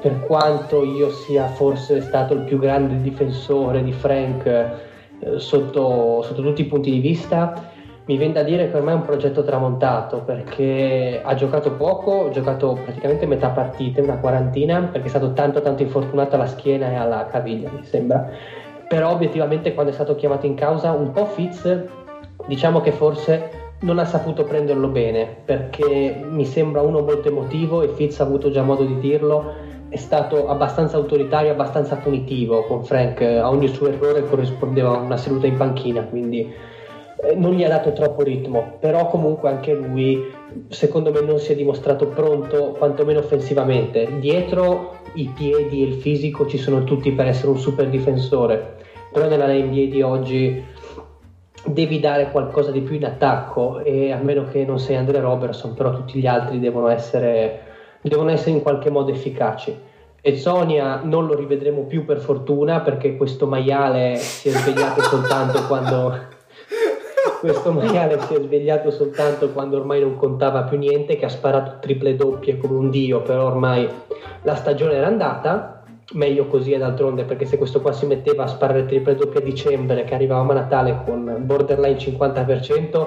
per quanto io sia forse stato il più grande difensore di Frank eh, sotto, sotto tutti i punti di vista, mi viene da dire che ormai è un progetto tramontato perché ha giocato poco, ha giocato praticamente metà partita, una quarantina, perché è stato tanto tanto infortunato alla schiena e alla caviglia, mi sembra. Però obiettivamente quando è stato chiamato in causa un po' Fitz, diciamo che forse non ha saputo prenderlo bene, perché mi sembra uno molto emotivo e Fitz ha avuto già modo di dirlo, è stato abbastanza autoritario, abbastanza punitivo con Frank, a ogni suo errore corrispondeva una seduta in panchina, quindi non gli ha dato troppo ritmo, però comunque anche lui secondo me non si è dimostrato pronto quantomeno offensivamente. Dietro i piedi e il fisico ci sono tutti per essere un super difensore, però nella NBA di oggi devi dare qualcosa di più in attacco e a meno che non sei Andre Robertson, però tutti gli altri devono essere, devono essere in qualche modo efficaci. E Sonia non lo rivedremo più per fortuna perché questo maiale si è svegliato soltanto quando questo maiale si è svegliato soltanto quando ormai non contava più niente, che ha sparato triple doppie come un dio, però ormai la stagione era andata, meglio così e d'altronde perché se questo qua si metteva a sparare triple doppie a dicembre che arrivavamo a Natale con borderline 50%,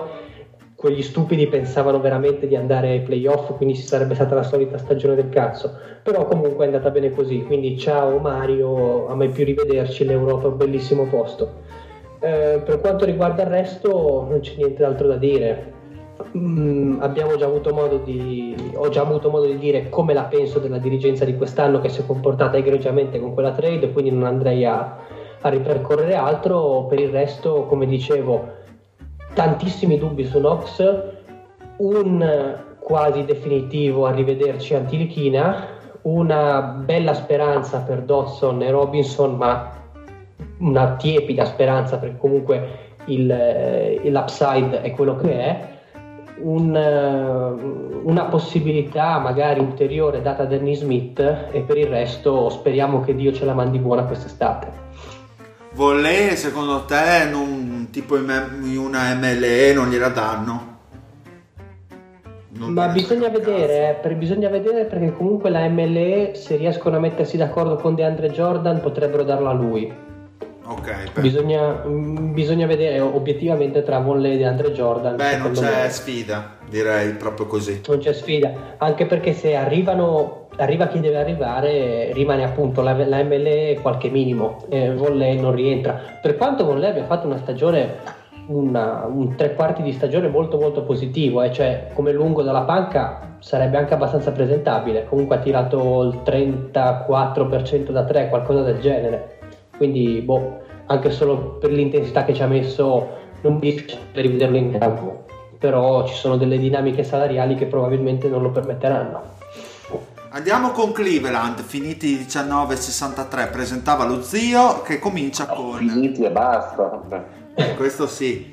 quegli stupidi pensavano veramente di andare ai playoff, quindi ci sarebbe stata la solita stagione del cazzo. Però comunque è andata bene così, quindi ciao Mario, a mai più rivederci, l'Europa è un bellissimo posto. Eh, per quanto riguarda il resto non c'è niente altro da dire. Mm, abbiamo già avuto modo di, ho già avuto modo di dire come la penso della dirigenza di quest'anno che si è comportata egregiamente con quella trade, quindi non andrei a, a ripercorrere altro. Per il resto, come dicevo, tantissimi dubbi su Nox, un quasi definitivo arrivederci Antilichina, una bella speranza per Dodson e Robinson, ma una tiepida speranza perché comunque il, eh, l'upside è quello che è, un, eh, una possibilità magari ulteriore data a Danny Smith e per il resto speriamo che Dio ce la mandi buona quest'estate. Volley secondo te non, tipo in una MLE non gliela danno? Non Ma bisogna vedere, eh, bisogna vedere perché comunque la MLE se riescono a mettersi d'accordo con DeAndre Jordan potrebbero darla a lui Ok. Bisogna, mm, bisogna, vedere obiettivamente tra Volley e Andre Jordan. Beh, non c'è me. sfida, direi proprio così. Non c'è sfida, anche perché se arrivano, arriva chi deve arrivare, rimane appunto la, la ML qualche minimo. Eh, non rientra. Per quanto Volley abbia fatto una stagione una, un tre quarti di stagione molto molto positivo, eh? cioè come lungo dalla panca sarebbe anche abbastanza presentabile, comunque ha tirato il 34% da tre, qualcosa del genere. Quindi, boh, anche solo per l'intensità che ci ha messo, non mi dispiace rivederlo in campo. Però ci sono delle dinamiche salariali che probabilmente non lo permetteranno. Andiamo con Cleveland, finiti 19-63, presentava lo zio che comincia con... Finiti e basta. Eh, questo sì.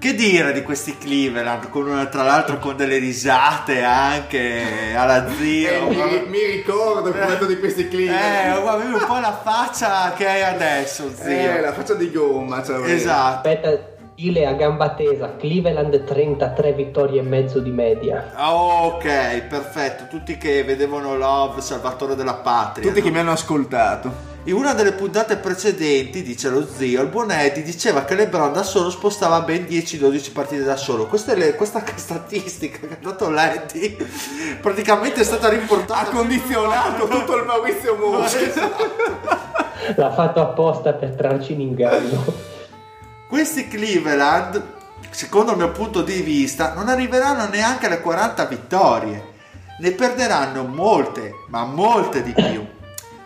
Che dire di questi Cleveland, con, tra l'altro con delle risate anche alla zio. Eh, mi, mi, ricordo il di questi Cleveland. Eh, avevi un po' la faccia che hai adesso, zio. Eh, la faccia di gomma. Cioè, esatto. Aspetta, stile a gamba tesa, Cleveland 33 vittorie e mezzo di media. Ok, perfetto. Tutti che vedevano Love, Salvatore della Patria. Tutti no? che mi hanno ascoltato. In una delle puntate precedenti, dice lo zio, il buon Eddie diceva che LeBron da solo spostava ben 10-12 partite da solo. Questa, è le- questa statistica che ha dato l'Eddie praticamente è stata riportata. Ha condizionato tutto il Maurizio Mosca. L'ha fatto apposta per trarci in inganno. Questi Cleveland, secondo il mio punto di vista, non arriveranno neanche alle 40 vittorie. Ne perderanno molte, ma molte di più.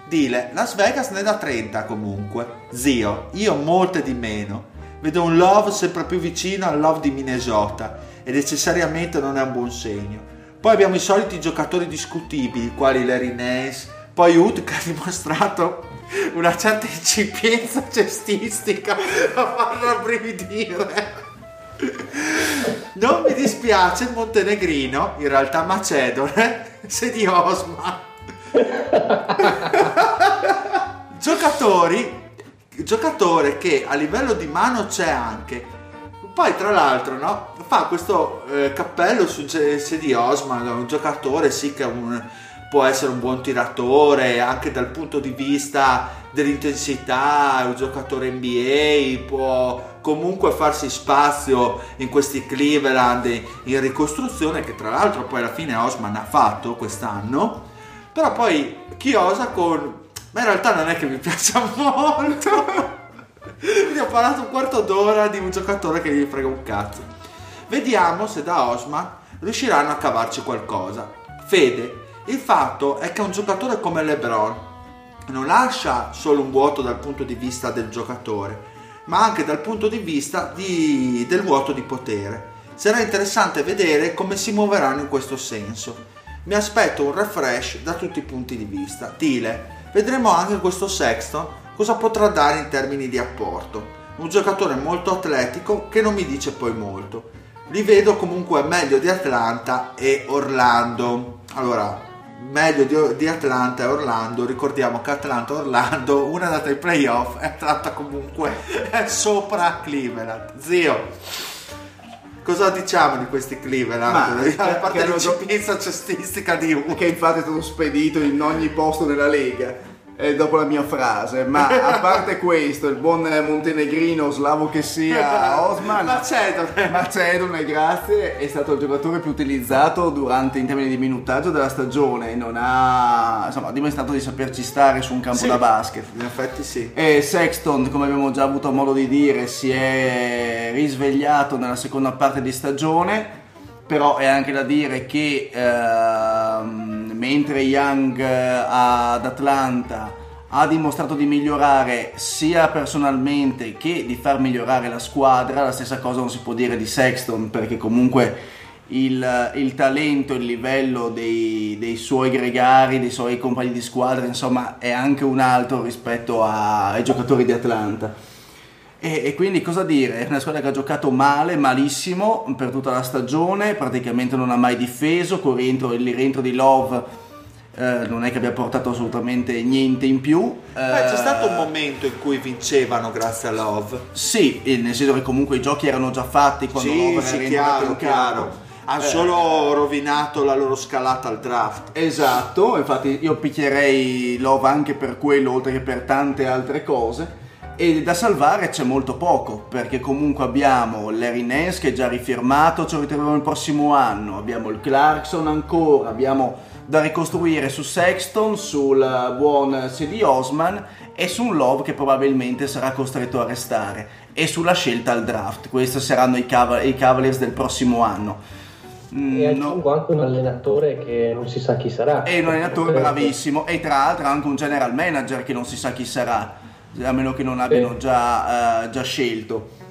Dile, Las Vegas ne dà 30 comunque. Zio, io molte di meno. Vedo un love sempre più vicino al love di Minnesota e necessariamente non è un buon segno. Poi abbiamo i soliti giocatori discutibili, quali Larry Nance, poi Hood che ha dimostrato una certa incipienza cestistica a farlo rabbrividire. Non mi dispiace il montenegrino, in realtà macedone, se di Osma. Giocatori, giocatore che a livello di mano c'è anche. Poi tra l'altro no, fa questo eh, cappello su di Osman, un giocatore sì che un- può essere un buon tiratore anche dal punto di vista dell'intensità, è un giocatore NBA, può comunque farsi spazio in questi Cleveland in ricostruzione che tra l'altro poi alla fine Osman ha fatto quest'anno però poi chiosa con ma in realtà non è che mi piaccia molto. Quindi ho parlato un quarto d'ora di un giocatore che gli frega un cazzo. Vediamo se da Osman riusciranno a cavarci qualcosa. Fede il fatto è che un giocatore come LeBron non lascia solo un vuoto dal punto di vista del giocatore ma anche dal punto di vista di- del vuoto di potere. Sarà interessante vedere come si muoveranno in questo senso mi aspetto un refresh da tutti i punti di vista. Tile, vedremo anche questo Sexton cosa potrà dare in termini di apporto. Un giocatore molto atletico che non mi dice poi molto. Li vedo comunque meglio di Atlanta e Orlando. Allora, meglio di, Atlanta e Orlando. Ricordiamo che Atlanta e Orlando, una è andata ai playoff e Atlanta comunque è sopra Cleveland. Zio. Cosa diciamo di questi Cleveland? Ma, a che parte gio- l'incipienza cestistica di uno. che infatti è stato spedito in ogni posto nella Lega. Eh, dopo la mia frase, ma a parte questo, il buon montenegrino slavo che sia Osman, Macedone. Macedone, grazie, è stato il giocatore più utilizzato durante in termini di minutaggio della stagione, non ha insomma, dimostrato di saperci stare su un campo Sì. da basket. In effetti sì. E Sexton, come abbiamo già avuto modo di dire, si è risvegliato nella seconda parte di stagione, però è anche da dire che ehm, mentre Young eh, ad Atlanta ha dimostrato di migliorare sia personalmente che di far migliorare la squadra, la stessa cosa non si può dire di Sexton perché comunque il, il talento, il livello dei, dei suoi gregari, dei suoi compagni di squadra, insomma, è anche un altro rispetto a- ai giocatori di Atlanta. E, e quindi cosa dire? È una squadra che ha giocato male, malissimo per tutta la stagione, praticamente non ha mai difeso, con il rientro, il rientro di Love eh, non è che abbia portato assolutamente niente in più. Beh, c'è Eh, stato un momento in cui vincevano grazie a Love. Sì, e nel senso che comunque i giochi erano già fatti quando Sì, Love era sì, rientrato chiaro, chiaro. Hanno Eh, solo rovinato la loro scalata al draft. Esatto, infatti io picchierei Love anche per quello, oltre che per tante altre cose. E da salvare c'è molto poco, perché comunque abbiamo Larry Nance che è già rifirmato, ce lo ritroviamo il prossimo anno, abbiamo il Clarkson ancora, abbiamo da ricostruire su Sexton, sul buon CD Osman e su un Love che probabilmente sarà costretto a restare e sulla scelta al draft. Questi saranno i, Caval- i Cavaliers del prossimo anno. Mm, E no- aggiungo anche un allenatore che non si sa chi sarà. è un allenatore Eh, bravissimo e tra l'altro anche un general manager che non si sa chi sarà, a meno che non abbiano già, eh, già scelto.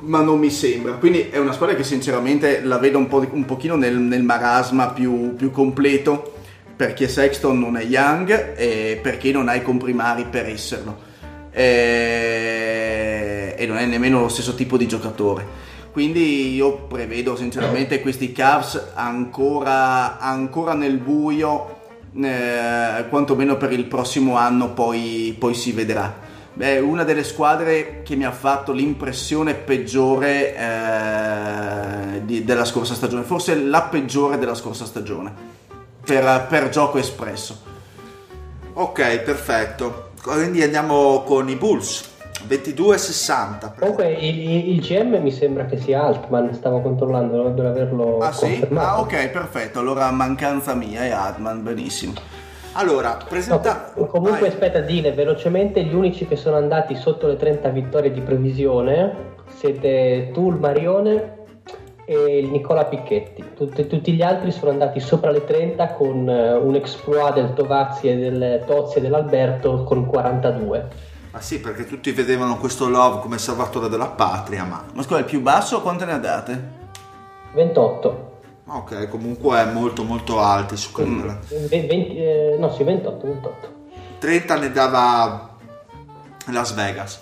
Ma non mi sembra, quindi è una squadra che sinceramente la vedo un, po', un pochino nel, nel marasma più, più completo perché Sexton non è Young e perché non ha i comprimari per esserlo e, e non è nemmeno lo stesso tipo di giocatore. Quindi io prevedo sinceramente questi Cavs ancora, ancora nel buio, eh, quantomeno per il prossimo anno poi, poi si vedrà. Beh, una delle squadre che mi ha fatto l'impressione peggiore eh, di- della scorsa stagione, forse la peggiore della scorsa stagione, per, per gioco espresso. Ok, perfetto. Quindi andiamo con i Bulls. 22-60. Comunque il, il- GM mi sembra che sia Altman, stavo controllando, dovrebbero averlo Ah sì? Ah ok, perfetto, allora mancanza mia è Adman, benissimo. Allora, No, presenta... comunque Vai. aspetta a dire velocemente gli unici che sono andati sotto le 30 vittorie di previsione siete tu il Marione e il Nicola Picchetti tutti, tutti gli altri sono andati sopra le 30 con eh, un exploit del Tovazzi e del Tozzi e dell'Alberto con 42 Ma sì, perché tutti vedevano questo Love come salvatore della patria, ma... Ma scusa, il più basso quante ne ha date? 28 Ok, comunque è molto molto alti su quella. Ve- 20, eh, no sì 28 28 30 ne dava Las Vegas.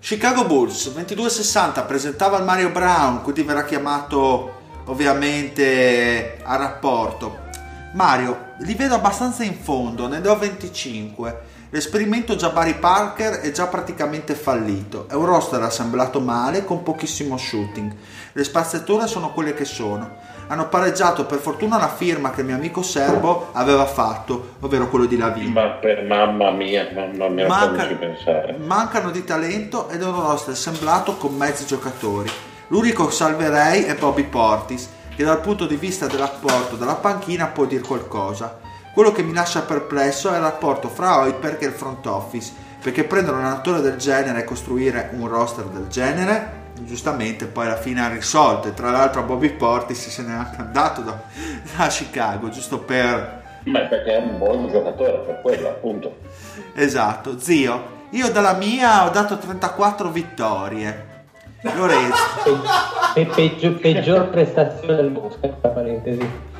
Chicago Bulls 22-60 presentava il Mario Brown, quindi verrà chiamato ovviamente a rapporto. Mario, li vedo abbastanza in fondo, ne do 25. L'esperimento Jabari Parker è già praticamente fallito. È un roster assemblato male con pochissimo shooting. Le spaziature sono quelle che sono. Hanno pareggiato per fortuna la firma che il mio amico serbo aveva fatto, ovvero quello di Lavin. Ma per mamma mia, non, mi Manca- pensare. mancano di talento ed è un roster assemblato con mezzi giocatori. L'unico che salverei è Bobby Portis, che dal punto di vista dell'apporto dalla panchina può dire qualcosa. Quello che mi lascia perplesso è il rapporto fra Hoiberg e il front office, perché prendere un allenatore del genere e costruire un roster del genere, giustamente poi alla fine ha risolto. E tra l'altro Bobby Portis se n'è anche andato da, da Chicago, giusto per Ma perché è un buon giocatore, per quello appunto. Esatto, zio, io dalla mia ho dato 34 vittorie. Lorenzo, Pe- peggio- peggior prestazione del Mosca tra parentesi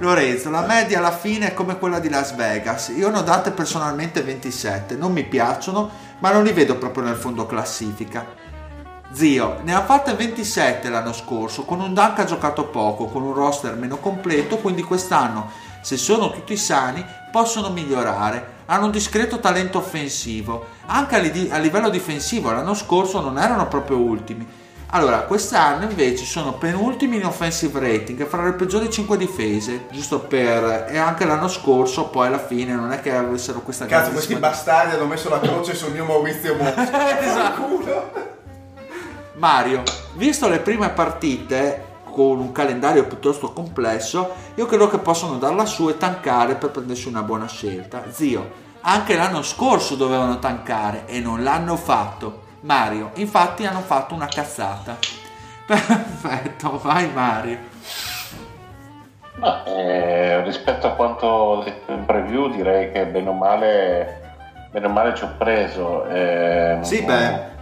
Lorenzo, la media alla fine è come quella di Las Vegas. Io ne ho date personalmente 27, non mi piacciono, ma non li vedo proprio nel fondo classifica. Zio, ne ha fatte 27 l'anno scorso, con un Dunk ha giocato poco, con un roster meno completo, quindi quest'anno, se sono tutti sani, possono migliorare. Hanno un discreto talento offensivo, anche a li- a livello difensivo, l'anno scorso non erano proprio ultimi. Allora, quest'anno invece sono penultimi in offensive rating, fra le peggiori 5 difese, giusto per... e anche l'anno scorso, poi alla fine, non è che avessero questa Cazzo, questi bastardi hanno messo la croce sul mio Maurizio Mosca. Esatto. Mario, visto le prime partite con un calendario piuttosto complesso, io credo che possano darla su e tankare per prendersi una buona scelta. Zio, anche l'anno scorso dovevano tankare e non l'hanno fatto. Mario, infatti hanno fatto una cazzata. Perfetto, vai Mario. Ma eh, rispetto a quanto detto in preview, direi che bene o male, bene o male ci ho preso. eh, Sì, beh.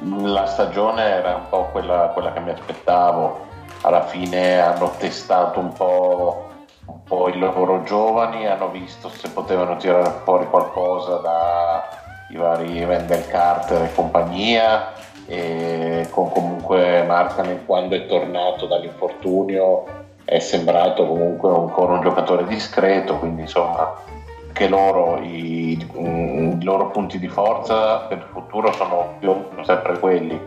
La stagione era un po' quella, quella che mi aspettavo. Alla fine hanno testato un po', un po' i loro giovani, hanno visto se potevano tirare fuori qualcosa dai vari Wendell Carter e compagnia. E con comunque Markkanen quando è tornato dall'infortunio è sembrato comunque ancora un giocatore discreto, quindi insomma che loro i, i loro punti di forza per il futuro sono più sempre quelli.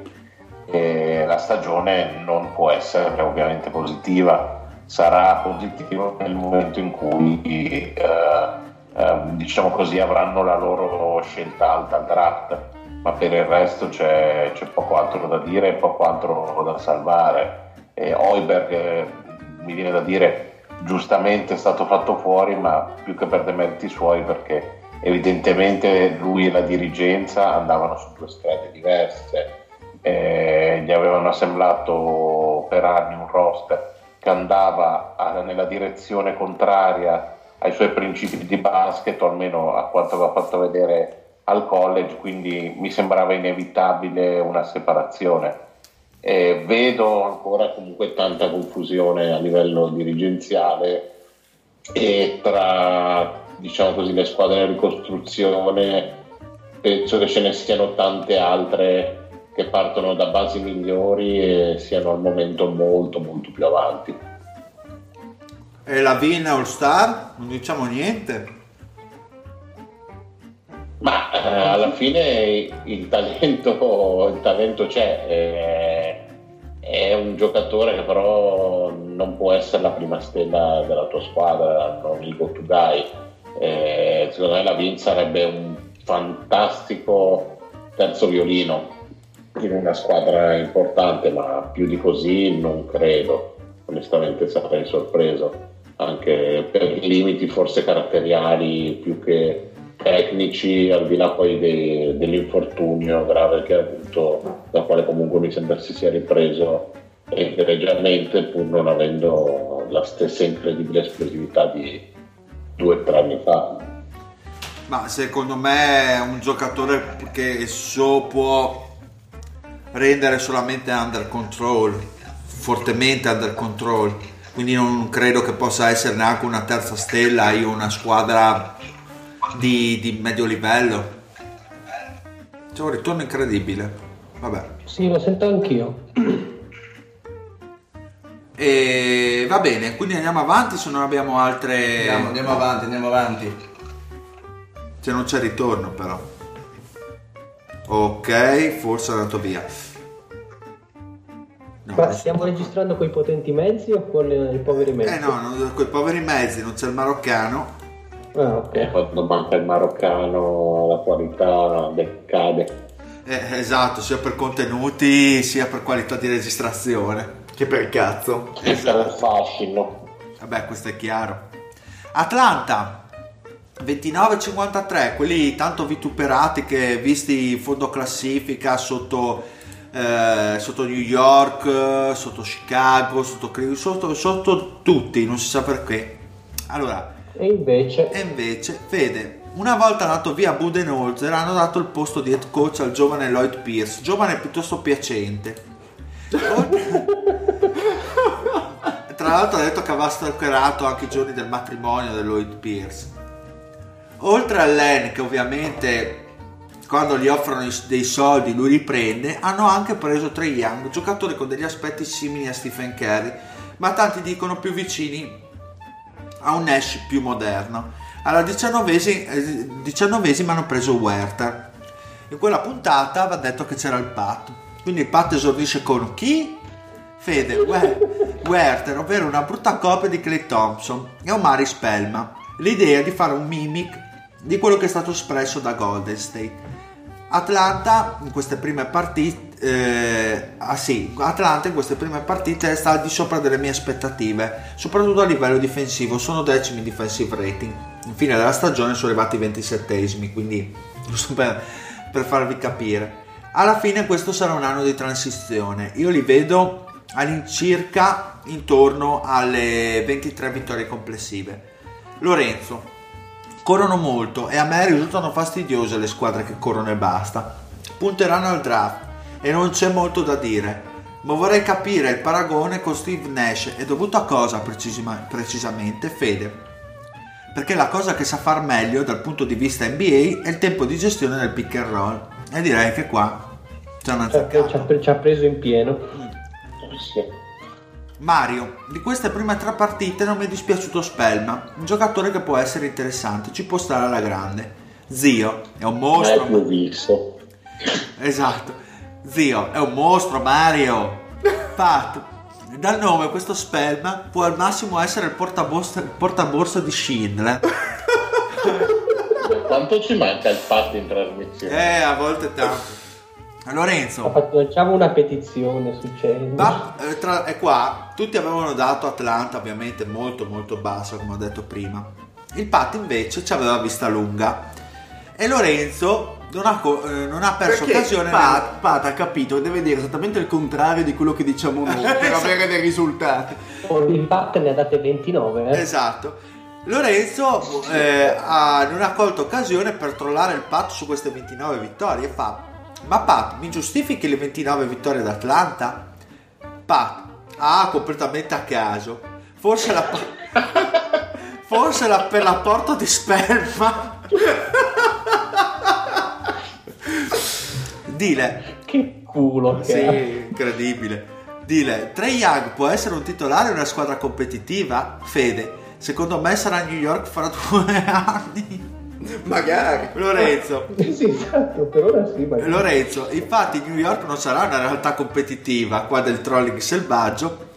E la stagione non può essere ovviamente positiva sarà positiva nel momento in cui eh, eh, diciamo così avranno la loro scelta alta al draft. Ma per il resto c'è, c'è poco altro da dire e poco altro da salvare. E Hoiberg eh, mi viene da dire giustamente è stato fatto fuori, ma più che per demeriti suoi, perché evidentemente lui e la dirigenza andavano su due strade diverse. Eh, gli avevano assemblato per anni un roster che andava a- nella direzione contraria ai suoi principi di basket, o almeno a quanto aveva fatto vedere al college, quindi mi sembrava inevitabile una separazione. Eh, vedo ancora comunque tanta confusione a livello dirigenziale e tra diciamo così, le squadre in ricostruzione penso che ce ne siano tante altre che partono da basi migliori e siano al momento molto molto più avanti. E la Vin All Star? Non diciamo niente. Ma eh, alla fine il talento, il talento c'è. Eh, è un giocatore che però non può essere la prima stella della tua squadra, non il go to guy. Eh, secondo me la Vince sarebbe un fantastico terzo violino in una squadra importante, ma più di così non credo. Onestamente sarei sorpreso, anche per limiti forse caratteriali più che tecnici, al di là poi de, dell'infortunio grave che ha avuto, da quale comunque mi sembra si sia ripreso egregiamente pur non avendo la stessa incredibile esplosività di due o tre anni fa. Ma secondo me è un giocatore che so può rendere solamente under control, fortemente under control. Quindi non credo che possa essere neanche una terza stella in una squadra di, di medio livello. C'è un ritorno incredibile. Vabbè. Sì, lo sento anch'io. E va bene, quindi andiamo avanti se non abbiamo altre... Andiamo, andiamo avanti, andiamo avanti. Se non c'è ritorno però. Ok, forse è andato via. No, Ma stiamo registrando con i potenti mezzi o con eh, i poveri mezzi? Eh no, non, quei poveri mezzi, non c'è il maroccano. Ah, ok. Quando manca il maroccano la qualità decade. Eh, esatto, sia per contenuti sia per qualità di registrazione. Che per cazzo. Questo è un fascino. Vabbè, questo è chiaro. Atlanta 29-53, quelli tanto vituperati che visti in fondo classifica sotto, eh, sotto New York, sotto Chicago, sotto, sotto, sotto tutti, non si sa perché. Allora, E invece, e invece, vede, una volta andato via Budenholzer hanno dato il posto di head coach al giovane Lloyd Pierce, giovane piuttosto piacente. Tra l'altro ha detto che aveva stalkerato anche i giorni del matrimonio di Lloyd Pierce. Oltre a Len, che ovviamente quando gli offrono dei soldi lui li prende, hanno anche preso Trey Young, giocatore con degli aspetti simili a Stephen Curry, ma tanti dicono più vicini a un Nash più moderno. Alla diciannovesima, eh, hanno preso Werther. In quella puntata va detto che c'era il Pat. Quindi il Pat esordisce con chi? Fede, We- Werther, ovvero una brutta copia di Clay Thompson e Omari Spellman. L'idea di fare un mimic di quello che è stato espresso da Golden State. Atlanta in queste prime partite eh, ah sì, Atlanta in queste prime partite sta al di sopra delle mie aspettative, soprattutto a livello difensivo, sono decimi in defensive rating. In fine della stagione sono arrivati 27esimi, quindi giusto per, per farvi capire. Alla fine questo sarà un anno di transizione. Io li vedo all'incirca intorno alle 23 vittorie complessive. Lorenzo, corrono molto e a me risultano fastidiose le squadre che corrono e basta. Punteranno al draft e non c'è molto da dire, ma vorrei capire il paragone con Steve Nash è dovuto a cosa precisima- precisamente, Fede? Perché la cosa che sa far meglio dal punto di vista NBA è il tempo di gestione del pick and roll e direi che qua c'è una ci ha, ci ha- azzeccato. ci ha preso in pieno. Sì. Mario, di queste prime tre partite non mi è dispiaciuto Spellman, un giocatore che può essere interessante, ci può stare alla grande. Zio, è un Non è mostro. più visto. Esatto. Zio, è un mostro Mario. Pat, dal nome questo Spellman può al massimo essere il portaborsa, il portaborsa di Schindler. Quanto ci manca il fatto in trasmissione? Eh, a volte tanto. Lorenzo, Facciamo una petizione su Chelsea. Ma eh, tra, è qua, tutti avevano dato Atlanta ovviamente molto molto basso come ho detto prima. Il Pat invece ci aveva vista lunga e Lorenzo non ha, co- eh, non ha perso Perché occasione. Pat, Pat ha capito che deve dire esattamente il contrario di quello che diciamo noi per avere dei risultati. Il Pat ne ha date 29, eh? Esatto. Lorenzo eh, ha- non ha colto occasione per trollare il Pat su queste 29 vittorie e fa ma Pat mi giustifichi le 29 vittorie d'Atlanta? Pat ah completamente a caso forse la forse la, per l'apporto di sperma dile Che culo che sì, ha. incredibile. Dile, Trey Young può essere un titolare in una squadra competitiva? Fede, secondo me sarà a New York fra due anni. magari. Lorenzo. sì, esatto, per ora sì. Magari. Lorenzo, infatti New York non sarà una realtà competitiva qua del trolling selvaggio.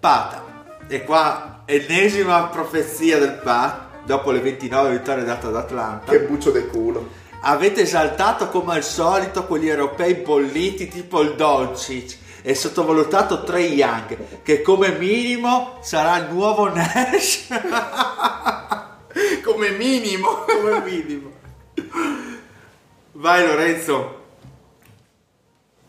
Pata, e qua ennesima profezia del Pat, dopo le 29 vittorie date ad Atlanta. Che buccio del culo. Avete esaltato come al solito quegli europei bolliti tipo il Doncic e sottovalutato Trey Young, che come minimo sarà il nuovo Nash. Come minimo. come minimo. Vai Lorenzo.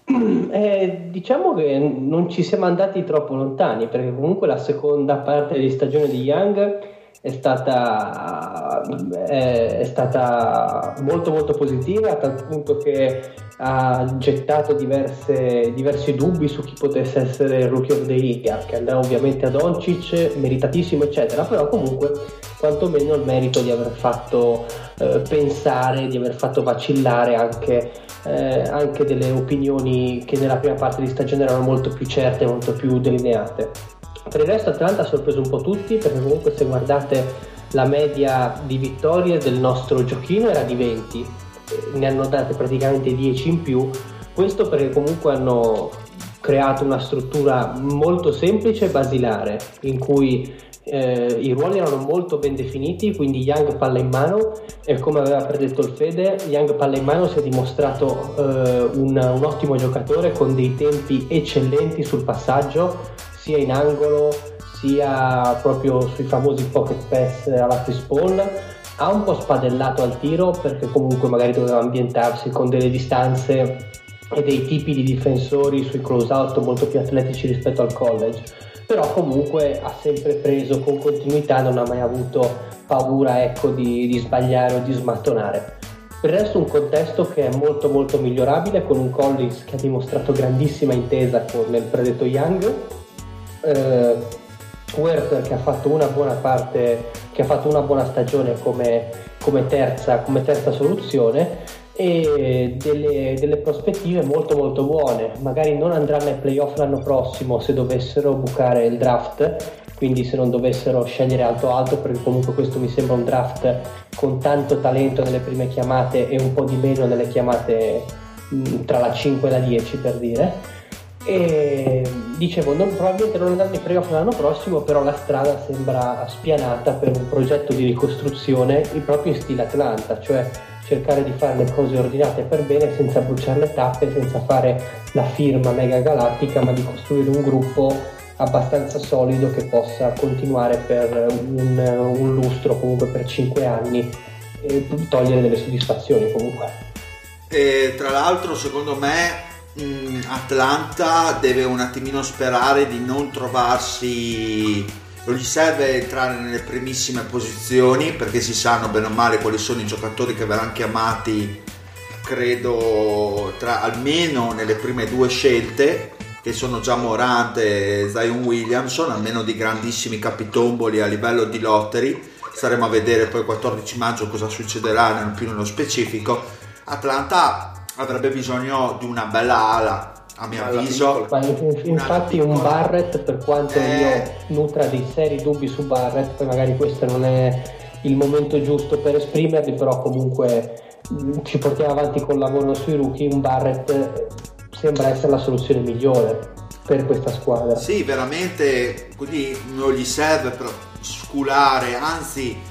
Eh, diciamo che non ci siamo andati troppo lontani perché comunque la seconda parte di stagione di Young è stata, è, è stata molto molto positiva a tal punto che ha gettato diverse, diversi dubbi su chi potesse essere il Rookie of the Year che andrà ovviamente a Doncic meritatissimo eccetera però comunque quantomeno il merito di aver fatto eh, pensare di aver fatto vacillare anche, eh, anche delle opinioni che nella prima parte di stagione erano molto più certe molto più delineate per il resto Atlanta ha sorpreso un po' tutti perché comunque se guardate la media di vittorie del nostro giochino era di 20, ne hanno date praticamente 10 in più, questo perché comunque hanno creato una struttura molto semplice e basilare in cui eh, i ruoli erano molto ben definiti, quindi Young palla in mano e come aveva predetto il Fede, Young palla in mano si è dimostrato eh, un, un ottimo giocatore con dei tempi eccellenti sul passaggio, sia in angolo sia proprio sui famosi pocket pass alla Paul ha un po' spadellato al tiro perché comunque magari doveva ambientarsi con delle distanze e dei tipi di difensori sui close out molto più atletici rispetto al college. Però comunque ha sempre preso con continuità non ha mai avuto paura ecco, di, di sbagliare o di smattonare. Per il resto un contesto che è molto molto migliorabile con un Collins che ha dimostrato grandissima intesa con il predetto Young eh, Werther che ha fatto una buona parte, che ha fatto una buona stagione come, come, terza, come terza, soluzione e delle, delle, prospettive molto molto buone. Magari non andranno ai playoff l'anno prossimo se dovessero bucare il draft, quindi se non dovessero scegliere alto alto, perché comunque questo mi sembra un draft con tanto talento nelle prime chiamate e un po' di meno nelle chiamate mh, tra la 5 e la 10 per dire e dicevo non, probabilmente non andranno ai playoff l'anno prossimo però la strada sembra spianata per un progetto di ricostruzione proprio in stile Atlanta cioè cercare di fare le cose ordinate per bene senza bruciare le tappe senza fare la firma mega galattica ma di costruire un gruppo abbastanza solido che possa continuare per un, un lustro comunque per 5 anni e togliere delle soddisfazioni comunque. E tra l'altro secondo me Atlanta deve un attimino sperare di non trovarsi non gli serve entrare nelle primissime posizioni perché si sanno bene o male quali sono i giocatori che verranno chiamati credo tra almeno nelle prime due scelte che sono già Morant e Zion Williamson almeno di grandissimi capitomboli a livello di lottery. Staremo a vedere poi il 14 maggio cosa succederà più nello specifico. Atlanta avrebbe bisogno di una bella ala a mio Alla avviso. Ma infatti un Barrett per quanto eh... io nutra dei seri dubbi su Barrett poi magari questo non è il momento giusto per esprimerli però comunque mm, ci portiamo avanti col lavoro sui rookie un Barrett sembra essere la soluzione migliore per questa squadra. Sì veramente quindi non gli serve però sculare anzi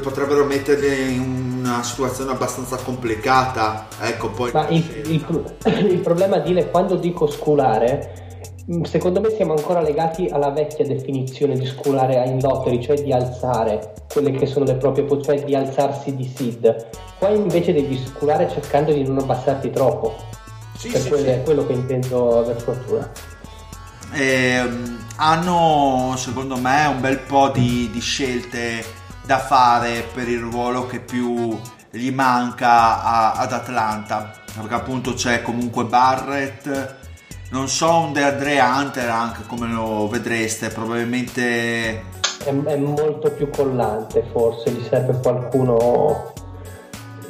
potrebbero metterli in una situazione abbastanza complicata. Ecco, poi. Ma il, il, il problema di quando dico sculare, mm, secondo me siamo ancora legati alla vecchia definizione di sculare in lottery, cioè di alzare quelle che sono le proprie cioè di alzarsi di seed. Qua invece devi sculare cercando di non abbassarti troppo. Sì, per sì, quello, sì. quello che intendo aver fortuna. Eh, hanno secondo me un bel po' di, di scelte da fare per il ruolo che più gli manca a, ad Atlanta. Perché appunto c'è comunque Barrett. Non so un Deandre Hunter anche come lo vedreste probabilmente è, è molto più collante forse gli serve qualcuno.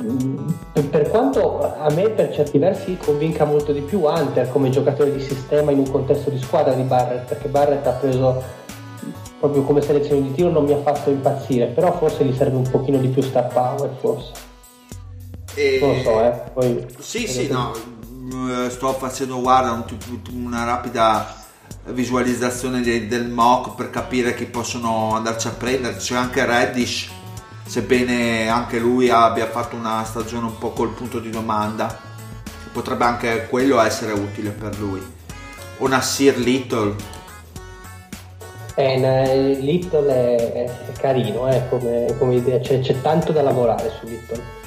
Mm, per quanto a me per certi versi convinca molto di più Hunter come giocatore di sistema in un contesto di squadra di Barrett perché Barrett ha preso proprio come selezione di tiro non mi ha fatto impazzire, però forse gli serve un pochino di più star power, forse. E... Non lo so, eh. Poi, Sì, sì, no, mm, sto facendo guarda un una rapida visualizzazione de- del mock per capire chi possono andarci a prendere. C'è anche Reddish, sebbene anche lui abbia fatto una stagione un po' col punto di domanda, potrebbe anche quello essere utile per lui. O Nasir Little, Eh, Little è, è carino eh, come, come idea, c'è, c'è tanto da lavorare su Little.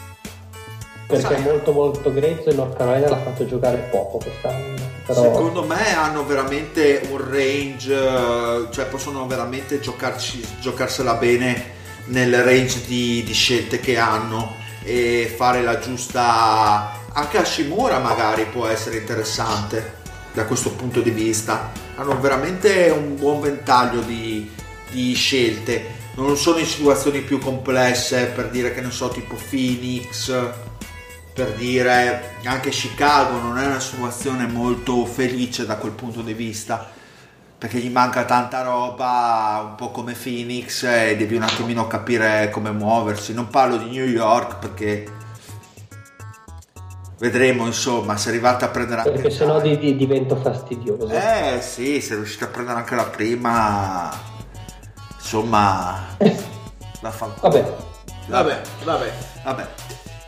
Perché Sai. è molto molto grezzo e North Carolina l'ha fatto giocare poco quest'anno. Però Secondo me hanno veramente un range, eh, cioè possono veramente giocarci, giocarsela bene nel range di, di scelte che hanno e fare la giusta... Anche Hashimura magari può essere interessante da questo punto di vista. Hanno veramente un buon ventaglio di, di scelte. Non sono in situazioni più complesse per dire che ne so tipo Phoenix, per dire anche Chicago non è una situazione molto felice da quel punto di vista perché gli manca tanta roba un po' come Phoenix e devi un attimino capire come muoversi non parlo di New York perché vedremo insomma se arrivate a prendere anche perché sennò di- di- divento fastidioso. eh sì se riuscite a prendere anche la prima insomma la fa Vabbè, Vabbè, vabbè. Vabbè.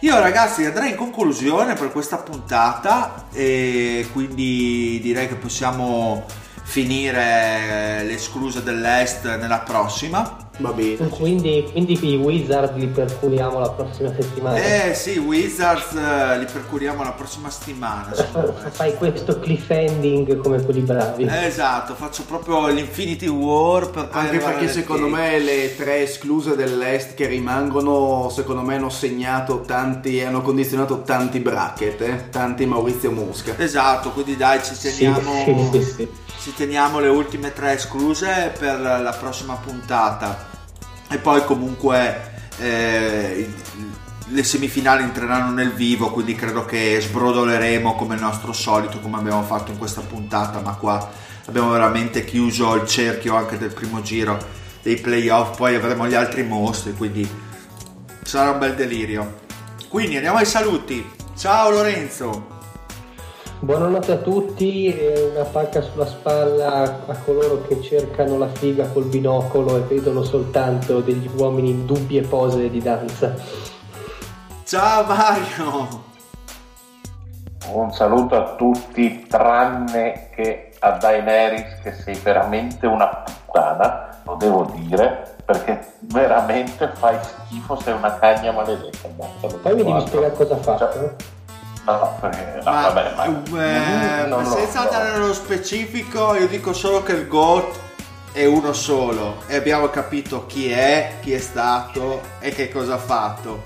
Io ragazzi andrei in conclusione per questa puntata e quindi direi che possiamo finire le scruse dell'Est nella prossima. Va bene. quindi, quindi i Wizard li percuriamo la prossima settimana. Eh sì, Wizards eh, li percuriamo la prossima settimana. Fai questo cliffending come quelli bravi. Eh, Esatto, faccio proprio l'Infinity War per Anche perché secondo Gate. me le tre escluse dell'Est che rimangono, secondo me hanno segnato tanti, hanno condizionato tanti bracket, eh? tanti Maurizio Mosca. Esatto, quindi dai ci Sì, teniamo sì, sì, sì. Ci teniamo le ultime tre escluse per la prossima puntata. E poi comunque eh, le semifinali entreranno nel vivo quindi credo che sbrodoleremo come il nostro solito come abbiamo fatto in questa puntata ma qua abbiamo veramente chiuso il cerchio anche del primo giro dei playoff poi avremo gli altri mostri quindi sarà un bel delirio. Quindi andiamo ai saluti. Ciao Lorenzo Buonanotte a tutti e una pacca sulla spalla a coloro che cercano la figa col binocolo e vedono soltanto degli uomini in dubbie pose di danza. ciao Mario Un saluto a tutti, tranne che a Daenerys, che sei veramente una puttana, lo devo dire, perché veramente fai schifo, sei una cagna maledetta. Poi mi devi spiegare cosa ha fatto. Cioè, eh. No, perché, no, Ma, vabbè, ma eh, non senza andare nello specifico, io dico solo che il GOAT è uno solo e abbiamo capito chi è, chi è stato e che cosa ha fatto.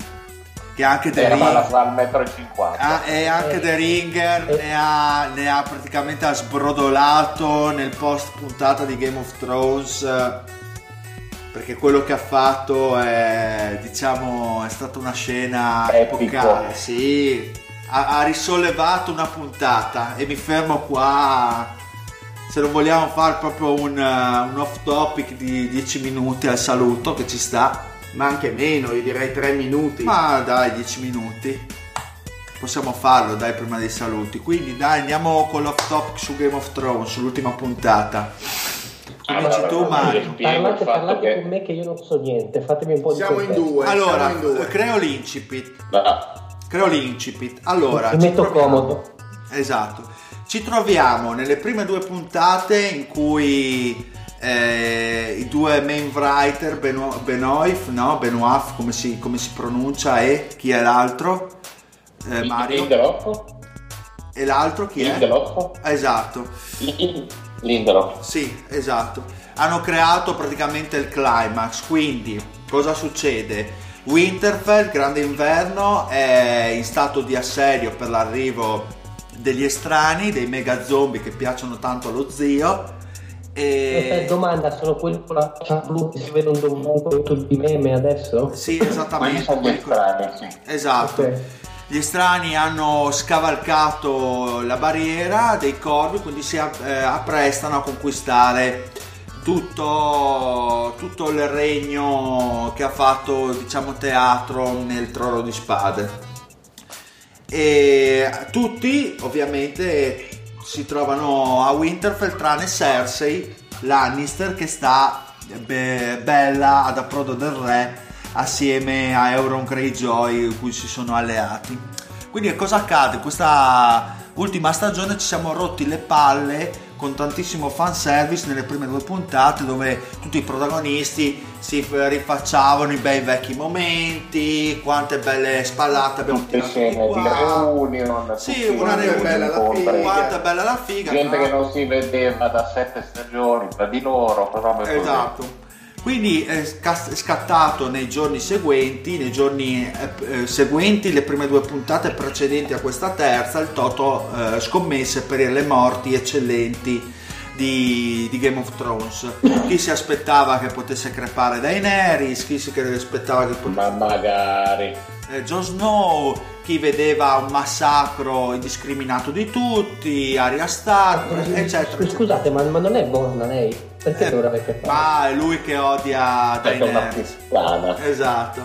Che anche The Era Ring- alla al metro e cinquanta. Ah, e anche Eh, The Ringer eh. ne, ha, ne ha praticamente ha sbrodolato nel post puntata di Game of Thrones eh, perché quello che ha fatto è diciamo è stata una scena Epico. epocale sì ha, ha risollevato una puntata e mi fermo qua se non vogliamo fare proprio un, uh, un off topic di 10 minuti al saluto che ci sta Ma anche meno, io direi tre minuti. ma dai, 10 minuti. Possiamo farlo, dai, prima dei saluti. Quindi dai, andiamo con l'off topic su Game of Thrones, sull'ultima puntata. Allora, dici tu, Mario? Parlate, parlate che- con me che io non so niente, fatemi un po' Siamo di in due. Allora, siamo in due. creo l'incipit. No, Creo l'incipit. Allora, Mi ci metto troviamo- comodo. Esatto. Ci troviamo nelle prime due puntate in cui eh, i due main writer, Beno- Benoif, no? Benoif, come si, come si pronuncia, e chi è l'altro? Eh, Mario. Lindelof? E l'altro chi è? Lindelof? Esatto. Lin- Lindelof. Sì, esatto. Hanno creato praticamente il climax, quindi cosa succede? Winterfell, grande inverno, è in stato di assedio per l'arrivo degli estranei, dei mega zombie che piacciono tanto allo zio. Eh, E... domanda, sono quelli con la faccia blu che si vedono dovunque tutti i meme adesso? Sì, Quelli esattamente. sono gli strani, sì. Esatto. Ok. Gli estranei hanno scavalcato la barriera dei corvi, quindi si eh, apprestano a conquistare tutto, tutto il regno che ha fatto diciamo teatro nel Trono di Spade e tutti ovviamente si trovano a Winterfell tranne Cersei Lannister che sta be- bella ad approdo del re assieme a Euron Greyjoy cui si sono alleati quindi cosa accade? questa ultima stagione ci siamo rotti le palle con tantissimo fanservice nelle prime due puntate dove tutti i protagonisti si rifacciavano i bei vecchi momenti, quante belle spallate abbiamo Tutte scene di di qua. reunion, Sì, una reunion bella la figa. Quanto è bella la figa. gente tra che non si vedeva da sette stagioni tra di loro, robe così. Quindi è scattato nei giorni seguenti, nei giorni eh, eh, seguenti, le prime due puntate precedenti a questa terza, il Toto eh, scommesse per le morti eccellenti di, di Game of Thrones. Chi si aspettava che potesse crepare Daenerys, chi si aspettava che potesse... Ma magari. eh, Jon Snow, chi vedeva un massacro indiscriminato di tutti, Arya Stark, eccetera. eccetera. Scusate, ma, ma non è buona lei? Perché Eh, dovrebbe fare? ma è lui che odia Perché è una Daenerys. puttana. Esatto.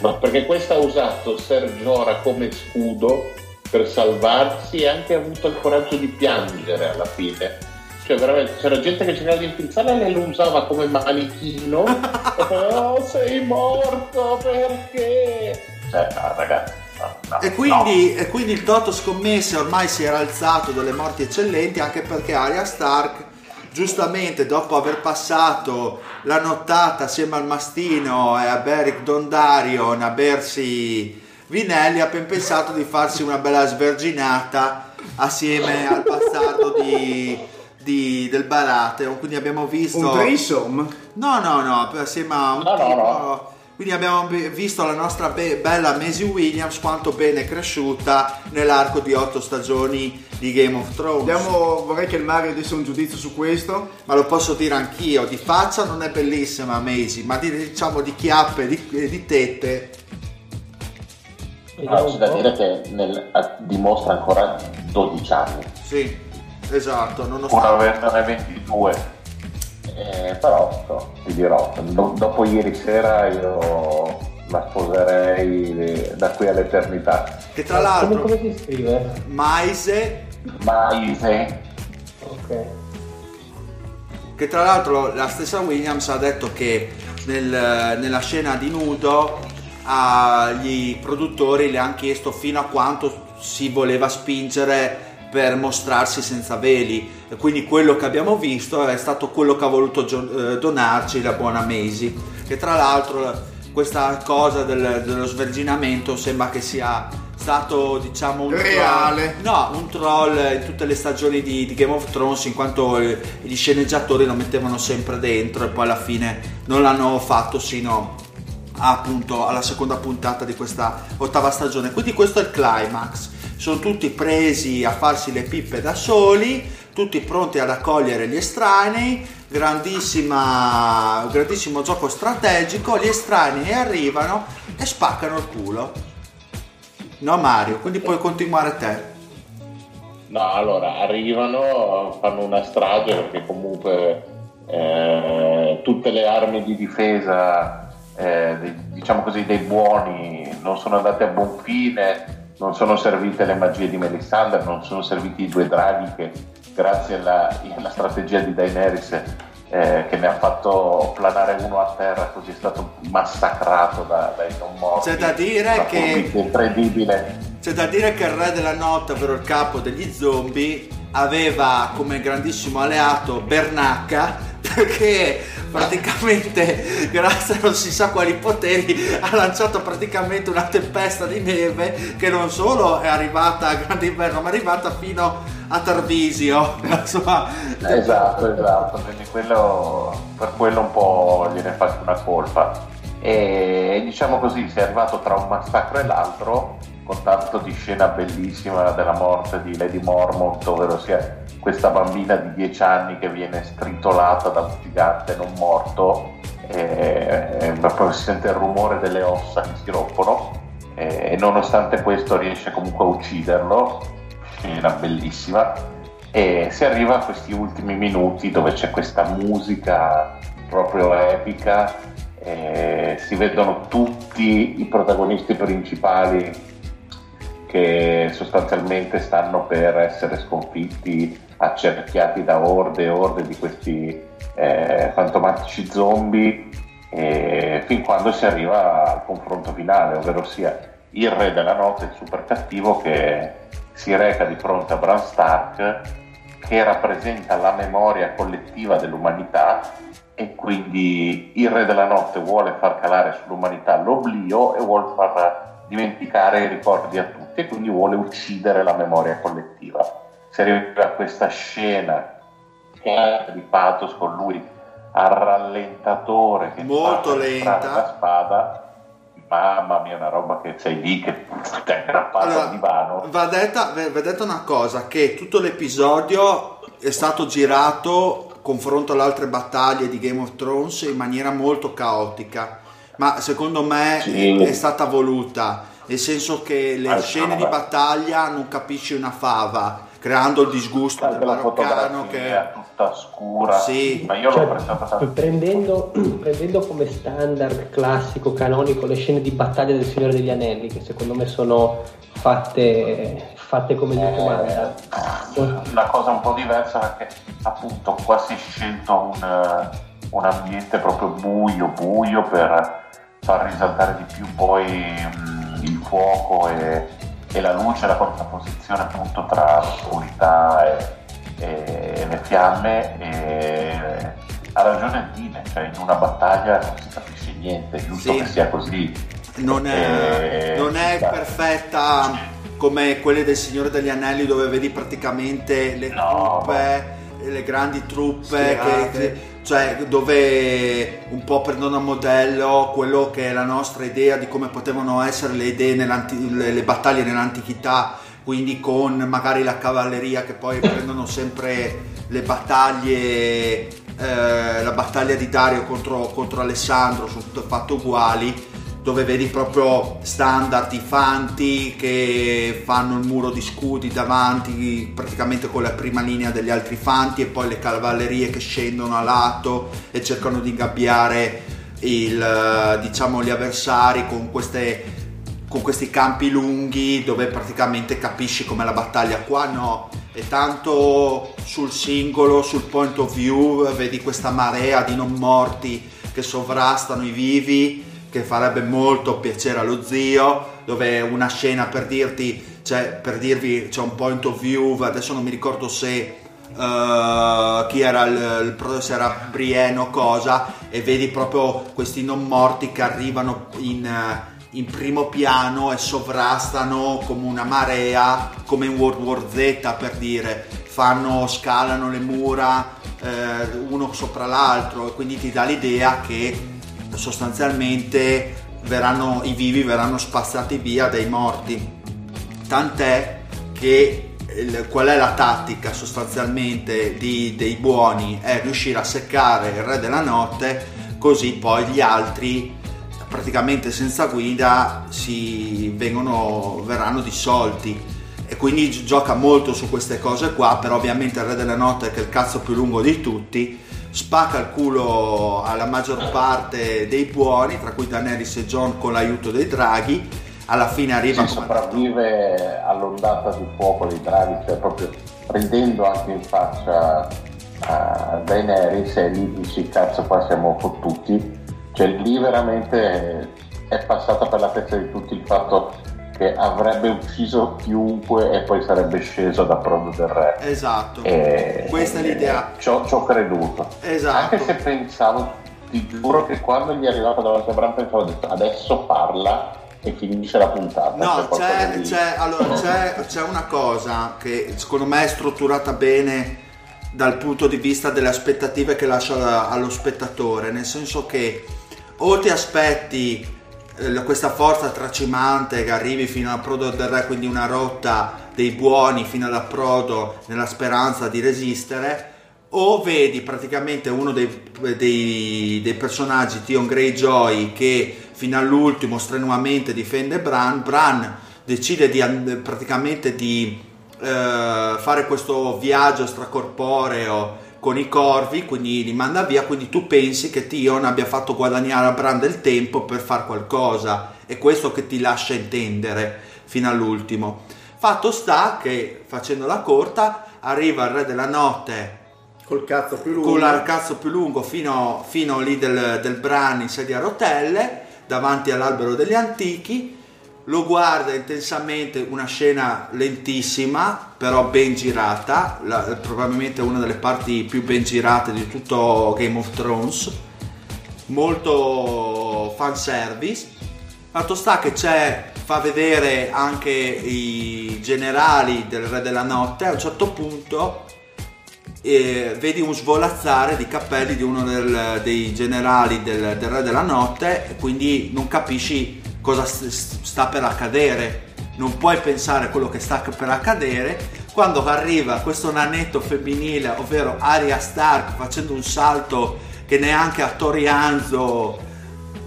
Ma perché questa ha usato Ser Jorah come scudo per salvarsi e anche ha avuto il coraggio di piangere alla fine. Cioè, veramente c'era gente che cercava di infilzarla e lei lo usava come manichino. e poi, oh, sei morto perché? Cioè, no, ragazzi. No, no, E quindi, e quindi il Toto scommesse ormai si era alzato dalle morti eccellenti anche perché Arya Stark giustamente dopo aver passato la nottata assieme al mastino e a Beric Dondarion a bersi vinelli ha ben pensato di farsi una bella sverginata assieme al bastardo di, di- del Baratheon quindi abbiamo visto Un threesome? No, no, no, assieme a un No, no, tipo- no. Quindi abbiamo visto la nostra be- bella Maisie Williams quanto bene è cresciuta nell'arco di otto stagioni di Game of Thrones. Andiamo, vorrei che il Mario desse un giudizio su questo. Ma lo posso dire anch'io, di faccia non è bellissima Maisie, ma di, diciamo di chiappe, di, di tette. Ah, c'è da dire che nel- a- dimostra ancora 12 anni, Sì, esatto, pur nonostante... averne 22. Eh, però, no, ti dirò, do- dopo ieri sera io la sposerei da qui all'eternità. Che tra Come, l'altro come si scrive? Maise, Maise, Ok. che tra l'altro la stessa Williams ha detto che nel- nella scena di nudo agli produttori le hanno chiesto fino a quanto si voleva spingere per mostrarsi senza veli quindi quello che abbiamo visto è stato quello che ha voluto eh, donarci la buona Maisie che tra l'altro questa cosa del- dello sverginamento sembra che sia stato diciamo un Reale. troll- no un troll in tutte le stagioni di, di Game of Thrones in quanto eh, gli sceneggiatori lo mettevano sempre dentro e poi alla fine non l'hanno fatto sino a, appunto alla seconda puntata di questa ottava stagione. Quindi questo è il climax. Sono tutti presi a farsi le pippe da soli tutti pronti ad accogliere gli estranei grandissimo gioco strategico gli estranei arrivano e spaccano il culo. No Mario quindi puoi continuare te. No, allora arrivano, fanno una strage perché comunque eh, tutte le armi di difesa, eh, diciamo così, dei buoni non sono andate a buon fine, non sono servite le magie di Melisandre, non sono serviti i due draghi che grazie alla, alla strategia di Daenerys eh, che ne ha fatto planare uno a terra così è stato massacrato da- dai non morti. C'è da dire che- incredibile. C'è da dire che il re della notte, ovvero il capo degli zombie, aveva come grandissimo alleato Bernacca perché praticamente grazie a non si sa quali poteri ha lanciato praticamente una tempesta di neve che non solo è arrivata a grande inverno ma è arrivata fino a Tarvisio. La sua Esatto, esatto, quindi quello, per quello un po' gliene faccio una colpa. E diciamo così, si è arrivato tra un massacro e l'altro, con tanto di scena bellissima della morte di Lady Mormont, ovvero sia questa bambina di 10 anni che viene stritolata da un gigante non morto, e, e poi si sente il rumore delle ossa che si rompono, e nonostante questo riesce comunque a ucciderlo, scena bellissima. e si arriva a questi ultimi minuti dove c'è questa musica proprio epica, si vedono tutti i protagonisti principali che sostanzialmente stanno per essere sconfitti, accerchiati da orde e orde di questi eh, fantomatici zombie, eh, fin quando si arriva al confronto finale, ovvero sia il re della notte, il super cattivo che si reca di fronte a Bran Stark, che rappresenta la memoria collettiva dell'umanità e quindi il re della notte vuole far calare sull'umanità l'oblio e vuole far dimenticare i ricordi a tutti e quindi vuole uccidere la memoria collettiva. Si arriva a questa scena di pathos con lui al rallentatore che molto lenta. la spada mamma mia una roba che sei lì che ti è aggrappato allora, al divano. va detta, va detta una cosa che tutto l'episodio è stato girato confronto alle altre battaglie di Game of Thrones in maniera molto caotica ma secondo me sì. è stata voluta, nel senso che le ah, scene di battaglia non capisci una fava, creando il disgusto del maroccano che è tutta scura. Sì. Ma io cioè, l'ho prestata prendendo, prendendo come standard classico, canonico, le scene di battaglia del Signore degli Anelli, che secondo me sono fatte, fatte come Dio comanda. Eh, una cosa un po' diversa perché appunto qua si è scelto un, un ambiente proprio buio, buio per far risaltare di più poi mh, mm, il fuoco e, e, la luce, la contrapposizione appunto tra l'oscurità e, e, le fiamme. E ha ragione Dine, cioè in una battaglia non si capisce niente, è giusto sì. che sia così. Non è, non è perfetta come quelle del Signore degli Anelli dove vedi praticamente le no, truppe, le grandi truppe che, cioè dove un po' prendono a modello quello che è la nostra idea di come potevano essere le, le, le battaglie nell'antichità, quindi con magari la cavalleria che poi prendono sempre le battaglie, eh, la battaglia di Dario contro, contro Alessandro, sono tutte fatte uguali dove vedi proprio standard, i fanti che fanno il muro di scudi davanti praticamente con la prima linea degli altri fanti e poi le cavallerie che scendono a lato e cercano di ingabbiare il, diciamo, gli avversari con, queste, con questi campi lunghi dove praticamente capisci com'è la battaglia. Qua no, è tanto sul singolo, sul point of view, vedi questa marea di non morti che sovrastano i vivi che farebbe molto piacere allo zio, dove una scena per dirti, cioè per dirvi c'è un point of view, adesso non mi ricordo se uh, chi era il, il se era Brienne o cosa, e vedi proprio questi non morti che arrivano in, in primo piano e sovrastano come una marea, come in World War Z per dire, fanno, scalano le mura eh, uno sopra l'altro e quindi ti dà l'idea che sostanzialmente verranno, i vivi verranno spazzati via dai morti. Tant'è che qual è la tattica sostanzialmente di, dei buoni? È riuscire a seccare il re della notte così poi gli altri praticamente senza guida si vengono, verranno dissolti e quindi gioca molto su queste cose qua però ovviamente il re della notte che è il cazzo più lungo di tutti spacca il culo alla maggior parte dei buoni, tra cui Daenerys e John con l'aiuto dei draghi. Alla fine arriva si sopravvive all'ondata di fuoco dei draghi, cioè proprio ridendo anche in faccia a Daenerys e lì dici cazzo qua siamo fottuti. Cioè lì veramente è passata per la testa di tutti il fatto che avrebbe ucciso chiunque e poi sarebbe sceso da Prodo del Re. Esatto, e, questa è l'idea. Ci ho creduto. Esatto. Anche se pensavo, ti giuro che quando gli è arrivato davanti a Bran pensavo detto, adesso parla e finisce la puntata. No, c'è, di... c'è, allora, c'è, c'è una cosa che secondo me è strutturata bene dal punto di vista delle aspettative che lascia allo spettatore, nel senso che o ti aspetti questa forza tracimante che arrivi fino all'approdo del re, quindi una rotta dei buoni fino all'approdo nella speranza di resistere, o vedi praticamente uno dei, dei, dei personaggi, Tion Greyjoy, che fino all'ultimo strenuamente difende Bran, Bran decide di, praticamente di eh, fare questo viaggio stracorporeo con i corvi, quindi li manda via, quindi tu pensi che Tion abbia fatto guadagnare a Bran del tempo per fare qualcosa, è questo che ti lascia intendere fino all'ultimo. Fatto sta che, facendola corta, arriva il Re della Notte Col cazzo più lungo. con il cazzo più lungo fino, fino lì del, del Bran in sedia a rotelle, davanti all'albero degli antichi, lo guarda intensamente, una scena lentissima, però ben girata, la- probabilmente una delle parti più ben girate di tutto Game of Thrones, molto fanservice. Fatto sta che c'è, fa vedere anche i generali del Re della Notte, a un certo punto e vedi un svolazzare di cappelli di uno del- dei generali del, del Re della Notte. E quindi non capisci cosa st- sta per accadere. Non puoi pensare a quello che sta per accadere quando arriva questo nanetto femminile, ovvero Arya Stark, facendo un salto che neanche a Torianzo,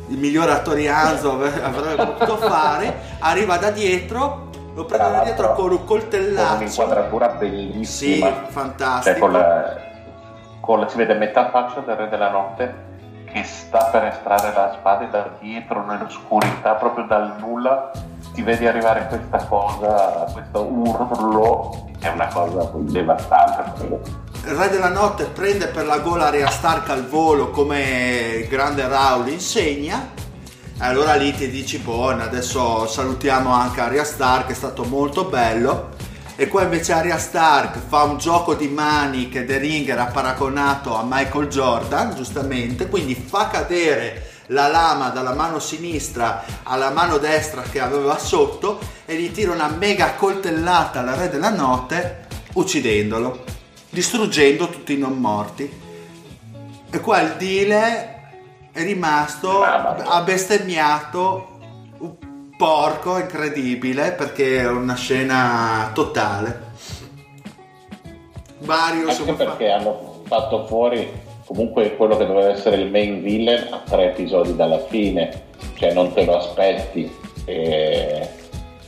il miglior attorianzo ave- avrebbe potuto fare, arriva da dietro, lo prende da dietro con un con coltellaccio. un'inquadratura Sì, bellissima. fantastico. Cioè, con la, con la- si vede metà faccia del Re della Notte che sta per estrarre la spada e da dietro nell'oscurità, proprio dal nulla, ti vedi arrivare questa cosa, questo urlo, è una cosa devastante. Il Re della Notte prende per la gola Arya Stark al volo come il grande Raul insegna. Allora lì ti dici, boh, adesso salutiamo anche Arya Stark, è stato molto bello. E qua invece Arya Stark fa un gioco di mani che The Ringer ha paragonato a Michael Jordan, giustamente, quindi fa cadere la lama dalla mano sinistra alla mano destra che aveva sotto e gli tira una mega coltellata al Re della Notte, uccidendolo, distruggendo tutti i non morti. E qua il Dile è rimasto, Ah, ha bestemmiato porco incredibile perché è una scena totale. Mario, Anche insomma, fa- perché hanno fatto fuori comunque quello che doveva essere il main villain a tre episodi dalla fine, cioè non te lo aspetti e-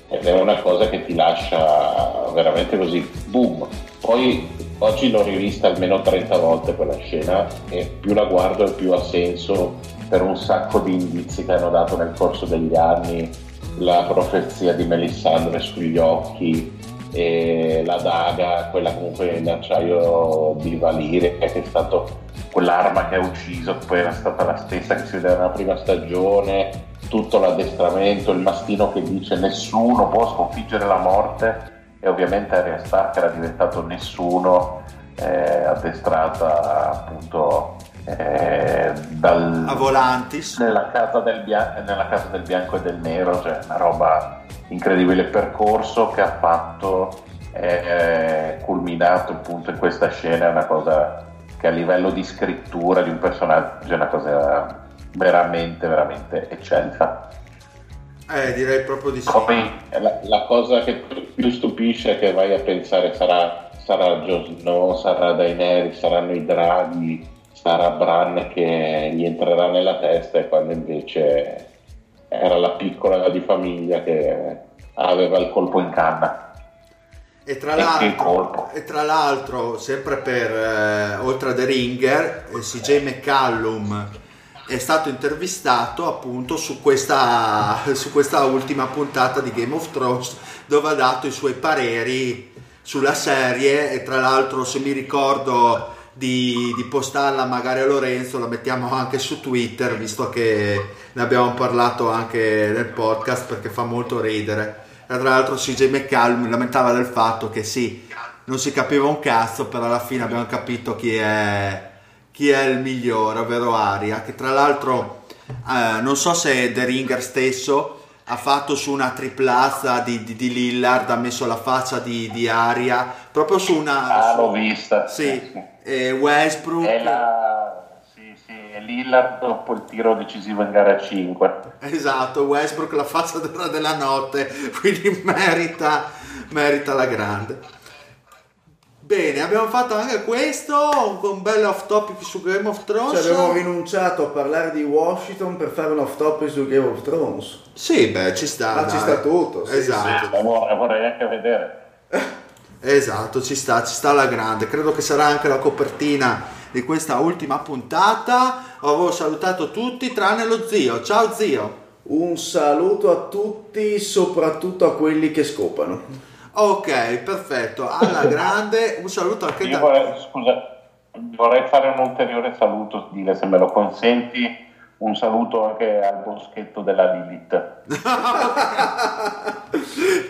ed è una cosa che ti lascia veramente così, boom. Poi oggi l'ho rivista almeno 30 volte quella scena e più la guardo e più ha senso per un sacco di indizi che hanno dato nel corso degli anni, la profezia di Melisandre sugli occhi, e la daga, quella comunque in acciaio di Valire, che è stato quell'arma che ha ucciso, che poi era stata la stessa che si vedeva nella prima stagione, tutto l'addestramento, il mastino che dice nessuno può sconfiggere la morte e ovviamente Arya Stark era diventato nessuno, eh, addestrata appunto eh, dal, a Volantis. nella casa, del bia- nella casa del bianco e del nero, cioè una roba incredibile. Il percorso che ha fatto è culminato appunto in questa scena, è una cosa che a livello di scrittura di un personaggio è una cosa veramente, veramente eccelsa. Eh, direi proprio di sì. Poi la, la cosa che più stupisce è che vai a pensare sarà, sarà Snow, sarà Daenerys, saranno i draghi, sarà Bran che gli entrerà nella testa e quando invece era la piccola di famiglia che aveva il colpo in canna. E tra, E tra l'altro, sempre per eh, oltre a The Ringer, eh, CJ McCallum è stato intervistato appunto su questa, su questa ultima puntata di Game of Thrones dove ha dato i suoi pareri sulla serie e tra l'altro se mi ricordo di, di postarla magari a Lorenzo la mettiamo anche su Twitter visto che ne abbiamo parlato anche nel podcast perché fa molto ridere. Tra l'altro CJ McCallum lamentava del fatto che sì non si capiva un cazzo però alla fine abbiamo capito chi è chi è il migliore, ovvero Aria, che tra l'altro eh, non so se The Ringer stesso ha fatto su una triplazza di, di, di Lillard, ha messo la faccia di, di Aria, proprio su una... Ah, l'ho vista. Sì, e Westbrook... È la... Sì, sì, è Lillard dopo il tiro decisivo in gara 5. Esatto, Westbrook la faccia della, della notte, quindi merita, merita la grande. Bene, abbiamo fatto anche questo, un, bel off topic su Game of Thrones. Cioè, abbiamo rinunciato a parlare di Washington per fare un off topic su Game of Thrones. Sì, beh, ci sta. Ma ci dai. sta tutto, sì, esatto. Ma vorrei, vorrei anche vedere. Esatto, ci sta, ci sta alla grande. Credo che sarà anche la copertina di questa ultima puntata. Avevo salutato tutti tranne lo zio. Ciao zio. Un saluto a tutti, soprattutto a quelli che scopano. Ok, perfetto. Alla grande, un saluto anche Io da vorrei, scusa, vorrei fare un ulteriore saluto, Dile, se me lo consenti. Un saluto anche al boschetto della Lilith.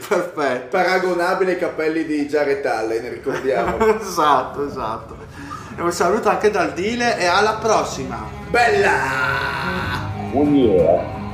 Perfetto. Paragonabile ai capelli di Jared Allen, ricordiamo. esatto, esatto. E un saluto anche dal Dile e alla prossima. Bella! Oh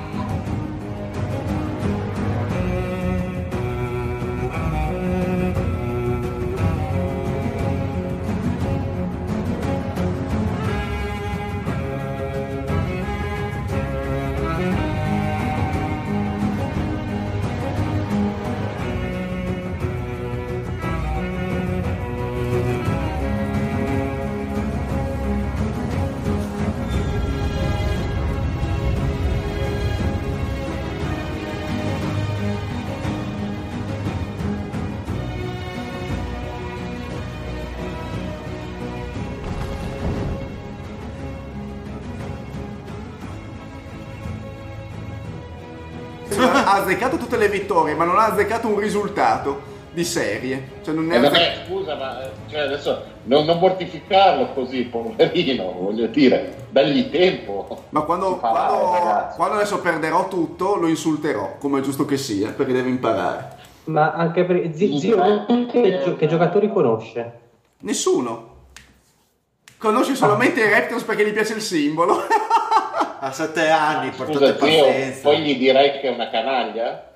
azzeccato tutte le vittorie, ma non ha azzeccato un risultato di serie. Cioè non è Eh, azze- vabbè, scusa, ma eh, cioè, adesso non, non mortificarlo così, poverino, voglio dire, dagli tempo. Ma quando, quando- eh, quando adesso perderò tutto, lo insulterò, come è giusto che sia, perché deve imparare. Ma anche per zi- zio, che, gio- che giocatori conosce? Nessuno. Conosce solamente i Raptors perché gli piace il simbolo. A sette anni, portate Scusa, zio, pazienza. poi gli direi che è una canaglia?